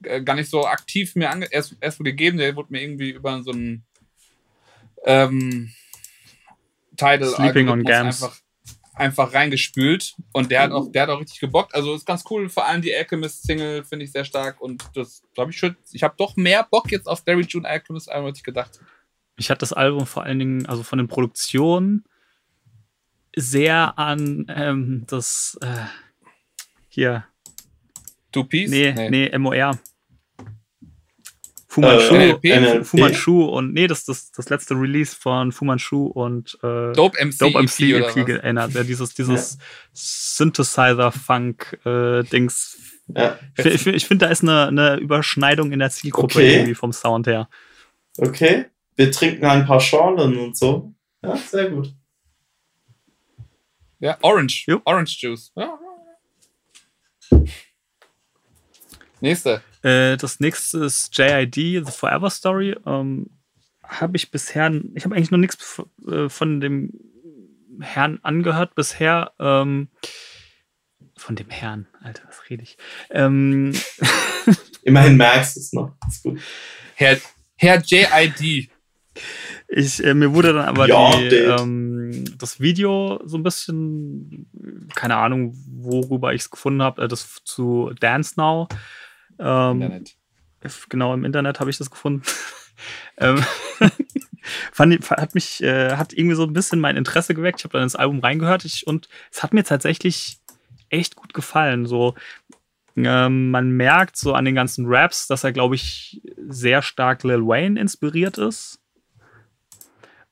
äh, gar nicht so aktiv mir ange erst, erst gegeben. Der wurde mir irgendwie über so einen ähm, Title Sleeping on Gams. einfach, einfach reingespült. Und der hat auch, der hat auch richtig gebockt. Also ist ganz cool. Vor allem die Alchemist-Single finde ich sehr stark. Und das glaube ich schon. Ich habe doch mehr Bock jetzt auf Larry June Alchemist, als ich gedacht habe. Ich hatte das Album vor allen Dingen, also von den Produktionen, sehr an ähm, das äh, hier, Two Piece? nee, nee, MOR. Fu Manchu, Äh, NLP? NLP? Fu Manchu und nee, das das das letzte Release von Fu Manchu und äh, Dope MC, Dope MC EP EP geändert. Ja, dieses dieses Synthesizer-Funk-Dings. Ja, ich ich, ich finde, da ist eine, eine Überschneidung in der Zielgruppe Okay. irgendwie vom Sound her. okay. Wir trinken ein paar Schorlen und so. Ja, sehr gut. Ja, Orange. Jo. Orange Juice. Ja. Nächste. Äh, das nächste ist JID, The Forever Story. Ähm, habe ich bisher, ich habe eigentlich noch nichts äh, von dem Herrn angehört bisher. Ähm, von dem Herrn, Alter, was rede ich? Ähm, *laughs* Immerhin merkst du es noch. Ist gut. Herr, Herr JID. ich, äh, mir wurde dann aber Ja, die, ähm, das Video so ein bisschen, keine Ahnung, worüber ich es gefunden habe, äh, das zu Dance Now. Ähm, Internet. genau im Internet habe ich das gefunden. *laughs* ähm, *laughs* fand, hat mich, äh, hat irgendwie so ein bisschen mein Interesse geweckt. Ich habe dann ins Album reingehört ich, und es hat mir tatsächlich echt gut gefallen. So, ähm, man merkt so an den ganzen Raps, dass er, glaube ich, sehr stark Lil Wayne inspiriert ist.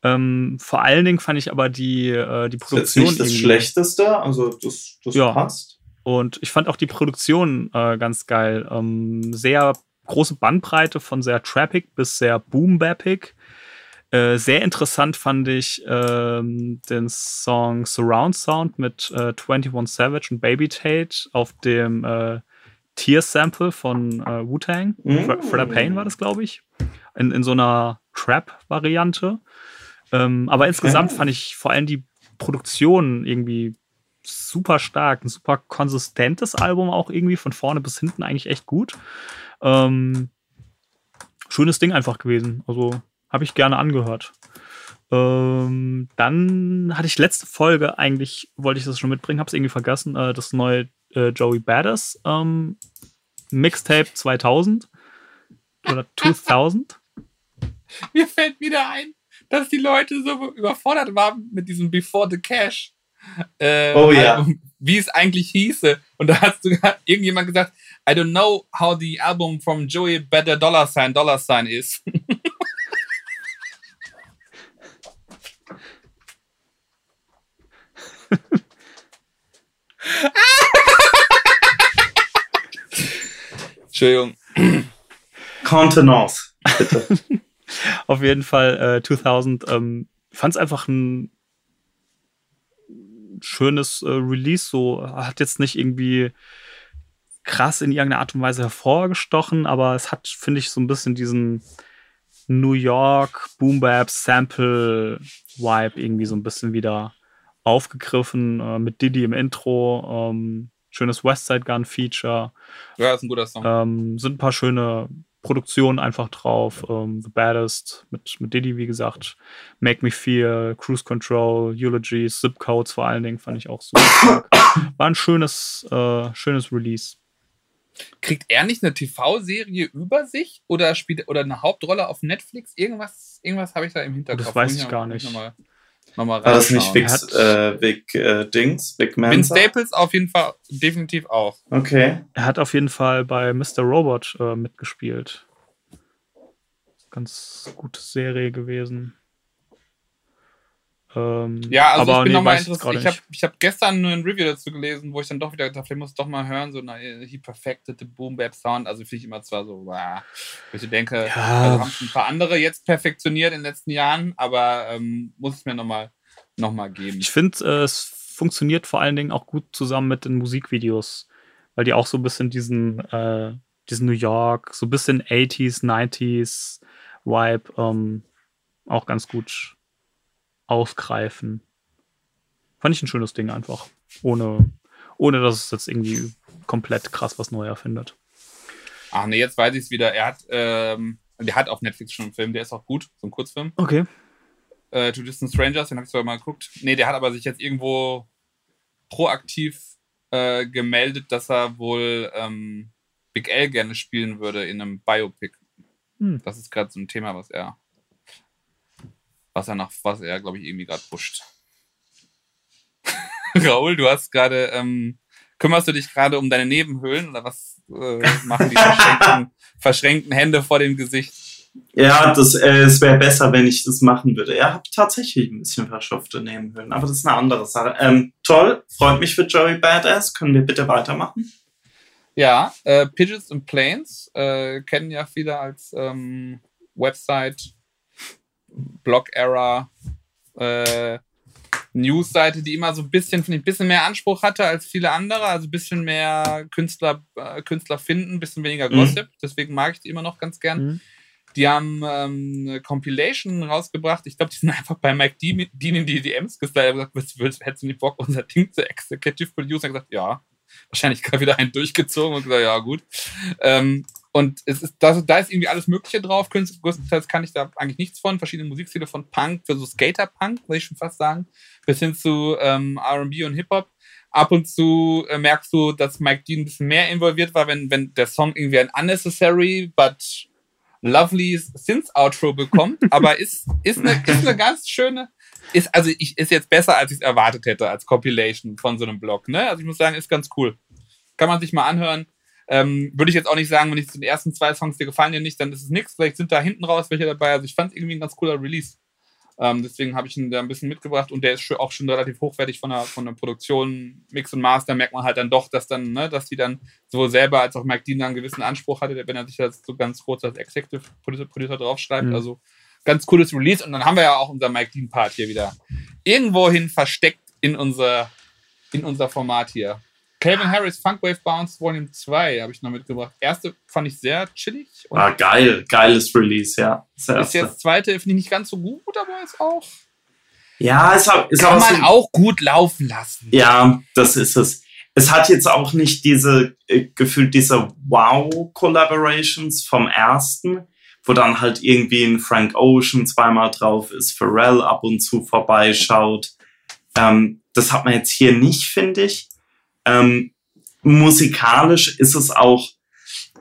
Ähm, vor allen Dingen fand ich aber die, äh, die Das ist Produktion nicht das Schlechteste, also das, das Ja. passt. Und ich fand auch die Produktion äh, ganz geil. Ähm, sehr große Bandbreite von sehr trappig bis sehr boom-bappig. Äh, sehr interessant fand ich ähm, den Song Surround Sound mit äh, 21 Savage und Baby Tate auf dem äh, Tear-Sample von äh, Wu-Tang. Mm. Fre- Fredder Payne war das, glaube ich. In, in so einer Trap-Variante. Ähm, aber insgesamt fand ich vor allem die Produktion irgendwie super stark, ein super konsistentes Album auch irgendwie von vorne bis hinten eigentlich echt gut. Ähm, schönes Ding einfach gewesen. Also habe ich gerne angehört. Ähm, dann hatte ich letzte Folge eigentlich, wollte ich das schon mitbringen, habe es irgendwie vergessen, äh, das neue äh, Joey Badass ähm, Mixtape 2000 oder *laughs* 2000. Mir fällt wieder ein, dass die Leute so überfordert waren mit diesem Before the Cash. Äh, Oh ja. Album, wie es eigentlich hieße. Und da hat sogar *laughs* irgendjemand gesagt, I don't know how the album from Joey Better Dollar Sign Dollar Sign is. Entschuldigung. Contenance, bitte. *laughs* Auf jeden Fall äh, 2000. Ähm, fand es einfach ein schönes äh, Release, so hat jetzt nicht irgendwie krass in irgendeiner Art und Weise hervorgestochen, aber es hat, finde ich, so ein bisschen diesen New York Boom Bap Sample Vibe irgendwie so ein bisschen wieder aufgegriffen äh, mit Diddy im Intro. Ähm, schönes Westside Gun Feature. Ja, ist ein guter Song. Ähm, sind ein paar schöne Produktionen einfach drauf. Ähm, The Baddest mit, mit Diddy, wie gesagt. Make Me Feel, Cruise Control, Eulogies, Zip Codes vor allen Dingen fand ich auch super. *coughs* War ein schönes, äh, schönes Release. Kriegt er nicht eine TV-Serie über sich oder spielt oder eine Hauptrolle auf Netflix? Irgendwas, irgendwas habe ich da im Hinterkopf. Das weiß ich Muss gar nicht. Nochmal, nochmal War das nicht. Vic, äh, Vic äh, Dings, Vic Vince Mensa? Staples auf jeden Fall definitiv auch. Okay. Er hat auf jeden Fall bei Mr. Robot äh, mitgespielt. Ganz gute Serie gewesen. Ähm, Ja, also aber ich bin nee, nochmal interessiert. Ich habe hab gestern nur ein Review dazu gelesen, wo ich dann doch wieder gedacht, vielleicht muss ich doch mal hören, so na, he perfected the Boom Bap Sound. Also finde ich immer zwar so, wow, wo ich denke, Ja. also haben es ein paar andere jetzt perfektioniert in den letzten Jahren, aber ähm, muss es mir nochmal noch mal geben. Ich finde, äh, es funktioniert vor allen Dingen auch gut zusammen mit den Musikvideos, weil die auch so ein bisschen diesen, äh, diesen New York, so ein bisschen 80s, 90s Vibe ähm, auch ganz gut aufgreifen. Fand ich ein schönes Ding einfach. Ohne, ohne dass es jetzt irgendwie komplett krass was neu erfindet. Ach nee, jetzt weiß ich es wieder. Er hat, ähm, der hat auf Netflix schon einen Film, der ist auch gut, so ein Kurzfilm. Okay. äh, To Distant Strangers, den habe ich sogar mal geguckt. Nee, der hat aber sich jetzt irgendwo proaktiv äh, gemeldet, dass er wohl ähm, Big L gerne spielen würde in einem Biopic. Hm. Das ist gerade so ein Thema, was er, was er nach, was er, glaube ich, irgendwie gerade pusht. *laughs* Raoul, du hast gerade, ähm, kümmerst du dich gerade um deine Nebenhöhlen oder was äh, machen die verschränkten, *laughs* verschränkten Hände vor dem Gesicht? Ja, das, äh, es wäre besser, wenn ich das machen würde. Er hat tatsächlich ein bisschen verschopfte Nebenhöhlen, aber das ist eine andere Sache. Ähm, toll, freut mich für Joey Badass. Können wir bitte weitermachen? Ja, äh, Pigeons and Planes äh, kennen ja viele als ähm, Website, Blog-Era, äh, Newsseite, die immer so ein bisschen, finde ich, ein bisschen mehr Anspruch hatte als viele andere, also ein bisschen mehr Künstler, äh, Künstler finden, ein bisschen weniger Mhm. Gossip. Deswegen mag ich die immer noch ganz gern. Mhm. Die haben ähm, eine Compilation rausgebracht. Ich glaube, die sind einfach bei Mike Dean Dean in die DMs geslidet und gesagt, willst, hättest du nicht Bock, unser Ding zu Executive Producer? Er hat gesagt, ja. Wahrscheinlich *laughs* gerade wieder einen durchgezogen und gesagt, ja, gut. Ähm, und es ist, da, da ist irgendwie alles Mögliche drauf. Größtenteils kann ich da eigentlich nichts von. Verschiedene Musikstile von Punk für so Skater-Punk, würde ich schon fast sagen, bis hin zu ähm, RB und Hip-Hop. Ab und zu äh, merkst du, dass Mike Dean ein bisschen mehr involviert war, wenn, wenn der Song irgendwie ein unnecessary, but lovely Synth-Outro bekommt. *laughs* Aber ist, ist, eine, ist eine ganz schöne, ist, also ich, ist jetzt besser, als ich es erwartet hätte als Compilation von so einem Blog. Ne? Also ich muss sagen, ist ganz cool. Kann man sich mal anhören. Ähm, Würde ich jetzt auch nicht sagen, wenn ich zu den ersten zwei Songs dir gefallen dir nicht, dann ist es nichts. Vielleicht sind da hinten raus welche dabei. Also ich fand es irgendwie ein ganz cooler Release. Ähm, deswegen habe ich ihn da ein bisschen mitgebracht und der ist auch schon relativ hochwertig von der, von der Produktion, Mix und Master. Merkt man halt dann doch, dass dann, ne, dass die dann sowohl selber als auch Mike Dean einen gewissen Anspruch hatte, wenn er sich das so ganz kurz als Executive Producer, Producer draufschreibt. Mhm. Also ganz cooles Release. Und dann haben wir ja auch unser Mike Dean Part hier wieder irgendwohin versteckt in unser, in unser Format hier. Calvin Harris Funk Wave Bounce Volume 2 habe ich noch mitgebracht. Erste fand ich sehr chillig. Ah, geil, geiles Release, ja. Das ist jetzt zweite, finde ich nicht ganz so gut, aber ist auch. Ja, auch- ist Kann man so, auch gut laufen lassen. Ja, das ist es. Es hat jetzt auch nicht diese, äh, gefühlt diese Wow-Collaborations vom ersten, wo dann halt irgendwie ein Frank Ocean zweimal drauf ist, Pharrell ab und zu vorbeischaut. Ähm, das hat man jetzt hier nicht, finde ich. Ähm, musikalisch ist es auch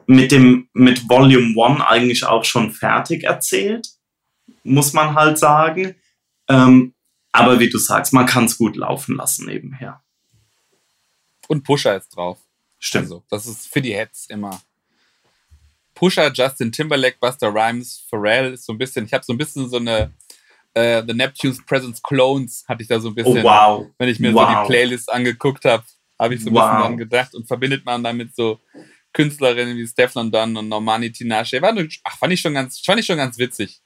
mit dem, mit Volume One eigentlich auch schon fertig erzählt, muss man halt sagen. Ähm, aber wie du sagst, man kann es gut laufen lassen nebenher. Und Pusher ist drauf. Stimmt. Also, das ist für die Heads immer. Pusher, Justin Timberlake, Buster Rhymes, Pharrell ist so ein bisschen, ich habe so ein bisschen so eine äh, The Neptune's Presence Clones hatte ich da so ein bisschen, Oh, wow. wenn ich mir so Wow. die Playlist angeguckt habe, habe ich so ein Wow. bisschen dran gedacht und verbindet man damit so Künstlerinnen wie Stefan Dunn und Normani Tinashe. War, ach, fand ich schon ganz, fand ich schon ganz witzig.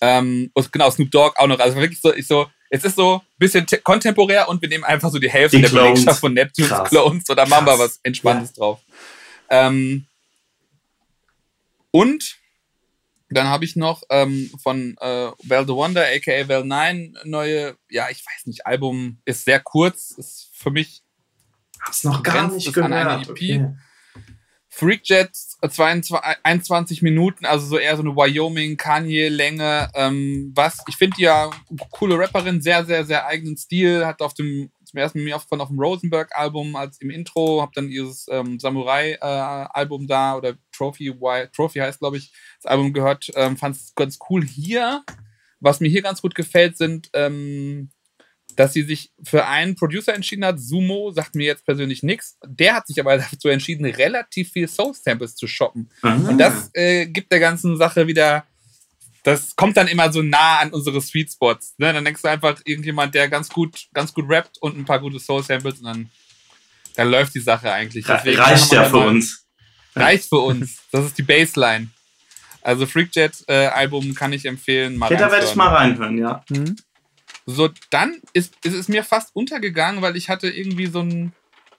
Ähm, und genau, Snoop Dogg auch noch. Also wirklich so, ich so, es ist so ein bisschen te- kontemporär und wir nehmen einfach so die Hälfte Die der. Belegschaft von Neptunes Krass. Clones oder machen wir was Entspanntes drauf. Ähm, und dann habe ich noch ähm, von äh, Well the Wonder, aka Well 9, neue, ja, ich weiß nicht, Album ist sehr kurz, ist für mich Hab's noch gar nicht es an eine gehört. EP? Okay. Freakjets, äh, 22, 21 Minuten, also so eher so eine Wyoming-Kanye-Länge. Ähm, was, ich finde ja coole Rapperin, sehr, sehr, sehr eigenen Stil, hat auf dem, zum ersten Mal aufgefallen auf dem Rosenberg-Album als im Intro, hab dann dieses ähm, Samurai-Album da oder Trophy, y, Trophy heißt, glaube ich, das Album gehört, ähm, fand es ganz cool hier. Was mir hier ganz gut gefällt, sind ähm, dass sie sich für einen Producer entschieden hat. Sumo sagt mir jetzt persönlich nichts. Der hat sich aber dazu entschieden, relativ viel Soul-Samples zu shoppen. Ah. Und das äh, gibt der ganzen Sache wieder. Das kommt dann immer so nah an unsere Sweet Spots. Ne? Dann denkst du einfach irgendjemand, der ganz gut, ganz gut rappt und ein paar gute Soul-Samples und dann, dann läuft die Sache eigentlich. Deswegen reicht ja für uns. Reicht für uns. Das ist die Baseline. Also Freakjet-Album kann ich empfehlen. Mal Okay, da werde ich mal reinhören, ja. Mhm. So, dann ist, ist es mir fast untergegangen, weil ich hatte irgendwie so ein,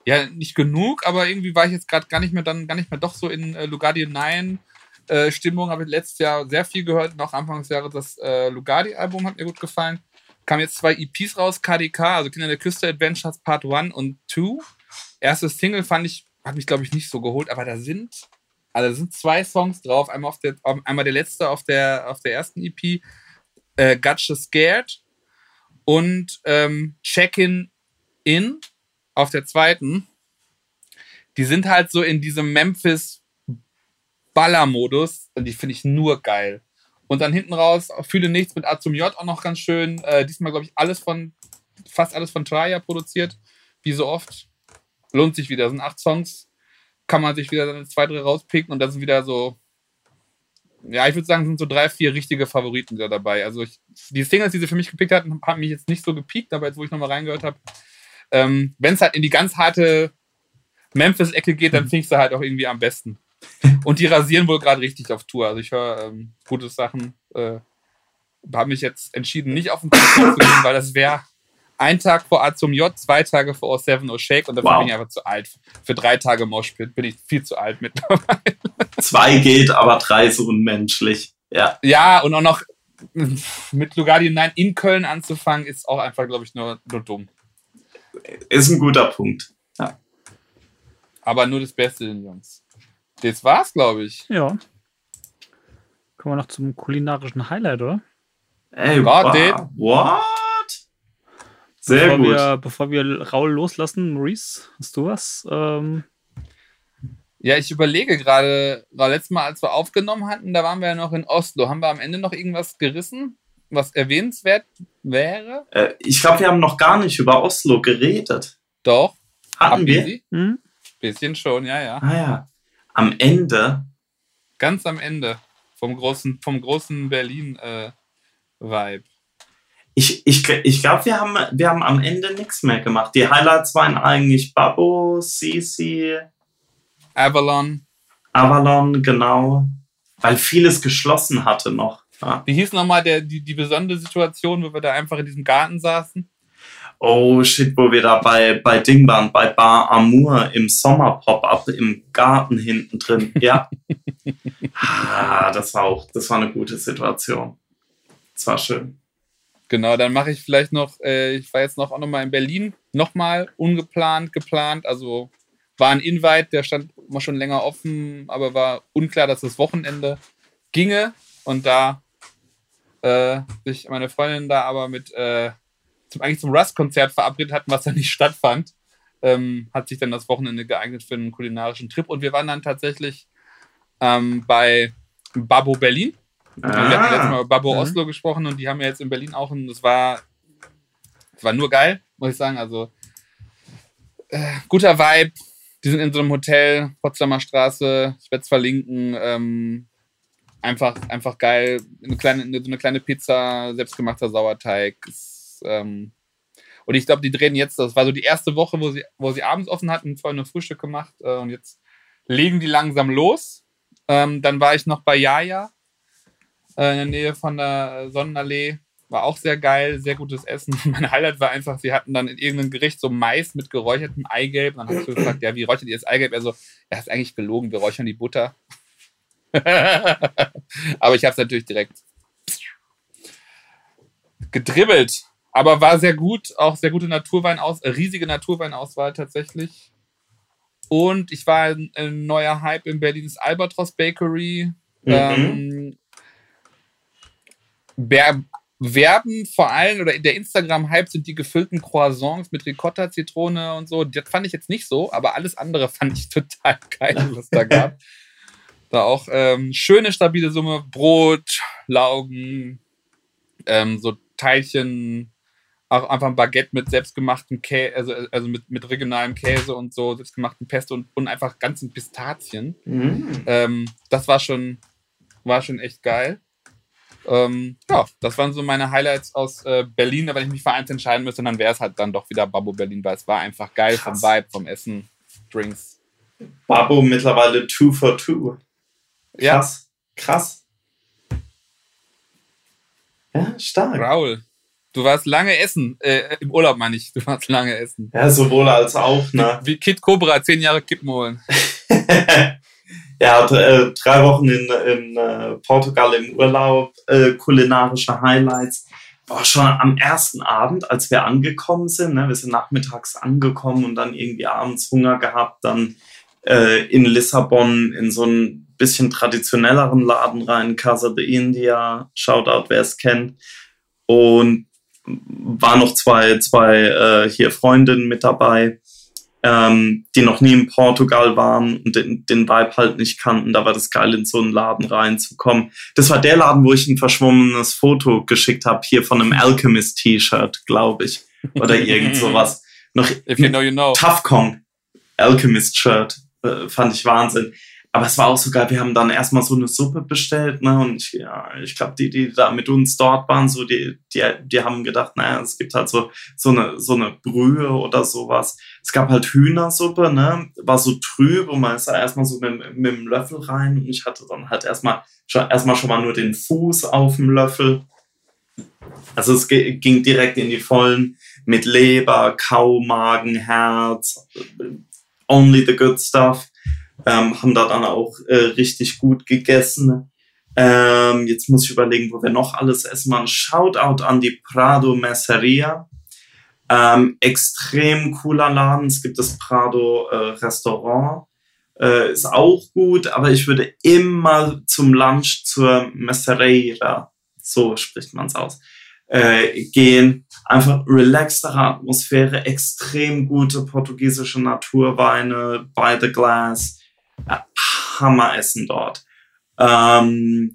ja, nicht genug, aber irgendwie war ich jetzt gerade gar nicht mehr dann, gar nicht mehr doch so in äh, Lugardi 9 äh, Stimmung. Habe ich letztes Jahr sehr viel gehört, noch Anfang des Jahres das äh, Lugardi-Album hat mir gut gefallen. Kam jetzt zwei EPs raus, KDK, also Kinder der Küste Adventures Part 1 und 2. Erstes Single fand ich, hat mich glaube ich nicht so geholt, aber da sind, also da sind zwei Songs drauf. Einmal, auf der, einmal der letzte auf der, auf der ersten EP, äh, Gotcha Scared und ähm, Check-in in auf der zweiten. Die sind halt so in diesem Memphis Baller-Modus und die finde ich nur geil. Und dann hinten raus, fühle nichts mit A zum J auch noch ganz schön. Äh, diesmal, glaube ich, alles von, fast alles von Traya produziert, wie so oft. Lohnt sich wieder. sind acht Songs, kann man sich wieder seine zwei, drei rauspicken und das sind wieder so, ja, ich würde sagen, sind so drei, vier richtige Favoriten da dabei. Also ich, die Singles, die sie für mich gepickt hatten, haben mich jetzt nicht so gepiekt, aber jetzt, wo ich nochmal reingehört habe, ähm, wenn es halt in die ganz harte Memphis-Ecke geht, dann finde ich sie halt auch irgendwie am besten. *laughs* Und die rasieren wohl gerade richtig auf Tour. Also ich höre ähm, gute Sachen. Äh, habe mich jetzt entschieden, nicht auf den Konzert zu gehen, weil das wäre ein Tag vor A zum J, zwei Tage vor O7 O Shake und dafür Wow. bin ich einfach zu alt. Für drei Tage Moshpit bin ich viel zu alt mittlerweile. *laughs* Zwei geht, aber drei ist unmenschlich. Ja. Ja, und auch noch mit Lugardi 9 in Köln anzufangen, ist auch einfach, glaube ich, nur, nur dumm. Ist ein guter Punkt. Aber nur das Beste, den Jungs. Das war's, glaube ich. Ja. Kommen wir noch zum kulinarischen Highlight, oder? Ey, Warte. wow. Sehr bevor gut. Wir, bevor wir Raul loslassen, Maurice, hast du was? Ähm, Ja, ich überlege gerade, war letztes Mal, als wir aufgenommen hatten, da waren wir ja noch in Oslo. Haben wir am Ende noch irgendwas gerissen, was erwähnenswert wäre? Äh, ich glaube, wir haben noch gar nicht über Oslo geredet. Doch. Hatten wir? Hm? Bisschen schon, ja, ja. Ah ja. Am Ende. Ganz am Ende vom großen, vom großen Berlin-Vibe. Ich, ich, ich glaube, wir haben, wir haben am Ende nichts mehr gemacht. Die Highlights waren eigentlich Babbo, Sisi, Avalon. Avalon, genau. Weil vieles geschlossen hatte noch. Ja. Wie hieß nochmal der, die, die besondere Situation, wo wir da einfach in diesem Garten saßen? Oh shit, wo wir da bei, bei Ding waren, bei Bar Amour im Sommer-Pop-Up im Garten hinten drin. Ja. *laughs* ah, das war auch, das war eine gute Situation. Das war schön. Genau, dann mache ich vielleicht noch, äh, ich war jetzt noch auch nochmal in Berlin, nochmal ungeplant, geplant, also war ein Invite, der stand mal schon länger offen, aber war unklar, dass das Wochenende ginge. Und da äh, sich meine Freundin da aber mit äh, zum, eigentlich zum Rust-Konzert verabredet hatten, was dann nicht stattfand, ähm, hat sich dann das Wochenende geeignet für einen kulinarischen Trip. Und wir waren dann tatsächlich ähm, bei Babo Berlin. Wir hatten letztes Mal über Babo Mhm. Oslo gesprochen und die haben ja jetzt in Berlin auch und das war, das war nur geil, muss ich sagen. Also äh, guter Vibe. Die sind in so einem Hotel, Potsdamer Straße, ich werde es verlinken. Ähm, einfach, einfach geil. Eine kleine, eine, so eine kleine Pizza, selbstgemachter Sauerteig. Ist, ähm, und ich glaube, die drehen jetzt, das war so die erste Woche, wo sie, wo sie abends offen hatten, vorhin nur Frühstück gemacht äh, und jetzt legen die langsam los. Ähm, dann war ich noch bei Jaja äh, in der Nähe von der Sonnenallee. war auch sehr geil, sehr gutes Essen. *laughs* Mein Highlight war einfach, wir hatten dann in irgendeinem Gericht so Mais mit geräuchertem Eigelb. Und dann hast du gefragt, ja, wie räuchert ihr das Eigelb? Er so, ja, ist eigentlich gelogen, wir räuchern die Butter. *laughs* Aber ich habe es natürlich direkt gedribbelt. Aber war sehr gut, auch sehr gute Naturweinaus, äh, riesige Naturweinauswahl tatsächlich. Und ich war ein, ein neuer Hype in Berlins Albatros Bakery. Mhm. Ähm, werben vor allem, oder in der Instagram-Hype sind die gefüllten Croissants mit Ricotta, Zitrone und so. Das fand ich jetzt nicht so, aber alles andere *laughs* fand ich total geil, was da gab. da auch ähm, schöne, stabile Summe, Brot, Laugen, ähm, so Teilchen, auch einfach ein Baguette mit selbstgemachten Käse, also, also mit, mit regionalem Käse und so, selbstgemachten Pesto und, und einfach ganzen Pistazien. Mhm. Ähm, das war schon, war schon echt geil. Ähm, ja, das waren so meine Highlights aus äh, Berlin. Wenn ich mich für eins entscheiden müsste, dann wäre es halt dann doch wieder Babbo Berlin, weil es war einfach geil Krass. vom Vibe, vom Essen, Drinks. Babbo mittlerweile two for two. Krass. Ja. Krass. Ja, stark. Raul. Du warst lange essen, äh, im Urlaub meine ich, du warst lange essen. Ja, sowohl als auch, ne? Wie Kid Cobra, zehn Jahre Kippen holen. *laughs* ja, äh, drei Wochen in, in äh, Portugal im Urlaub, äh, kulinarische Highlights. War schon am ersten Abend, als wir angekommen sind, ne? wir sind nachmittags angekommen und dann irgendwie abends Hunger gehabt, dann äh, in Lissabon in so ein bisschen traditionelleren Laden rein, Casa de India, Shoutout, wer es kennt. Und war noch zwei, zwei äh, hier Freundinnen mit dabei, ähm, die noch nie in Portugal waren und den, den Vibe halt nicht kannten. Da war das geil, in so einen Laden reinzukommen. Das war der Laden, wo ich ein verschwommenes Foto geschickt habe, hier von einem Alchemist-T-Shirt, glaube ich. Oder irgend sowas. Noch If you know, you know. Tough Kong Alchemist-Shirt. Äh, fand ich Wahnsinn. Aber es war auch so geil, wir haben dann erstmal so eine Suppe bestellt, ne? Und ich, ja, ich glaube, die, die da mit uns dort waren, so, die, die, die haben gedacht, naja, es gibt halt so, so eine, so eine Brühe oder sowas. Es gab halt Hühnersuppe, ne? War so trüb und man ist da erstmal so mit, mit dem Löffel rein und ich hatte dann halt erstmal schon, erstmal schon mal nur den Fuß auf dem Löffel. Also es ging direkt in die Vollen mit Leber, Kaumagen, Herz, only the good stuff ähm, haben da dann auch äh, richtig gut gegessen. Ähm, jetzt muss ich überlegen, wo wir noch alles essen. Mal ein Shoutout an die Prado Messeria. Ähm, extrem cooler Laden. Es gibt das Prado äh, Restaurant. Äh, ist auch gut, aber ich würde immer zum Lunch zur Messereira, so spricht man es aus, äh, gehen. Einfach relaxtere Atmosphäre, extrem gute portugiesische Naturweine by the glass Hammeressen dort. Ähm,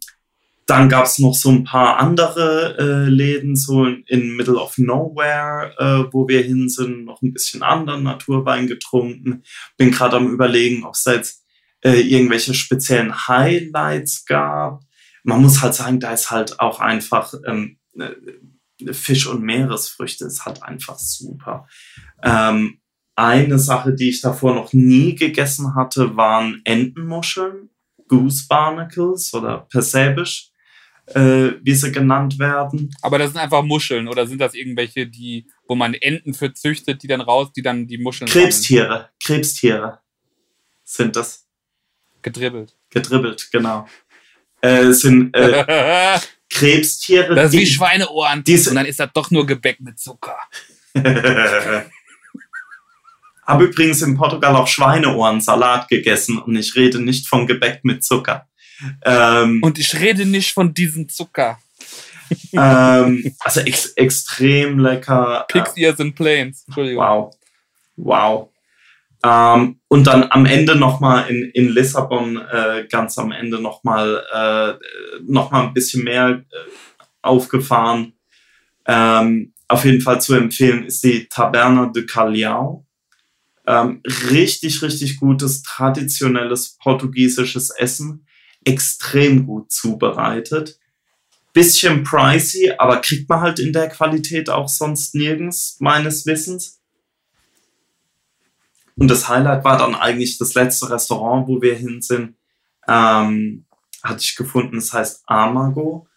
dann gab es noch so ein paar andere äh, Läden, so in Middle of Nowhere, äh, wo wir hin sind, noch ein bisschen anderen Naturwein getrunken. Bin gerade am überlegen, ob es da jetzt äh, irgendwelche speziellen Highlights gab. Man muss halt sagen, da ist halt auch einfach ähm, äh, Fisch und Meeresfrüchte ist halt einfach super. Ähm, eine Sache, die ich davor noch nie gegessen hatte, waren Entenmuscheln, Goose Barnacles oder Persäbisch, äh, wie sie genannt werden. Aber das sind einfach Muscheln oder sind das irgendwelche, die, wo man Enten für züchtet, die dann raus, die dann die Muscheln Krebstiere, sammeln? Krebstiere sind das. Gedribbelt. Gedribbelt, genau. Äh, sind äh, *laughs* Krebstiere. Das ist wie Schweineohren. Die, und dann ist das doch nur Gebäck mit Zucker. *laughs* Habe übrigens in Portugal auch Schweineohrensalat gegessen und ich rede nicht von Gebäck mit Zucker. Ähm, und ich rede nicht von diesem Zucker. ähm, also ex extrem lecker. Pigs, Ears and Plains. Entschuldigung. Wow. Wow. Ähm, und dann am Ende nochmal in, in Lissabon, äh, ganz am Ende nochmal äh, noch ein bisschen mehr äh, aufgefahren. Ähm, auf jeden Fall zu empfehlen ist die Taberna de Calhau. Ähm, richtig, richtig gutes, traditionelles portugiesisches Essen. Extrem gut zubereitet. Bisschen pricey, aber kriegt man halt in der Qualität auch sonst nirgends, meines Wissens. Und das Highlight war dann eigentlich das letzte Restaurant, wo wir hin sind. Ähm, hatte ich gefunden, es heißt Amago.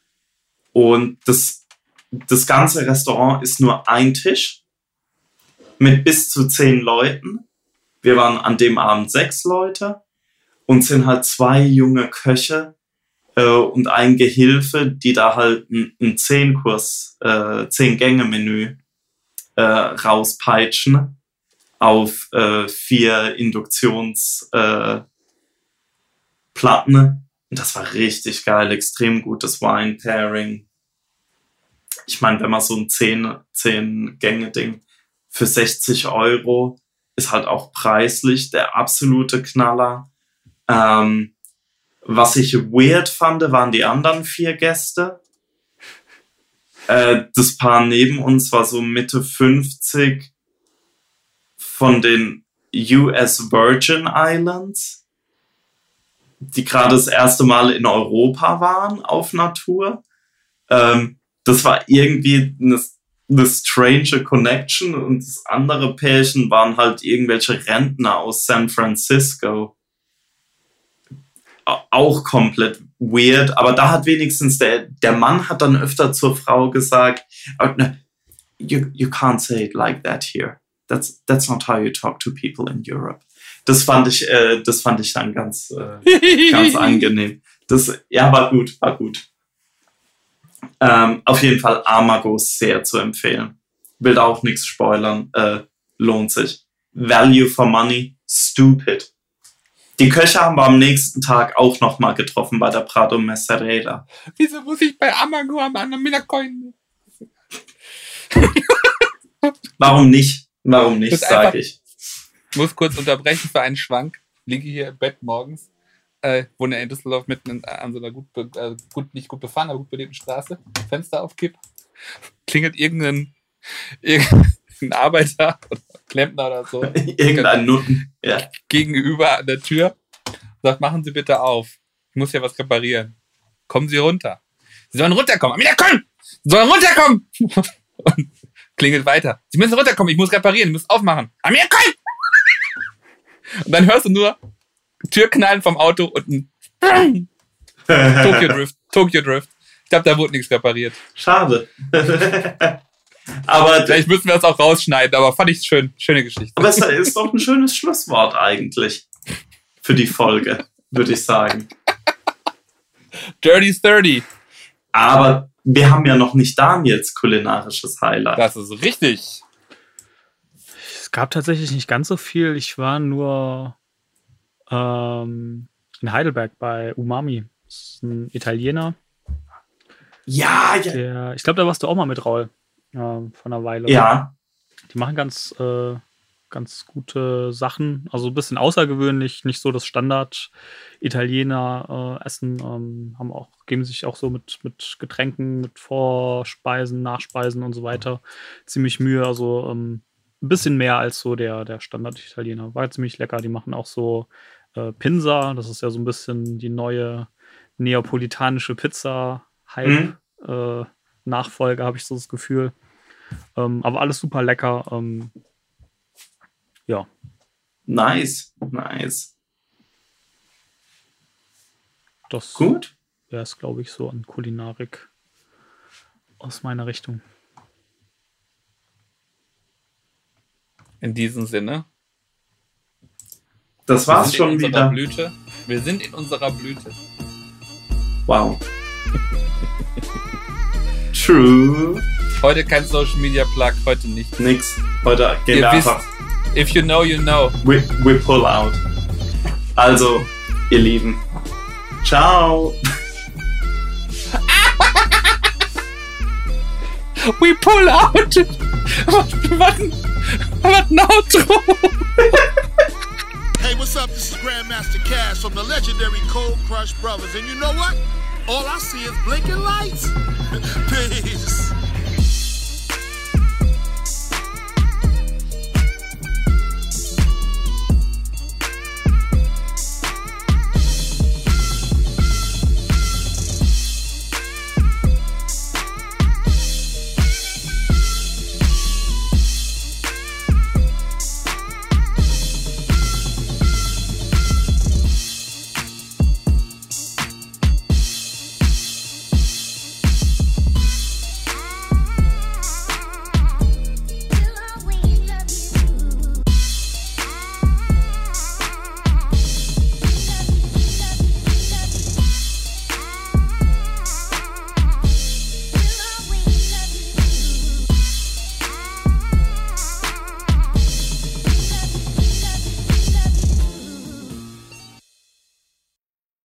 Und das das ganze Restaurant ist nur ein Tisch mit bis zu zehn Leuten. Wir waren an dem Abend sechs Leute und sind halt zwei junge Köche äh, und ein Gehilfe, die da halt ein, ein Zehn-Kurs, äh, Zehn-Gänge-Menü äh, rauspeitschen auf äh, vier Induktionsplatten. Äh, und das war richtig geil, extrem gutes Wine-Pairing. Ich meine, wenn man so ein 10, 10 Gänge-Ding für 60 Euro ist halt auch preislich der absolute Knaller. Ähm, was ich weird fand, waren die anderen vier Gäste. Äh, das Paar neben uns war so Mitte 50 von den US Virgin Islands die gerade das erste Mal in Europa waren auf Natur. Ähm, das war irgendwie eine, eine strange Connection und das andere Pärchen waren halt irgendwelche Rentner aus San Francisco. Auch komplett weird, aber da hat wenigstens der, der Mann hat dann öfter zur Frau gesagt, oh, you, you can't say it like that here. That's, that's not how you talk to people in Europe das fand ich, äh, das fand ich dann ganz, äh, *laughs* ganz angenehm. Das, ja, war gut, war gut. Ähm, auf jeden Fall Amago sehr zu empfehlen. Will auch nichts spoilern, äh, lohnt sich. Value for money, stupid. Die Köche haben wir am nächsten Tag auch nochmal getroffen bei der Prado Messereda. Wieso muss ich bei Amago am anderen Coin? Warum nicht? Warum nicht, sage ich muss kurz unterbrechen für einen Schwank. Liege hier im Bett morgens. Äh, wohne in Düsseldorf mitten an so einer gut, äh, gut, nicht gut befahrenen, aber gut belebten Straße. Fenster aufkipp. Klingelt irgendein, irgendein Arbeiter oder Klempner oder so. *laughs* Irgendein Nutten. Ja. Gegenüber an der Tür. Sagt, machen Sie bitte auf. Ich muss hier was reparieren. Kommen Sie runter. Sie sollen runterkommen. Amina, komm! Sie sollen runterkommen! *laughs* Und klingelt weiter. Sie müssen runterkommen. Ich muss reparieren. Ich muss aufmachen. Amina, komm! Und dann hörst du nur Türknallen vom Auto und ein Tokyo *laughs* Drift. Tokyo Drift. Ich glaube, da wurde nichts repariert. Schade. aber vielleicht müssen wir das auch rausschneiden, aber fand ich schön. Schöne Geschichte. Aber es ist doch ein schönes Schlusswort eigentlich für die Folge, würde ich sagen. Dirty 30. Aber wir haben ja noch nicht Daniels kulinarisches Highlight. Das ist richtig. Es gab tatsächlich nicht ganz so viel. Ich war nur ähm, in Heidelberg bei Umami. Das ist ein Italiener. Ja, ja. Der, ich glaube, da warst du auch mal mit Raul äh, von einer Weile. Ja. Die machen ganz, äh, ganz gute Sachen. Also ein bisschen außergewöhnlich, nicht so das Standard Italiener äh. Ähm, haben auch, geben sich auch so mit, mit Getränken, mit Vorspeisen, Nachspeisen und so weiter ziemlich Mühe. Also ähm, ein bisschen mehr als so der, der Standard-Italiener. War ziemlich lecker. Die machen auch so äh, Pinsa. Das ist ja so ein bisschen die neue neapolitanische Pizza-Hype-Nachfolge, mhm. äh, habe ich so das Gefühl. Ähm, aber alles super lecker. Ähm, ja. Nice, nice. Das Gut. wäre es, glaube ich, so an Kulinarik aus meiner Richtung. In diesem Sinne. Das war's schon wieder. Blüte. Wir sind in unserer Blüte. Wow. True. Heute kein Social Media Plug, heute nicht. Nix. Heute gehen wir einfach. If you know, you know. We, we pull out. Also, ihr Lieben. Ciao. *laughs* we pull out. *laughs* Warten. What an outro! *laughs* hey, what's up? This is Grandmaster Cash from the legendary Cold Crush Brothers. And you know what? All I see is blinking lights. *laughs* Peace.